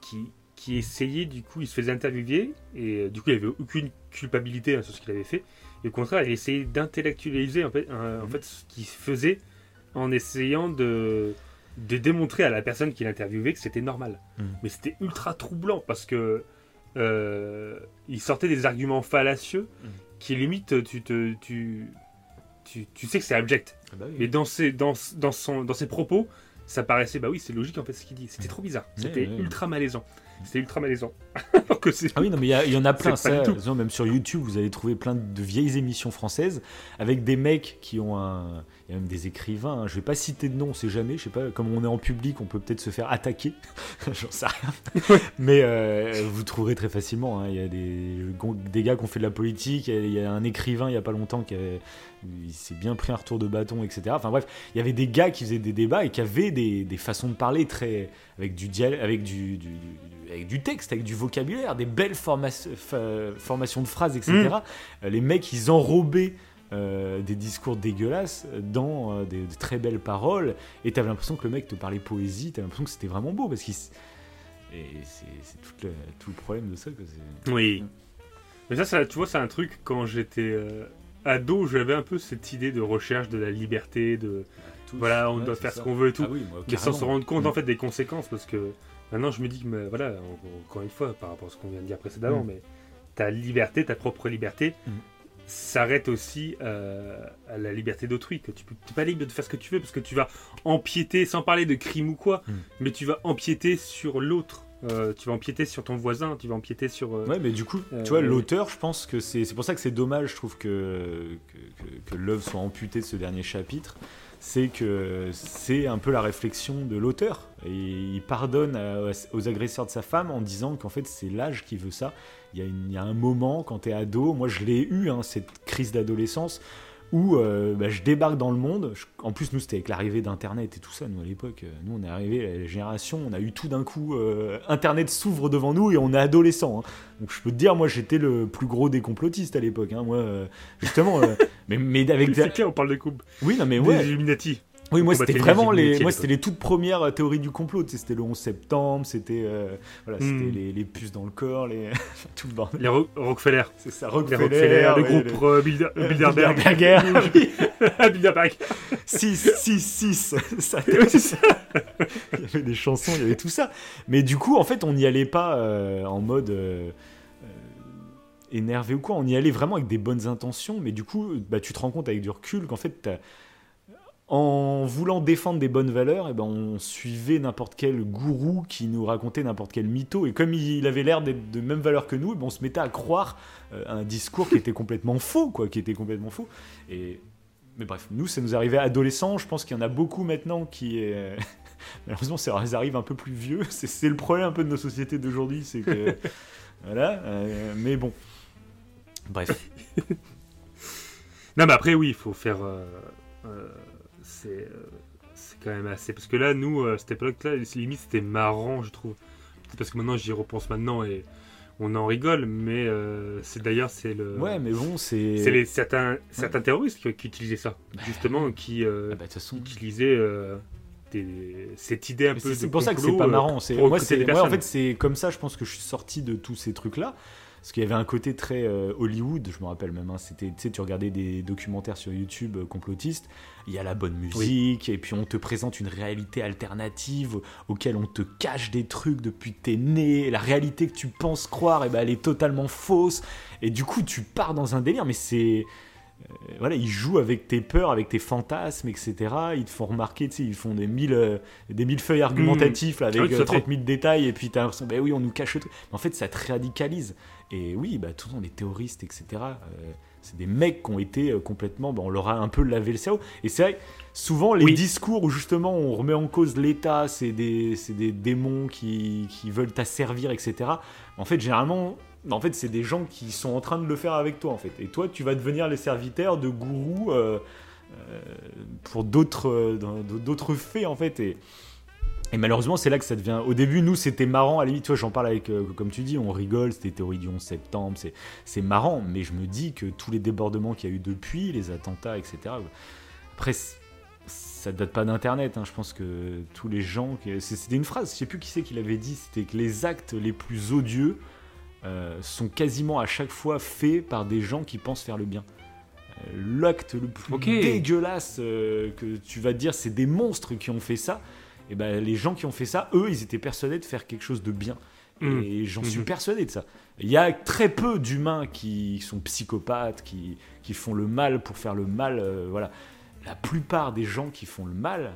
Speaker 1: qui, qui essayait, du coup, il se faisait interviewer, et du coup, il avait aucune culpabilité hein, sur ce qu'il avait fait. Et au contraire, il essayait d'intellectualiser en fait, en fait ce qu'il faisait en essayant de, de démontrer à la personne qui l'interviewait que c'était normal.
Speaker 2: Mhm.
Speaker 1: Mais c'était ultra troublant parce que euh, il sortait des arguments fallacieux
Speaker 2: Mhm.
Speaker 1: qui limite tu te tu tu, tu sais que c'est abject.
Speaker 2: Ah bah oui.
Speaker 1: Mais dans ses, dans, dans, son, dans ses propos, ça paraissait, bah oui, c'est logique en fait ce qu'il dit. C'était trop bizarre. C'était ultra malaisant. C'était ultra malaisant. Alors que c'est.
Speaker 2: Ah oui, non, mais il y en a plein. Ça, même sur YouTube, vous allez trouver plein de vieilles émissions françaises avec des mecs qui ont un. Il y a même des écrivains. hein. Je vais pas citer de nom, on sait jamais. Je sais pas. Comme on est en public, on peut peut-être se faire attaquer. J'en sais rien. mais euh, vous trouverez très facilement. hein. Il y a des, des gars qui ont fait de la politique. Il y a- il y a un écrivain il y a pas longtemps qui il s'est bien pris un retour de bâton, etc. Enfin bref, il y avait des gars qui faisaient des débats et qui avaient des, des façons de parler très avec du dial, avec du, du- du- avec du texte, avec du vocabulaire, des belles forma- formations de phrases, etc.
Speaker 1: Mm.
Speaker 2: Euh, Les mecs, ils enrobaient euh, des discours dégueulasses dans euh, des, de très belles paroles, et t'avais l'impression que le mec te parlait poésie, t'avais l'impression que c'était vraiment beau parce qu'il et c'est tout le, tout le problème de ça. quoi, c'est-
Speaker 1: Oui. Mais ça, ça, tu vois, c'est un truc, quand j'étais euh, ado, j'avais un peu cette idée de recherche de la liberté, de voilà, on
Speaker 2: Ouais,
Speaker 1: doit faire
Speaker 2: ça.
Speaker 1: ce qu'on veut et tout.
Speaker 2: Ah oui, moi,
Speaker 1: mais sans se rendre compte
Speaker 2: Mm.
Speaker 1: en fait des conséquences parce que maintenant je me dis que mais, voilà en- encore une fois par rapport à ce qu'on vient de dire précédemment
Speaker 2: Mm.
Speaker 1: mais ta liberté ta propre liberté
Speaker 2: Mm.
Speaker 1: S'arrête aussi euh, à la liberté d'autrui que tu peux t'es pas libre de faire ce que tu veux parce que tu vas empiéter sans parler de crime ou quoi
Speaker 2: Mm.
Speaker 1: mais tu vas empiéter sur l'autre Euh, tu vas empiéter sur ton voisin tu vas empiéter sur euh,
Speaker 2: Ouais, mais du coup, tu vois, l'auteur, je pense que c'est c'est pour ça que c'est dommage, je trouve, que, que, que- que l'œuvre soit amputée de ce dernier chapitre. C'est que c'est un peu la réflexion de l'auteur. Et il pardonne à- aux agresseurs de sa femme en disant qu'en fait, c'est l'âge qui veut ça. Il y, a y un moment, quand tu es ado, moi je l'ai eu, hein, cette crise d'adolescence, où euh, bah, je débarque dans le monde. Je- en plus, nous, c'était avec l'arrivée d'Internet et tout ça. Nous, à l'époque, euh, nous, on est arrivé, la génération, on a eu tout d'un coup, euh, Internet s'ouvre devant nous et on est adolescent. hein. Donc, je peux te dire, moi, j'étais le plus gros des complotistes à l'époque. hein. Moi, justement, mais, mais avec.
Speaker 1: c'est clair on parle des coupes
Speaker 2: Oui, non, mais
Speaker 1: des
Speaker 2: ouais.
Speaker 1: Illuminati
Speaker 2: Oui, moi c'était
Speaker 1: les
Speaker 2: vraiment les, moi c'était les toutes premières euh, théories du complot. Tu sais, C'était le 11 septembre, c'était euh, voilà,
Speaker 1: Hmm.
Speaker 2: les, les puces dans le corps, les tout le bordel.
Speaker 1: les Ro- Rockefeller
Speaker 2: C'est ça,
Speaker 1: les
Speaker 2: Rockefeller,
Speaker 1: Rockefeller le
Speaker 2: ouais,
Speaker 1: groupe euh, Bilder-
Speaker 2: les-
Speaker 1: Bilderberg
Speaker 2: Bilderberg, oui.
Speaker 1: Bilderberg
Speaker 2: 6, 6, 6. Ça, il y avait des chansons, il y avait tout ça. Mais du coup, en fait, on n'y allait pas euh, en mode énervé ou quoi. On y allait vraiment avec des bonnes intentions. Mais du coup, bah, tu te rends compte avec du recul qu'en fait, t'as- en voulant défendre des bonnes valeurs, eh ben, on suivait n'importe quel gourou qui nous racontait n'importe quel mytho. Et comme il avait l'air d'être de même valeur que nous, eh ben, on se mettait à croire euh, un discours qui était complètement faux, quoi, qui était complètement faux. Et mais bref, nous, ça nous arrivait adolescents. Je pense qu'il y en a beaucoup maintenant qui est malheureusement, ça ils arrivent un peu plus vieux. C'est le problème un peu de nos sociétés d'aujourd'hui, c'est que voilà. euh, mais bon, bref.
Speaker 1: Non, mais après, oui, il faut faire. euh, euh, c'est euh, c'est quand même assez. Parce que là, nous, euh, à cette époque-là, limite, c'était marrant, je trouve. Parce que maintenant, j'y repense maintenant et on en rigole, mais euh, c'est d'ailleurs, c'est le.
Speaker 2: Ouais, mais bon, c'est.
Speaker 1: C'est certains, terroristes qui, qui utilisaient ça,
Speaker 2: Bah,
Speaker 1: justement, qui euh,
Speaker 2: Ah bah, façon.
Speaker 1: utilisaient euh, des- cette idée un
Speaker 2: Mais
Speaker 1: peu.
Speaker 2: C'est pour ça que c'est pas
Speaker 1: euh,
Speaker 2: marrant. C'est moi, en fait c'est comme ça. Je pense que je suis sorti de tous ces trucs là. Parce qu'il y avait un côté très euh, Hollywood, je me rappelle même. hein, C'était, tu regardais des documentaires sur YouTube euh, complotistes. Il y a la bonne musique, et puis on te présente une réalité alternative auquel on te cache des trucs depuis que t'es né. La réalité que tu penses croire, et ben, elle est totalement fausse. Et du coup, tu pars dans un délire. Mais c'est euh, voilà, ils jouent avec tes peurs, avec tes fantasmes, etc. Ils te font remarquer, tu sais, ils font des mille, euh, des mille feuilles argumentatifs là, avec
Speaker 1: Ah oui, tout
Speaker 2: euh,
Speaker 1: à fait.
Speaker 2: 30 000 détails, et puis t'as l'impression, ben oui, on nous cache le truc. Mais en fait, ça te radicalise. Et oui, bah, tout le monde, les terroristes, etc. euh, c'est des mecs qui ont été euh, complètement, ben, on leur a un peu lavé le cerveau. Et c'est vrai, souvent, les
Speaker 1: Oui.
Speaker 2: discours où justement on remet en cause l'État, c'est des, des démons qui, qui veulent t'asservir, etc. En fait, généralement, en fait, c'est des gens qui sont en train de le faire avec toi, en fait. Et toi, tu vas devenir les serviteurs de gourous euh, pour d'autres d'autres faits, en fait. Et, et malheureusement, c'est là que ça devient. Au début, nous, c'était marrant. À la limite, toi, j'en parle avec, euh, comme tu dis, on rigole. C'était théorie du 11 septembre. C'est, marrant. Mais je me dis que tous les débordements qu'il y a eu depuis, les attentats, etc. Après, ça date pas d'Internet. hein. Je pense que tous les gens. qui- C'était une phrase. Je sais plus qui c'est qui l'avait dit. C'était que les actes les plus odieux euh, sont quasiment à chaque fois faits par des gens qui pensent faire le bien. Euh, L'acte le plus dégueulasse euh, que tu vas te dire, c'est des monstres qui ont fait ça. Et ben les gens qui ont fait ça, eux, ils étaient persuadés de faire quelque chose de bien. Et j'en suis
Speaker 1: Mhm.
Speaker 2: persuadé de ça. Il y a très peu d'humains qui sont psychopathes, qui, qui font le mal pour faire le mal. euh, voilà. La plupart des gens qui font le mal,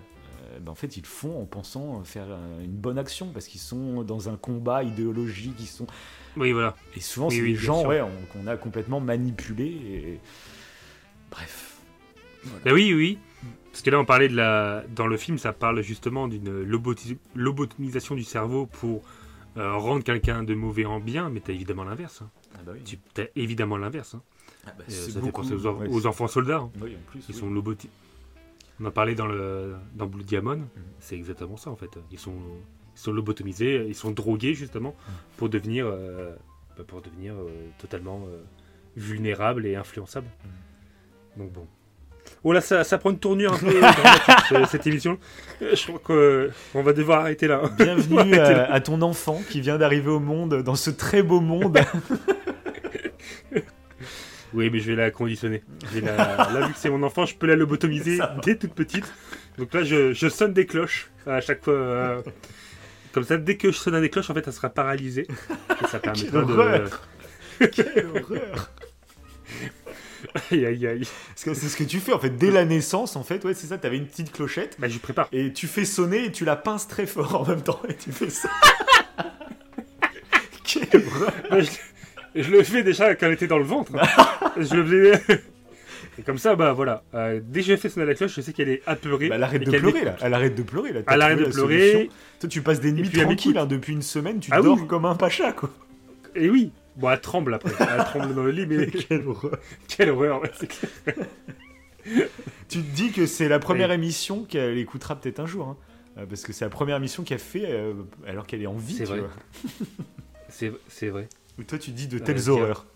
Speaker 2: euh, ben, en fait, ils le font en pensant faire euh, une bonne action parce qu'ils sont dans un combat idéologique. Ils sont...
Speaker 1: Oui, voilà.
Speaker 2: Et souvent,
Speaker 1: Oui,
Speaker 2: c'est
Speaker 1: oui,
Speaker 2: des gens ouais, on- qu'on a complètement manipulés. Et... Bref.
Speaker 1: Bah oui, oui. Parce que là, on parlait de la. Dans le film, ça parle justement d'une lobotomisation du cerveau pour euh, rendre quelqu'un de mauvais en bien, mais t'as évidemment l'inverse. hein.
Speaker 2: Ah bah oui.
Speaker 1: Tu as évidemment l'inverse. hein.
Speaker 2: Ah bah,
Speaker 1: euh,
Speaker 2: c'est
Speaker 1: ça fait
Speaker 2: beaucoup-
Speaker 1: penser aux,
Speaker 2: ouais,
Speaker 1: aux enfants soldats. hein.
Speaker 2: Oui, en plus.
Speaker 1: Ils
Speaker 2: oui.
Speaker 1: sont lobotis. On en parlait dans, le, dans Blue Diamond.
Speaker 2: Mm.
Speaker 1: C'est exactement ça en fait. Ils sont, ils sont lobotomisés, ils sont drogués justement
Speaker 2: Mm.
Speaker 1: pour devenir, euh, bah, pour devenir euh, totalement euh, vulnérables et influençables.
Speaker 2: Mm.
Speaker 1: Donc bon. Oh là, ça, ça prend une tournure un peu dramatique ce- cette émission. Euh, Je crois qu'on va devoir arrêter là.
Speaker 2: Bienvenue
Speaker 1: Arrêtez
Speaker 2: à,
Speaker 1: là.
Speaker 2: à ton enfant qui vient d'arriver au monde, dans ce très beau monde.
Speaker 1: Oui, mais je vais la conditionner. Je vais la- Là, vu que c'est mon enfant, je peux la lobotomiser dès toute petite. Donc là, je, je sonne des cloches à chaque fois. euh, Comme ça, dès que je sonne des cloches, en fait, elle sera paralysée. Et ça permettra
Speaker 2: Quelle
Speaker 1: de.
Speaker 2: horreur. Quelle horreur
Speaker 1: Aïe, aïe, aïe.
Speaker 2: C'est ce que tu fais en fait dès la naissance en fait. Ouais, c'est ça. T'avais une petite clochette
Speaker 1: Bah, je prépare.
Speaker 2: et tu fais sonner et tu la pinces très fort en même temps et tu fais ça.
Speaker 1: Bah, je, je le fais déjà quand elle était dans le ventre. je le faisais. Et comme ça, bah voilà. Euh, dès que je fais sonner la cloche, je sais qu'elle est apeurée.
Speaker 2: Bah, elle arrête de pleurer là. Elle arrête de pleurer là.
Speaker 1: Elle arrête de pleurer.
Speaker 2: solution. Toi, tu passes des nuits tranquilles hein, depuis une semaine. Tu
Speaker 1: Ah oui.
Speaker 2: dors comme un pacha quoi.
Speaker 1: Et oui. Bon, elle tremble après. Elle tremble dans le lit, mais
Speaker 2: Quelle horreur.
Speaker 1: quelle horreur. ouais, c'est clair.
Speaker 2: Tu te dis que c'est la première émission qu'elle écoutera peut-être un jour. hein. Euh, Parce que c'est la première émission qu'elle fait euh, alors qu'elle est en vie.
Speaker 1: C'est vrai. C'est vrai.
Speaker 2: Ou toi, tu dis de
Speaker 1: Euh,
Speaker 2: telles horreurs.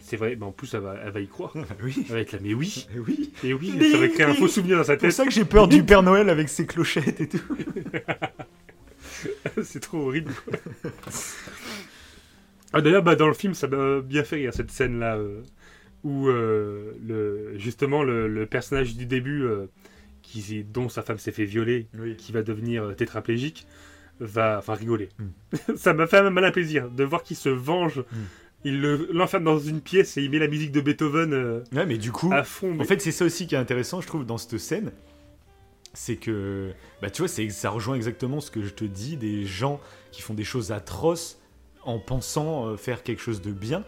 Speaker 1: C'est vrai. Mais en plus, elle va, elle va y croire.
Speaker 2: oui.
Speaker 1: Elle va être là. Mais oui.
Speaker 2: Oui.
Speaker 1: Et oui, ça va créer un faux souvenir dans sa
Speaker 2: C'est pour
Speaker 1: tête.
Speaker 2: ça que j'ai peur du Père Noël avec ses clochettes et tout.
Speaker 1: c'est trop horrible. Ah, D'ailleurs, bah, dans le film, ça m'a bien fait rire cette scène-là euh, où euh, le, justement le, le personnage du début, euh, qui, dont sa femme s'est fait violer,
Speaker 2: Oui.
Speaker 1: qui va devenir tétraplégique, va enfin rigoler.
Speaker 2: Mm.
Speaker 1: ça m'a fait un malin plaisir de voir qu'il se venge.
Speaker 2: Mm.
Speaker 1: Il le- l'enferme dans une pièce et il met la musique de Beethoven
Speaker 2: Ouais, mais du coup,
Speaker 1: à fond. mais-
Speaker 2: en fait, c'est ça aussi qui est intéressant, je trouve, dans cette scène. C'est que, bah, tu vois, ça rejoint exactement ce que je te dis, des gens qui font des choses atroces en pensant euh, faire quelque chose de bien.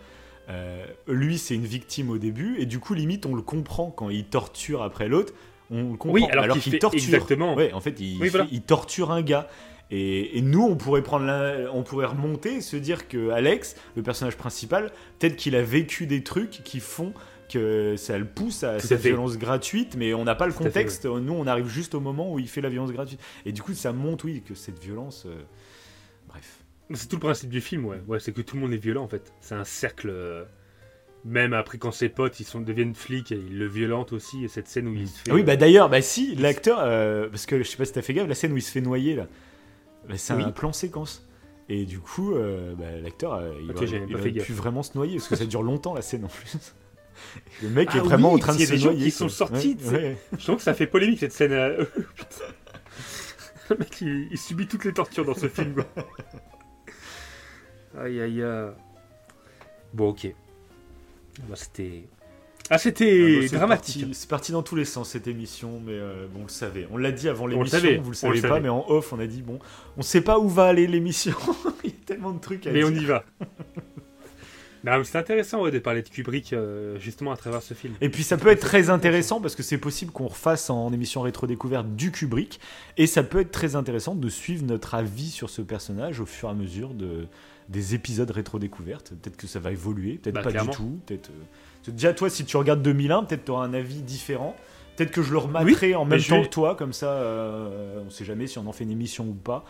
Speaker 2: Euh, lui, c'est une victime au début, et du coup, limite, on le comprend quand il torture après l'autre. On le comprend.
Speaker 1: Oui, alors qu'il
Speaker 2: torture.
Speaker 1: exactement.
Speaker 2: Ouais, en fait, il,
Speaker 1: Oui, voilà.
Speaker 2: fait- il torture un gars. Et, et nous, on pourrait prendre, la- on pourrait remonter et se dire que Alex, le personnage principal, peut-être qu'il a vécu des trucs qui font que ça le pousse à
Speaker 1: Tout
Speaker 2: cette violence gratuite, mais on n'a pas le
Speaker 1: Tout à fait,
Speaker 2: contexte. Nous, on arrive juste au moment où il fait la violence gratuite. Et du coup, ça montre, oui, que cette violence. euh.
Speaker 1: C'est tout le principe du film, ouais. ouais c'est que tout le monde est violent en fait. C'est un cercle. euh, Même après, quand ses potes ils sont, deviennent flics, et ils le violentent aussi. Et cette scène où il se fait.
Speaker 2: Ah oui, bah d'ailleurs, bah si, l'acteur, euh, parce que je sais pas si t'as fait gaffe, la scène où il se fait noyer là, bah, c'est
Speaker 1: Oui.
Speaker 2: un plan séquence. Et du coup, euh, bah, l'acteur, euh, il
Speaker 1: Ok,
Speaker 2: aurait,
Speaker 1: j'avais
Speaker 2: il
Speaker 1: pas
Speaker 2: aurait
Speaker 1: fait gaffe.
Speaker 2: pu vraiment se noyer parce que ça dure longtemps la scène en plus. Le mec
Speaker 1: Ah
Speaker 2: est vraiment
Speaker 1: oui,
Speaker 2: en train de
Speaker 1: il y a
Speaker 2: se
Speaker 1: des gens
Speaker 2: noyer.
Speaker 1: qui
Speaker 2: quoi.
Speaker 1: sont sortis,
Speaker 2: Ouais, ouais.
Speaker 1: Je trouve que ça fait polémique cette scène. euh. Le mec, il, il subit toutes les tortures dans ce film. Aïe aïe aïe. Bon, ok. Bah, c'était. Ah,
Speaker 2: Ah,
Speaker 1: c'était
Speaker 2: bah, c'est
Speaker 1: dramatique.
Speaker 2: C'est parti dans tous les sens cette émission, mais euh, bon, on le savait. On l'a dit avant l'émission, vous le
Speaker 1: on le
Speaker 2: savez pas,
Speaker 1: savait.
Speaker 2: mais en off, on a dit bon, on sait pas où va aller l'émission. il y a tellement de trucs à
Speaker 1: Mais
Speaker 2: dire.
Speaker 1: on y va. Non, mais c'est intéressant ouais, de parler de Kubrick euh, justement à travers ce film.
Speaker 2: Et puis ça peut être très intéressant parce que c'est possible qu'on refasse en émission rétro-découverte du Kubrick. Et ça peut être très intéressant de suivre notre avis sur ce personnage au fur et à mesure de, des épisodes rétro-découverte. Peut-être que ça va évoluer, peut-être
Speaker 1: Bah,
Speaker 2: pas
Speaker 1: clairement.
Speaker 2: du tout. Peut-être, euh, Déjà, toi, si tu regardes 2001, peut-être tu auras un avis différent. Peut-être que je le rematerai en même temps
Speaker 1: vais-
Speaker 2: que toi, comme ça, euh, on sait jamais si on en fait une émission ou pas.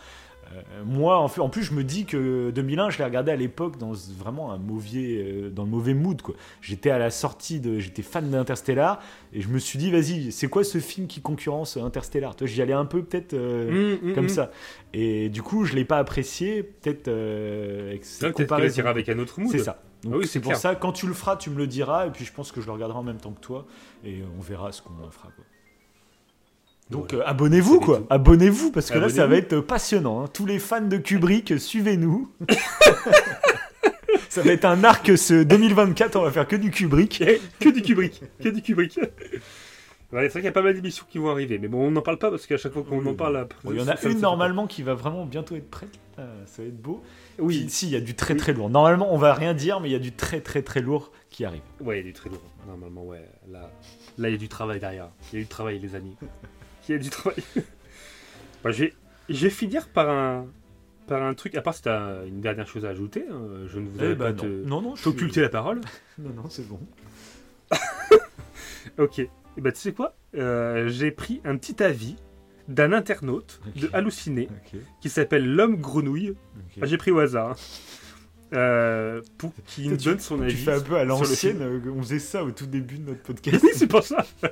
Speaker 2: Euh, moi, en, fait- en plus, je me dis que 2001, je l'ai regardé à l'époque dans vraiment un mauvais, euh, dans le mauvais mood. quoi. J'étais à la sortie de, j'étais fan d'Interstellar et je me suis dit, vas-y, c'est quoi ce film qui concurrence Interstellar? Toi, j'y allais un peu peut-être euh,
Speaker 1: Mmh, mmh,
Speaker 2: comme
Speaker 1: mmh.
Speaker 2: ça. Et du coup, je l'ai pas apprécié, peut-être euh, avec cette comparaison.
Speaker 1: avec un autre mood.
Speaker 2: C'est ça. Donc
Speaker 1: Ah oui,
Speaker 2: c'est
Speaker 1: c'est
Speaker 2: pour
Speaker 1: clair.
Speaker 2: ça, quand tu le feras, tu me le diras, et puis je pense que je le regarderai en même temps que toi, et on verra ce qu'on en fera. Quoi. Donc
Speaker 1: Voilà.
Speaker 2: euh, abonnez-vous quoi, abonnez-vous parce que là ça va être passionnant. hein. Tous les fans de Kubrick, suivez-nous. ça va être un arc ce 2024, on va faire que du Kubrick.
Speaker 1: Que du Kubrick, que du Kubrick. Ouais, c'est vrai qu'il y a pas mal d'émissions qui vont arriver, mais bon, on n'en parle pas parce qu'à chaque fois qu'on
Speaker 2: Oui,
Speaker 1: en parle,
Speaker 2: il y en a une normalement qui va vraiment bientôt être prête. Euh, ça va être beau.
Speaker 1: Oui,
Speaker 2: Puis, si, il y a du très
Speaker 1: Oui.
Speaker 2: très lourd. Normalement, on va rien dire, mais il y a du très très très lourd qui arrive.
Speaker 1: ouais, il y a du très lourd. Normalement, ouais. Là, là, il y a du travail derrière. Il y a du travail, les amis. A du travail. Bah, je, vais, je vais finir par un, par un truc. À part si tu as une dernière chose à ajouter, hein, je ne vous
Speaker 2: Eh ben,
Speaker 1: pas
Speaker 2: non.
Speaker 1: te-
Speaker 2: non, non, suis-
Speaker 1: t'occulter la parole.
Speaker 2: Non, non, c'est bon.
Speaker 1: Ok. Et bah, tu sais quoi? Euh, J'ai pris un petit avis d'un internaute de Halluciné qui s'appelle L'homme grenouille.
Speaker 2: ok.
Speaker 1: Ah, J'ai pris au hasard. hein. Euh, pour qu'il nous donne son avis.
Speaker 2: Tu fais un peu à l'ancienne, euh, on faisait ça au tout début de notre podcast.
Speaker 1: Oui, c'est pour ça.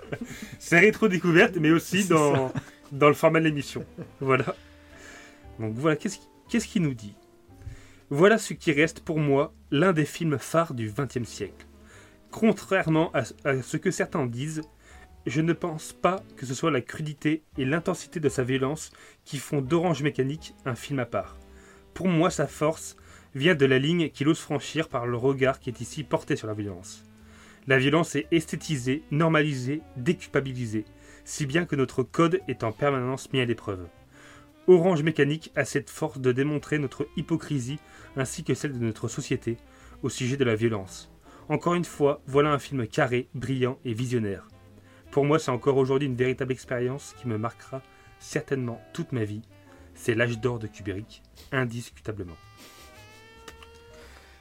Speaker 1: c'est rétro-découverte, mais aussi dans, dans le format de l'émission. Voilà. Donc voilà, qu'est-ce qu'il nous dit? Voilà ce qui reste pour moi l'un des films phares du XXe siècle. Contrairement à, à ce que certains disent, je ne pense pas que ce soit la crudité et l'intensité de sa violence qui font d'Orange Mécanique un film à part. Pour moi, sa force vient de la ligne qu'il ose franchir par le regard qui est ici porté sur la violence. La violence est esthétisée, normalisée, déculpabilisée, si bien que notre code est en permanence mis à l'épreuve. Orange Mécanique a cette force de démontrer notre hypocrisie ainsi que celle de notre société au sujet de la violence. Encore une fois, voilà un film carré, brillant et visionnaire. Pour moi, c'est encore aujourd'hui une véritable expérience qui me marquera certainement toute ma vie. C'est l'âge d'or de Kubrick, indiscutablement.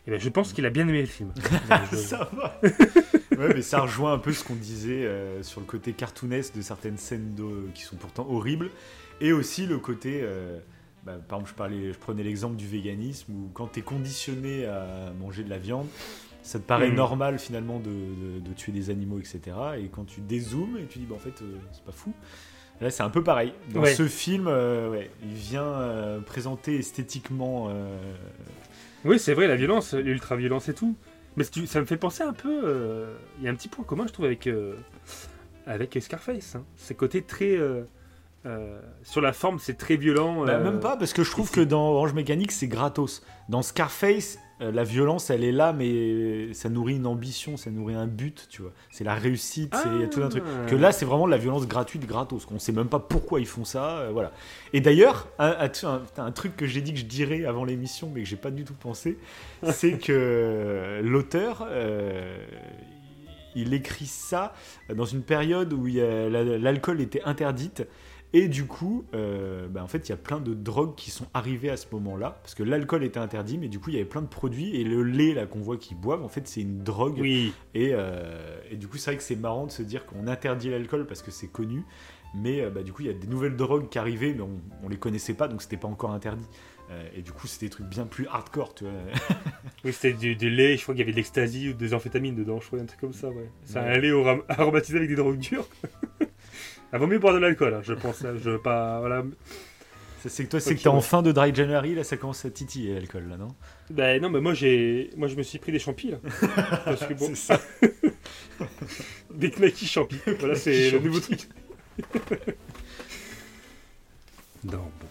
Speaker 1: Et ben, je pense qu'il a bien aimé le film.
Speaker 2: Ça va. ouais, mais ça rejoint un peu ce qu'on disait euh, sur le côté cartoonesque de certaines scènes de- qui sont pourtant horribles, et aussi le côté, euh, bah, par exemple, je parlais, je prenais l'exemple du véganisme où quand tu es conditionné à manger de la viande, ça te paraît
Speaker 1: Mhm.
Speaker 2: normal finalement de, de- de tuer des animaux, etc. Et quand tu dézoomes et tu dis, bah, en fait, euh, c'est pas fou. Là, c'est un peu pareil. Dans
Speaker 1: Ouais.
Speaker 2: ce film, ouais, il vient présenter esthétiquement.
Speaker 1: Oui, c'est vrai, la violence, l'ultra-violence et tout. Mais ça me fait penser un peu. euh, Il y a un petit point commun, je trouve, avec, euh, avec Scarface. Hein. Ce côté très. euh, sur la forme, c'est très violent.
Speaker 2: Bah, même pas, parce que je trouve que dans Orange Mécanique, c'est gratos. Dans Scarface, euh, la violence, elle est là, mais ça nourrit une ambition, ça nourrit un but, tu vois. C'est la réussite, c'est tout un truc.
Speaker 1: Ah.
Speaker 2: Que là, c'est vraiment de la violence gratuite, gratos. On sait même pas pourquoi ils font ça, euh, voilà. Et d'ailleurs, un, un- un truc que j'ai dit que je dirais avant l'émission, mais que j'ai pas du tout pensé, c'est que euh, l'auteur, euh, il écrit ça dans une période où l'alcool était interdite. Et du coup, euh, bah, en fait, il y a plein de drogues qui sont arrivées à ce moment-là, parce que l'alcool était interdit, mais du coup, il y avait plein de produits, et le lait là qu'on voit qu'ils boivent, en fait, c'est une drogue.
Speaker 1: Oui,
Speaker 2: Et, euh, et du coup, c'est vrai que c'est marrant de se dire qu'on interdit l'alcool parce que c'est connu, mais euh, bah, du coup, il y a des nouvelles drogues qui arrivaient, mais on, on les connaissait pas, donc c'était pas encore interdit. Euh, et du coup, c'était des trucs bien plus hardcore, tu vois.
Speaker 1: oui c'était du, du lait, je crois qu'il y avait de l'ecstasy ou des amphétamines dedans, je crois, un truc comme ça, ouais. C'est
Speaker 2: Ouais.
Speaker 1: un lait arom- aromatisé avec des drogues dures. Ah, vaut mieux boire de l'alcool, hein, je pense. hein, Je veux pas. Voilà.
Speaker 2: C'est que toi, c'est que t'es en fin de Dry January, là, ça commence à titiller l'alcool, là, non?
Speaker 1: Ben non, mais moi, j'ai, moi, je me suis pris des champis, là. Parce que bon,
Speaker 2: C'est ça.
Speaker 1: des knackis champis. Voilà, c'est le nouveau truc. non, bon.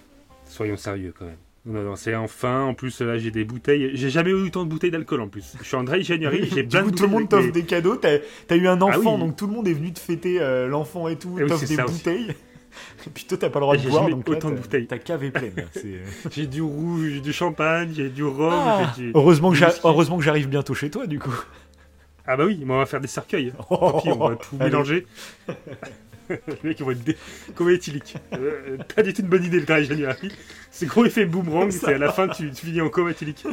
Speaker 1: Soyons sérieux quand même. Non, non, c'est enfin. En plus, là, j'ai des bouteilles. J'ai jamais eu autant de bouteilles d'alcool en plus. Je suis en January, j'ai
Speaker 2: du
Speaker 1: plein
Speaker 2: coup,
Speaker 1: de
Speaker 2: tout le monde t'offre des cadeaux, t'as as eu un enfant,
Speaker 1: oui.
Speaker 2: donc tout le monde est venu te fêter euh, l'enfant et tout,
Speaker 1: oui,
Speaker 2: t'offres des
Speaker 1: aussi.
Speaker 2: bouteilles. Et puis toi, t'as pas le droit de boire, donc là,
Speaker 1: autant de bouteilles.
Speaker 2: ta cave est pleine.
Speaker 1: J'ai du rouge, j'ai du champagne, j'ai du rhum,
Speaker 2: Ah,
Speaker 1: j'ai du-
Speaker 2: heureusement que j'arrive bientôt chez toi, du coup.
Speaker 1: Ah bah oui, mais on va faire des cercueils.
Speaker 2: Oh,
Speaker 1: Puis on va tout
Speaker 2: allez.
Speaker 1: mélanger. Les mecs, ils vont être dé... éthylique. Euh, pas du tout une bonne idée le dry January. C'est gros effet boomerang, c'est à la fin tu, tu finis en coma éthylique.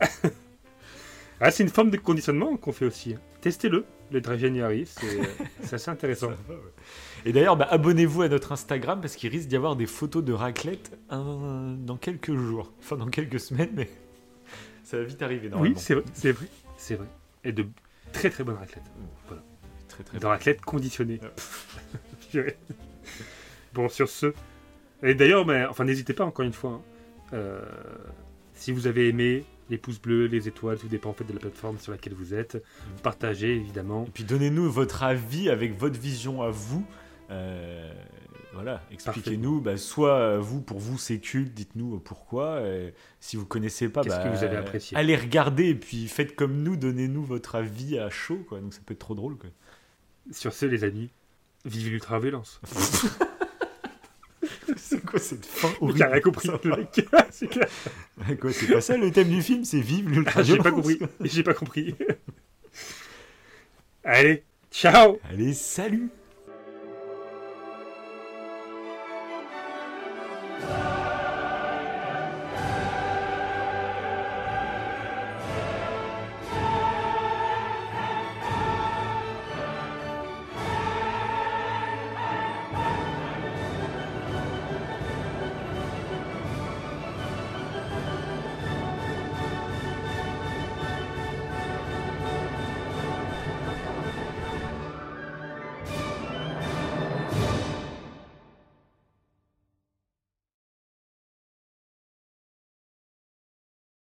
Speaker 1: ah, c'est une forme de conditionnement qu'on fait aussi. hein. Testez-le, le dry January, c'est euh, assez intéressant.
Speaker 2: Et d'ailleurs, bah, abonnez-vous à notre Instagram parce qu'il risque d'y avoir des photos de raclette euh, dans quelques jours. Enfin, dans quelques semaines, mais ça va vite arriver
Speaker 1: Oui,
Speaker 2: normalement.
Speaker 1: c'est vrai, c'est vrai, c'est vrai. Et de très très bonnes raclettes. Voilà.
Speaker 2: très très
Speaker 1: Des raclettes conditionnées.
Speaker 2: Ouais.
Speaker 1: Bon, sur ce. Et d'ailleurs, mais, enfin, n'hésitez pas encore une fois. hein. Euh, si vous avez aimé les pouces bleus, les étoiles, tout dépend en fait de la plateforme sur laquelle vous êtes. Partagez évidemment.
Speaker 2: Et puis donnez-nous votre avis avec votre vision à vous. Euh, Voilà, expliquez-nous. Bah, soit euh, vous, pour vous, c'est culte, dites-nous pourquoi. si vous connaissez pas,
Speaker 1: Qu'est-ce
Speaker 2: bah,
Speaker 1: que vous avez apprécié?
Speaker 2: allez regarder et puis faites comme nous, donnez-nous votre avis à chaud. Quoi. Donc ça peut être trop drôle. Quoi.
Speaker 1: Sur ce, les amis, vive l'ultra-violence.
Speaker 2: c'est quoi cette fin
Speaker 1: a rien compris, c'est clair.
Speaker 2: Quoi, c'est pas ça le thème du film, c'est vive
Speaker 1: Ah,
Speaker 2: l'ultra-violence.
Speaker 1: J'ai pas compris. J'ai pas compris. Allez, ciao
Speaker 2: Allez, salut